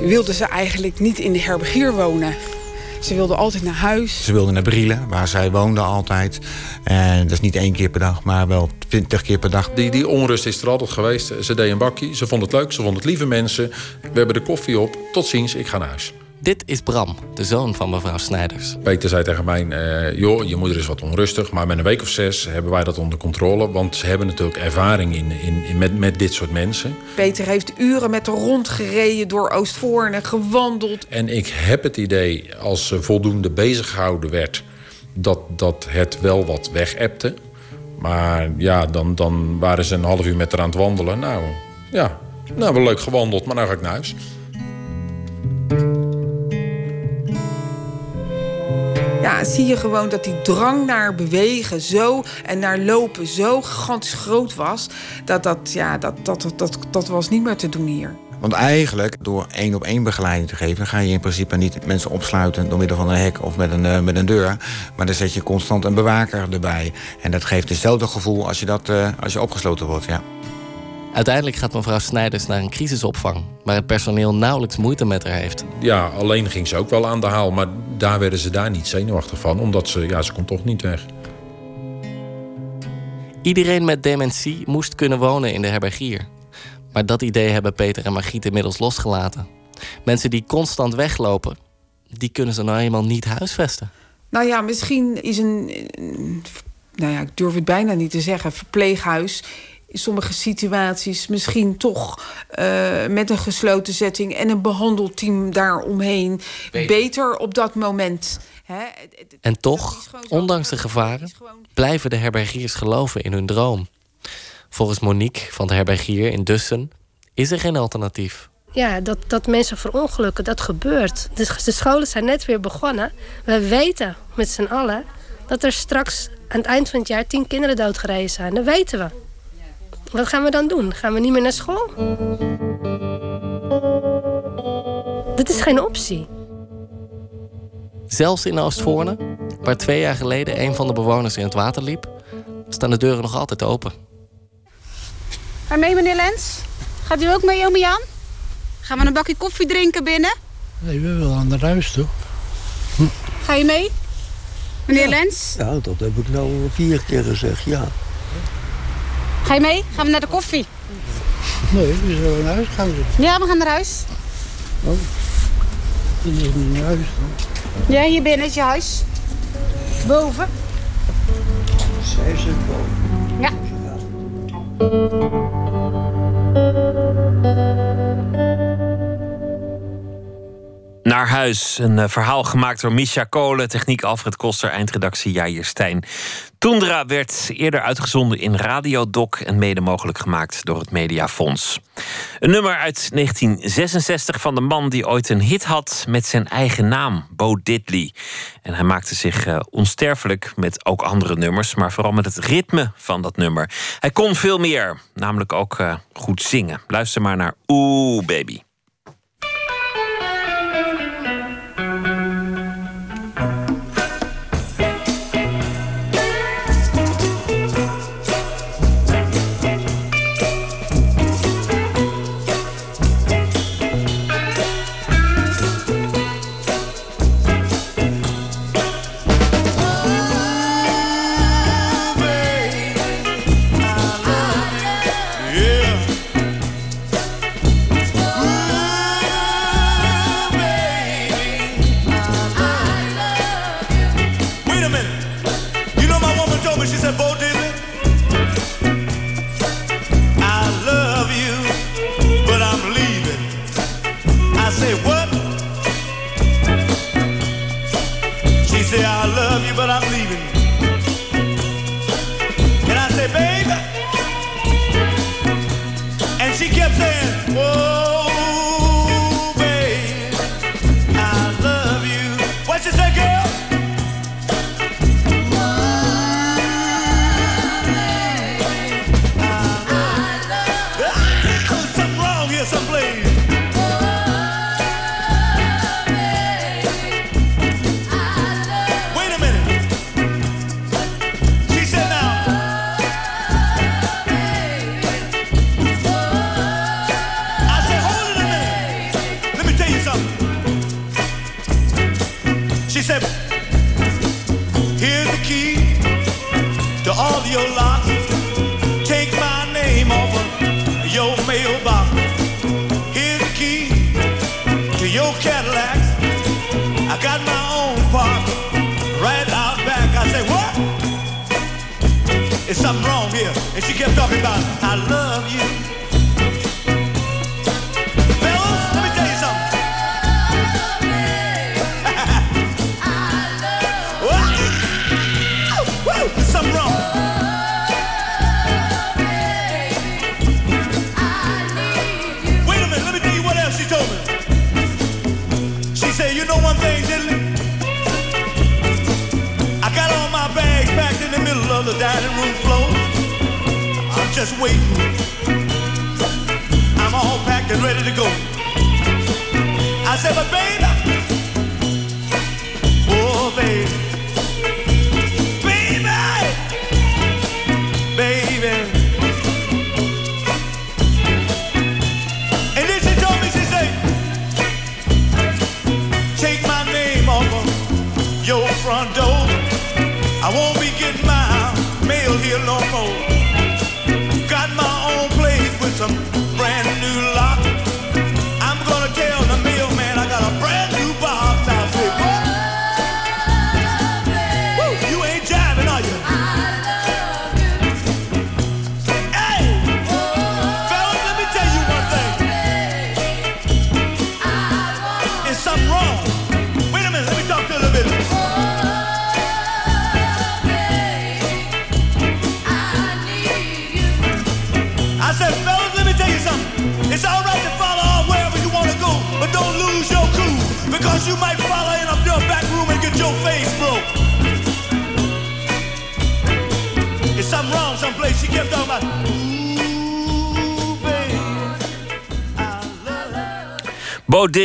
wilde ze eigenlijk niet in de herbergier wonen. Ze wilde altijd naar huis. Ze wilde naar Brielen, waar zij woonde altijd. En dat is niet één keer per dag, maar wel twintig keer per dag. Die, die onrust is er altijd geweest. Ze deed een bakje, ze vond het leuk, ze vond het lieve mensen. We hebben de koffie op. Tot ziens, ik ga naar huis. Dit is Bram, de zoon van mevrouw Snijders. Peter zei tegen mij, eh, joh, je moeder is wat onrustig... maar met een week of zes hebben wij dat onder controle... want ze hebben natuurlijk ervaring in, in, in met, met dit soort mensen. Peter heeft uren met haar rondgereden door Oostvoorne, gewandeld. En ik heb het idee, als ze voldoende bezig gehouden werd... dat, dat het wel wat wegepte. Maar ja, dan, dan waren ze een half uur met haar aan het wandelen. Nou, ja, nou, wel leuk gewandeld, maar nou ga ik naar huis. Ja, zie je gewoon dat die drang naar bewegen zo en naar lopen zo gigantisch groot was. Dat dat, ja, dat, dat, dat, dat, dat was niet meer te doen hier. Want eigenlijk, door één op één begeleiding te geven... ga je in principe niet mensen opsluiten door middel van een hek of met een, uh, met een deur. Maar dan zet je constant een bewaker erbij. En dat geeft hetzelfde gevoel als je, dat, uh, als je opgesloten wordt, ja. Uiteindelijk gaat mevrouw Snijders naar een crisisopvang... waar het personeel nauwelijks moeite met haar heeft. Ja, alleen ging ze ook wel aan de haal. Maar daar werden ze daar niet zenuwachtig van. Omdat ze, ja, ze komt toch niet weg. Iedereen met dementie moest kunnen wonen in de herbergier. Maar dat idee hebben Peter en Margriet inmiddels losgelaten. Mensen die constant weglopen, die kunnen ze nou eenmaal niet huisvesten. Nou ja, misschien is een... Nou ja, ik durf het bijna niet te zeggen. Verpleeghuis in sommige situaties misschien toch uh, met een gesloten setting en een behandelteam daaromheen beter, beter op dat moment. Hè? En toch, ondanks de gevaren, blijven de herbergiers geloven in hun droom. Volgens Monique van de herbergier in Dussen is er geen alternatief. Ja, dat, dat mensen verongelukken, dat gebeurt. De, de scholen zijn net weer begonnen. We weten met z'n allen dat er straks aan het eind van het jaar tien kinderen doodgereden zijn. Dat weten we. Wat gaan we dan doen? Gaan we niet meer naar school? Dit is geen optie. Zelfs in Oostvoorne, waar twee jaar geleden een van de bewoners in het water liep, staan de deuren nog altijd open. Ga mee, meneer Lens? Gaat u ook mee, oom Jan? Gaan we een bakje koffie drinken binnen? Nee, we willen aan de huis toe. Hm. Ga je mee? Meneer ja. Lens? Ja, dat heb ik nou vier keer gezegd, ja. Ga je mee? Gaan we naar de koffie? Nee, we zullen naar huis gaan. Ja, we gaan naar huis. Oh, dat is niet naar huis dan. Ja, hier binnen is je huis. Boven. Zij zit boven. Ja. Naar huis, een eh, verhaal gemaakt door Misha Kolen, techniek Alfred Koster, eindredactie Jair Stijn. Toendra werd eerder uitgezonden in Radiodoc en mede mogelijk gemaakt door het Mediafonds. Een nummer uit 1966 van de man die ooit een hit had met zijn eigen naam, Bo Diddley. En hij maakte zich uh, onsterfelijk met ook andere nummers, maar vooral met het ritme van dat nummer. Hij kon veel meer, namelijk ook uh, goed zingen. Luister maar naar Oeh Baby.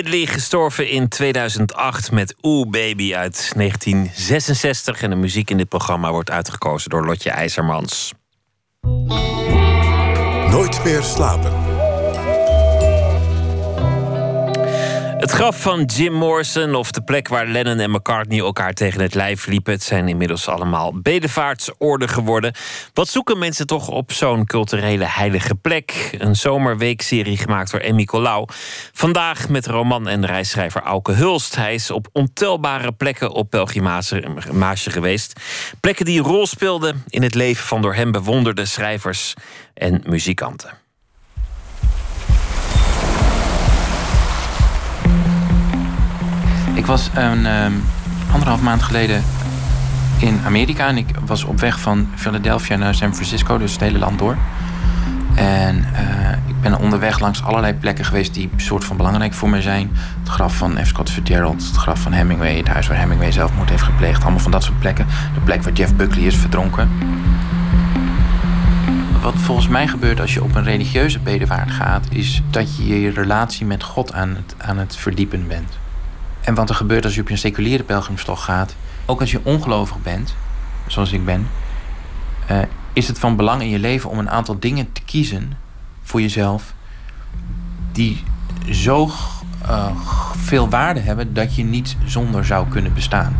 Diddley, gestorven in 2008 met Oeh Baby uit 1966. En de muziek in dit programma wordt uitgekozen door Lotje IJzermans. Nooit meer slapen. Het graf van Jim Morrison of de plek waar Lennon en McCartney elkaar tegen het lijf liepen. Het zijn inmiddels allemaal bedevaartsoorden geworden. Wat zoeken mensen toch op zo'n culturele heilige plek? Een zomerweekserie gemaakt door Emmy Colau. Vandaag met roman en reisschrijver Auke Hulst. Hij is op ontelbare plekken op pelgrimage geweest. Plekken die een rol speelden in het leven van door hem bewonderde schrijvers en muzikanten. Ik was een ehm, anderhalf maand geleden in Amerika en ik was op weg van Philadelphia naar San Francisco, dus het hele land door. En eh, ik ben onderweg langs allerlei plekken geweest die soort van belangrijk voor me zijn. Het graf van F. Scott Fitzgerald, het graf van Hemingway, het huis waar Hemingway zelfmoord heeft gepleegd. Allemaal van dat soort plekken. De plek waar Jeff Buckley is verdronken. Wat volgens mij gebeurt als je op een religieuze bedevaart gaat, is dat je je relatie met God aan aan het verdiepen bent. En wat er gebeurt als je op een seculiere pelgrimstocht gaat, ook als je ongelovig bent, zoals ik ben, eh, is het van belang in je leven om een aantal dingen te kiezen voor jezelf die zo eh, veel waarde hebben dat je niet zonder zou kunnen bestaan.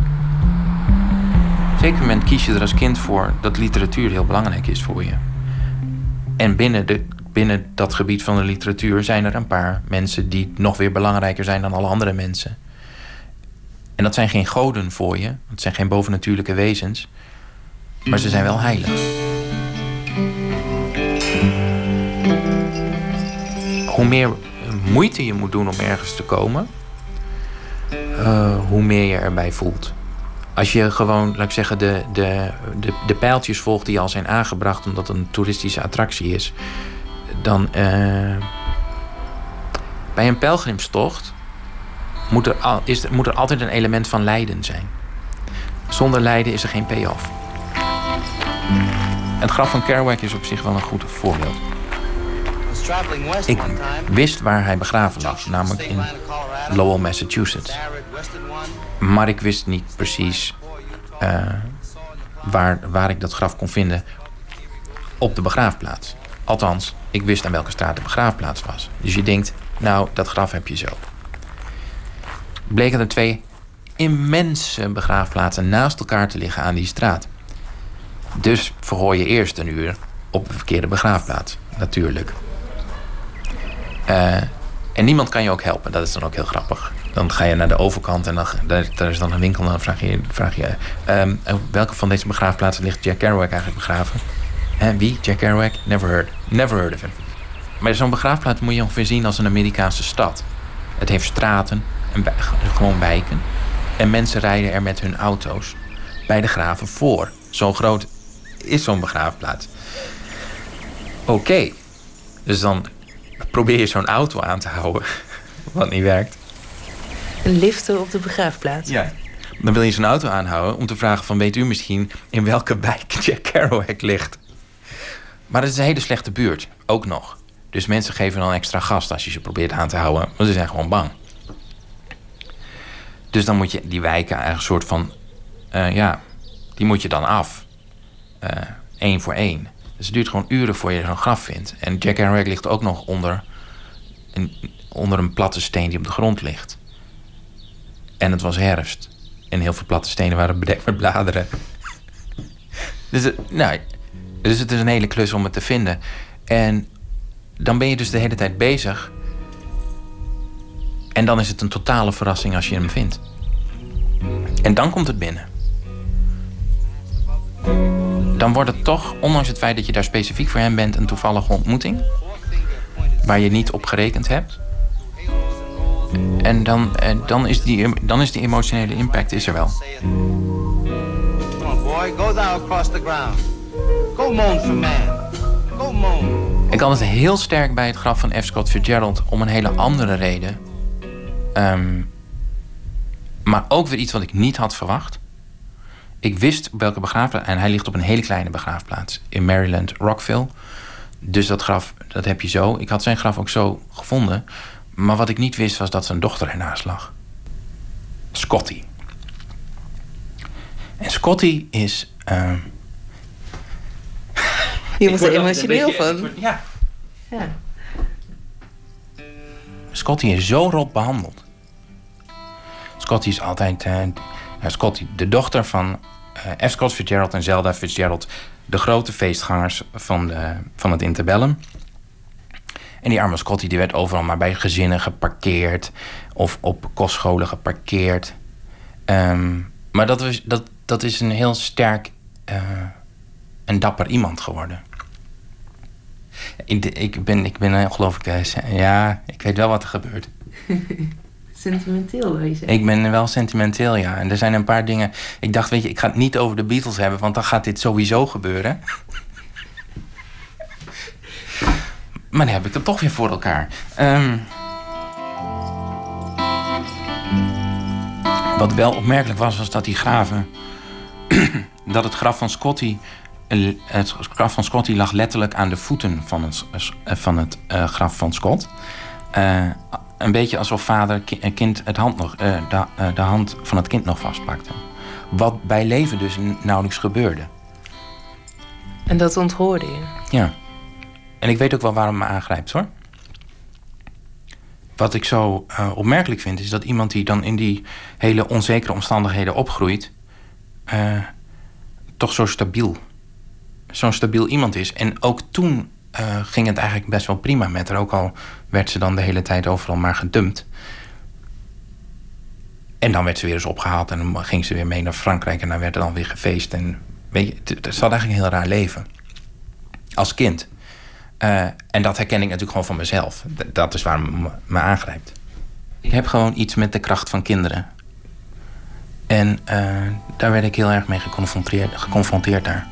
Op een zeker moment kies je er als kind voor dat literatuur heel belangrijk is voor je. En binnen, de, binnen dat gebied van de literatuur zijn er een paar mensen die nog weer belangrijker zijn dan alle andere mensen. En dat zijn geen goden voor je, dat zijn geen bovennatuurlijke wezens, maar ze zijn wel heilig. Hoe meer moeite je moet doen om ergens te komen, uh, hoe meer je erbij voelt. Als je gewoon, laat ik zeggen, de, de, de, de pijltjes volgt die al zijn aangebracht omdat het een toeristische attractie is, dan uh, bij een pelgrimstocht moet er, is, moet er altijd een element van lijden zijn. Zonder lijden is er geen payoff. Het graf van Kerouac is op zich wel een goed voorbeeld. Ik wist waar hij begraven lag, namelijk in Lowell, Massachusetts. Maar ik wist niet precies uh, waar, waar ik dat graf kon vinden op de begraafplaats. Althans, ik wist aan welke straat de begraafplaats was. Dus je denkt, nou, dat graf heb je zo. Bleken er twee immense begraafplaatsen naast elkaar te liggen aan die straat. Dus verhoor je eerst een uur op de verkeerde begraafplaats, natuurlijk. Uh, en niemand kan je ook helpen, dat is dan ook heel grappig. Dan ga je naar de overkant en dan, daar, is dan een winkel en dan vraag je... Vraag je um, welke van deze begraafplaatsen ligt Jack Kerouac eigenlijk begraven? En wie? Jack Kerouac? Never heard. Never heard of him. Maar zo'n begraafplaats moet je ongeveer zien als een Amerikaanse stad. Het heeft straten en gewoon wijken. En mensen rijden er met hun auto's bij de graven voor. Zo groot is zo'n begraafplaats. Oké, dus dan probeer je zo'n auto aan te houden, wat niet werkt. Een liften op de begraafplaats? Ja. Dan wil je zo'n auto aanhouden om te vragen van... weet u misschien in welke wijk Jack Kerouac ligt? Maar het is een hele slechte buurt, ook nog. Dus mensen geven dan extra gas als je ze probeert aan te houden. Want ze zijn gewoon bang. Dus dan moet je die wijken eigenlijk een soort van... Uh, ja, die moet je dan af. Eén uh, voor één. Dus het duurt gewoon uren voor je zo'n graf vindt. En Jack Kerouac ligt ook nog onder een, onder een platte steen die op de grond ligt. En het was herfst. En heel veel platte stenen waren bedekt met bladeren. dus, het, nou, dus het is een hele klus om het te vinden. En dan ben je dus de hele tijd bezig. En dan is het een totale verrassing als je hem vindt. En dan komt het binnen dan wordt het toch, ondanks het feit dat je daar specifiek voor hem bent, een toevallige ontmoeting. Waar je niet op gerekend hebt. En dan, en dan, is, die, dan is die emotionele impact is er wel. Ik had het heel sterk bij het graf van F. Scott Fitzgerald om een hele andere reden. Um, maar ook weer iets wat ik niet had verwacht. Ik wist welke begraafplaats. En hij ligt op een hele kleine begraafplaats in Maryland, Rockville. Dus dat graf, dat heb je zo. Ik had zijn graf ook zo gevonden. Maar wat ik niet wist was dat zijn dochter ernaast lag. Scotty. En Scotty is. Uh... Je wordt er emotioneel van. Ja. ja. Scotty is zo rot behandeld. Scotty is altijd. Uh, Scotty, de dochter van uh, F. Scott Fitzgerald en Zelda Fitzgerald, de grote feestgangers van, de, van het interbellum. En die arme Scotty die werd overal maar bij gezinnen geparkeerd of op kostscholen geparkeerd. Um, maar dat, was, dat, dat is een heel sterk uh, en dapper iemand geworden. Ik, ik, ben, ik ben geloof ik, ja, ik weet wel wat er gebeurt. Sentimenteel wil je. Ik ben wel sentimenteel, ja. En er zijn een paar dingen. Ik dacht, weet je, ik ga het niet over de Beatles hebben, want dan gaat dit sowieso gebeuren. Maar dan heb ik het toch weer voor elkaar. Ehm, wat wel opmerkelijk was, was dat die graven. dat het graf van Scotty. Eh, Het graf van Scotty lag letterlijk aan de voeten van het, eh, van het eh, graf van Scott. Eh, een beetje alsof vader en kind het hand nog, eh, de, eh, de hand van het kind nog vastpakte. Wat bij leven dus nauwelijks gebeurde. En dat onthoorde je. Ja. En ik weet ook wel waarom me aangrijpt hoor. Wat ik zo eh, opmerkelijk vind, is dat iemand die dan in die hele onzekere omstandigheden opgroeit, eh, toch zo stabiel. Zo'n stabiel iemand is. En ook toen eh, ging het eigenlijk best wel prima met haar. Ook al werd ze dan de hele tijd overal maar gedumpt. En dan werd ze weer eens opgehaald en dan ging ze weer mee naar Frankrijk en dan werd er dan weer gefeest. En weet je, het, zat eigenlijk een heel raar leven. Als kind. Eh, en dat herken ik natuurlijk gewoon van mezelf. Dat is waar me, me aangrijpt. Ik heb gewoon iets met de kracht van kinderen. En eh, daar werd ik heel erg mee geconfronteerd, geconfronteerd daar.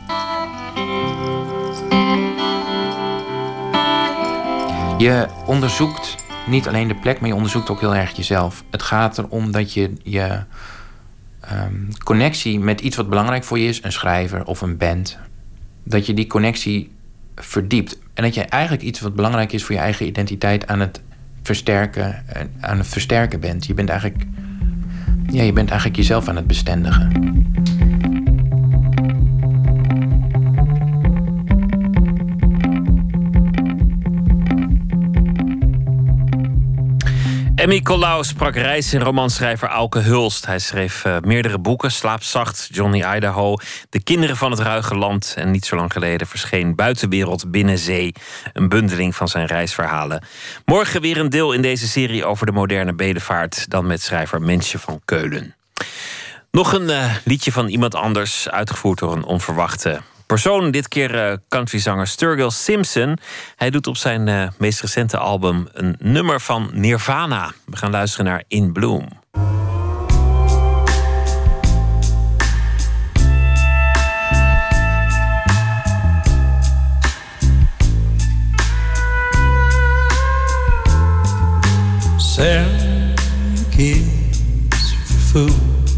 Je onderzoekt niet alleen de plek, maar je onderzoekt ook heel erg jezelf. Het gaat erom dat je je ehm, connectie met iets wat belangrijk voor je is, een schrijver of een band, dat je die connectie verdiept. En dat je eigenlijk iets wat belangrijk is voor je eigen identiteit aan het versterken, eh, aan het versterken bent. Je bent eigenlijk, ja, je bent eigenlijk jezelf aan het bestendigen. Colau sprak reis- en romanschrijver Auke Hulst. Hij schreef eh, meerdere boeken. Slaap zacht, Johnny Idaho, De kinderen van het ruige land. En niet zo lang geleden verscheen Buitenwereld Binnenzee. Een bundeling van zijn reisverhalen. Morgen weer een deel in deze serie over de moderne bedevaart. Dan met schrijver Mensje van Keulen. Nog een eh, liedje van iemand anders, uitgevoerd door een onverwachte persoon. Dit keer eh, countryzanger Sturgill Simpson. Hij doet op zijn eh, meest recente album een nummer van Nirvana. We gaan luisteren naar In Bloom. Kids for food.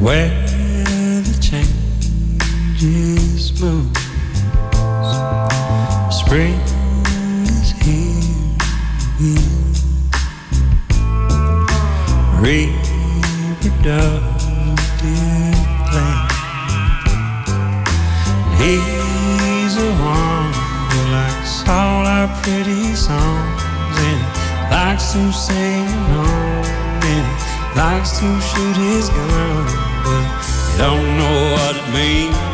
Where changes move. Spring is here. He's a one who likes all our pretty songs and likes to sing along and likes to shoot his gun, but don't know what it means.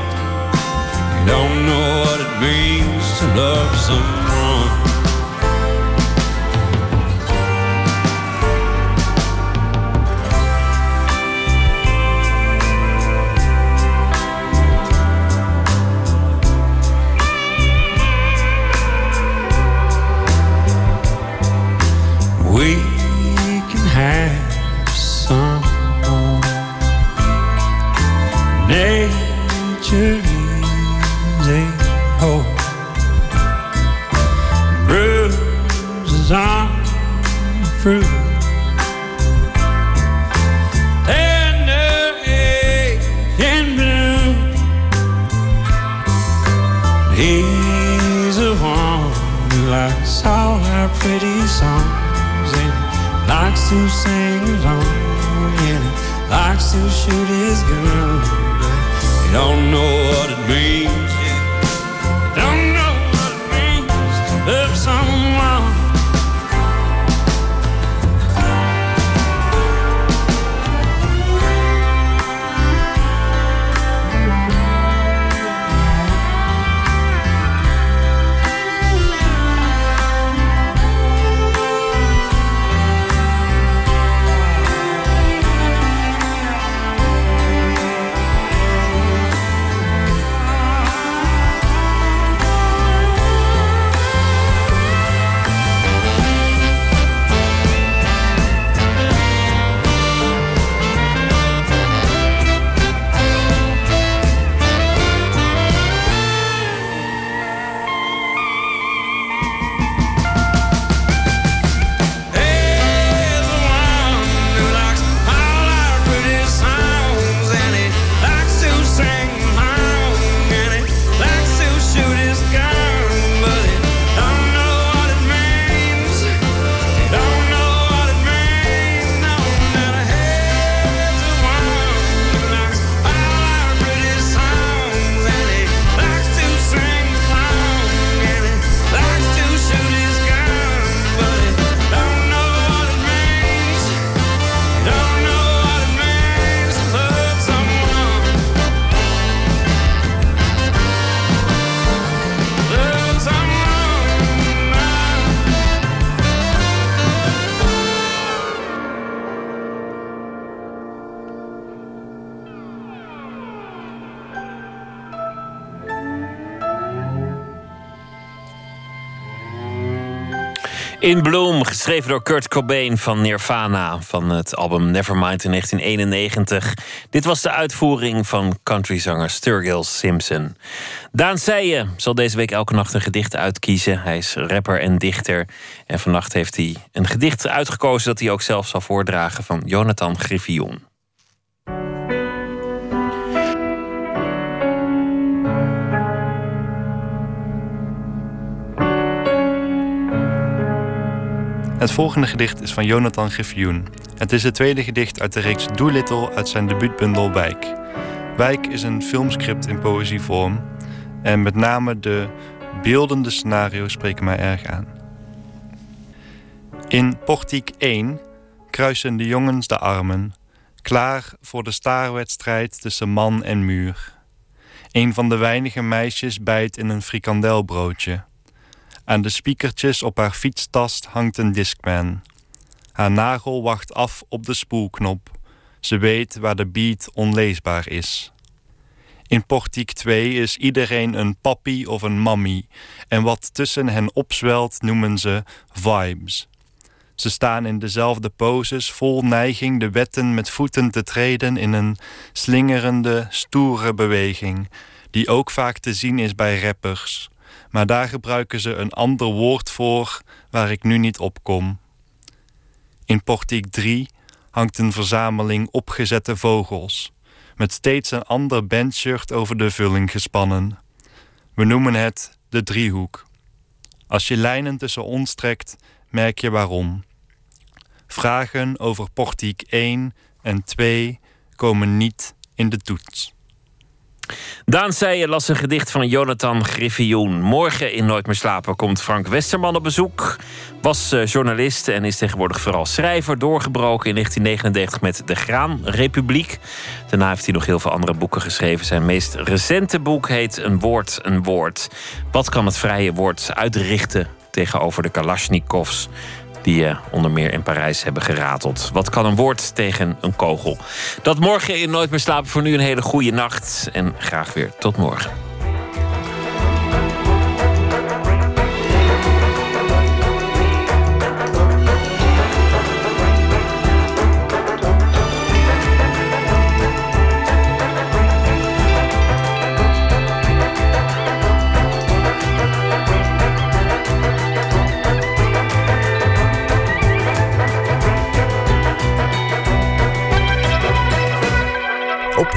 Don't know what it means to love someone. we can have some. Nature to shoot his gun. But he don't know In Bloom, geschreven door Kurt Cobain van Nirvana van het album Nevermind in 1991. Dit was de uitvoering van countryzanger Sturgill Simpson. Daan Seijen zal deze week elke nacht een gedicht uitkiezen. Hij is rapper en dichter. En vannacht heeft hij een gedicht uitgekozen dat hij ook zelf zal voordragen van Jonathan Griffioen. Het volgende gedicht is van Jonathan Griffioen. Het is het tweede gedicht uit de reeks Doolittle uit zijn debuutbundel Wijk. Wijk is een filmscript in poëzievorm en met name de beeldende scenario's spreken mij erg aan. In Portiek 1 kruisen de jongens de armen, klaar voor de staarwedstrijd tussen man en muur. Een van de weinige meisjes bijt in een frikandelbroodje. Aan de spiekertjes op haar fietstast hangt een Discman. Haar nagel wacht af op de spoelknop. Ze weet waar de beat onleesbaar is. In Portiek 2 is iedereen een papi of een mammy. En wat tussen hen opzwelt noemen ze vibes. Ze staan in dezelfde poses, vol neiging de wetten met voeten te treden in een slingerende, stoere beweging, die ook vaak te zien is bij rappers maar daar gebruiken ze een ander woord voor waar ik nu niet op kom. In Portiek 3 hangt een verzameling opgezette vogels, met steeds een ander bandshirt over de vulling gespannen. We noemen het de driehoek. Als je lijnen tussen ons trekt, merk je waarom. Vragen over Portiek 1 en 2 komen niet in de toets. Daan Seijen las een gedicht van Jonathan Griffioen. Morgen in Nooit meer slapen komt Frank Westerman op bezoek. Was uh, journalist en is tegenwoordig vooral schrijver. Doorgebroken in 1999 met De Graan Republiek. Daarna heeft hij nog heel veel andere boeken geschreven. Zijn meest recente boek heet Een woord, een woord. Wat kan het vrije woord uitrichten tegenover de Kalashnikovs? Die uh, onder meer in Parijs hebben gerateld. Wat kan een woord tegen een kogel? Dat morgen in Nooit meer slapen. Voor nu een hele goede nacht en graag weer tot morgen.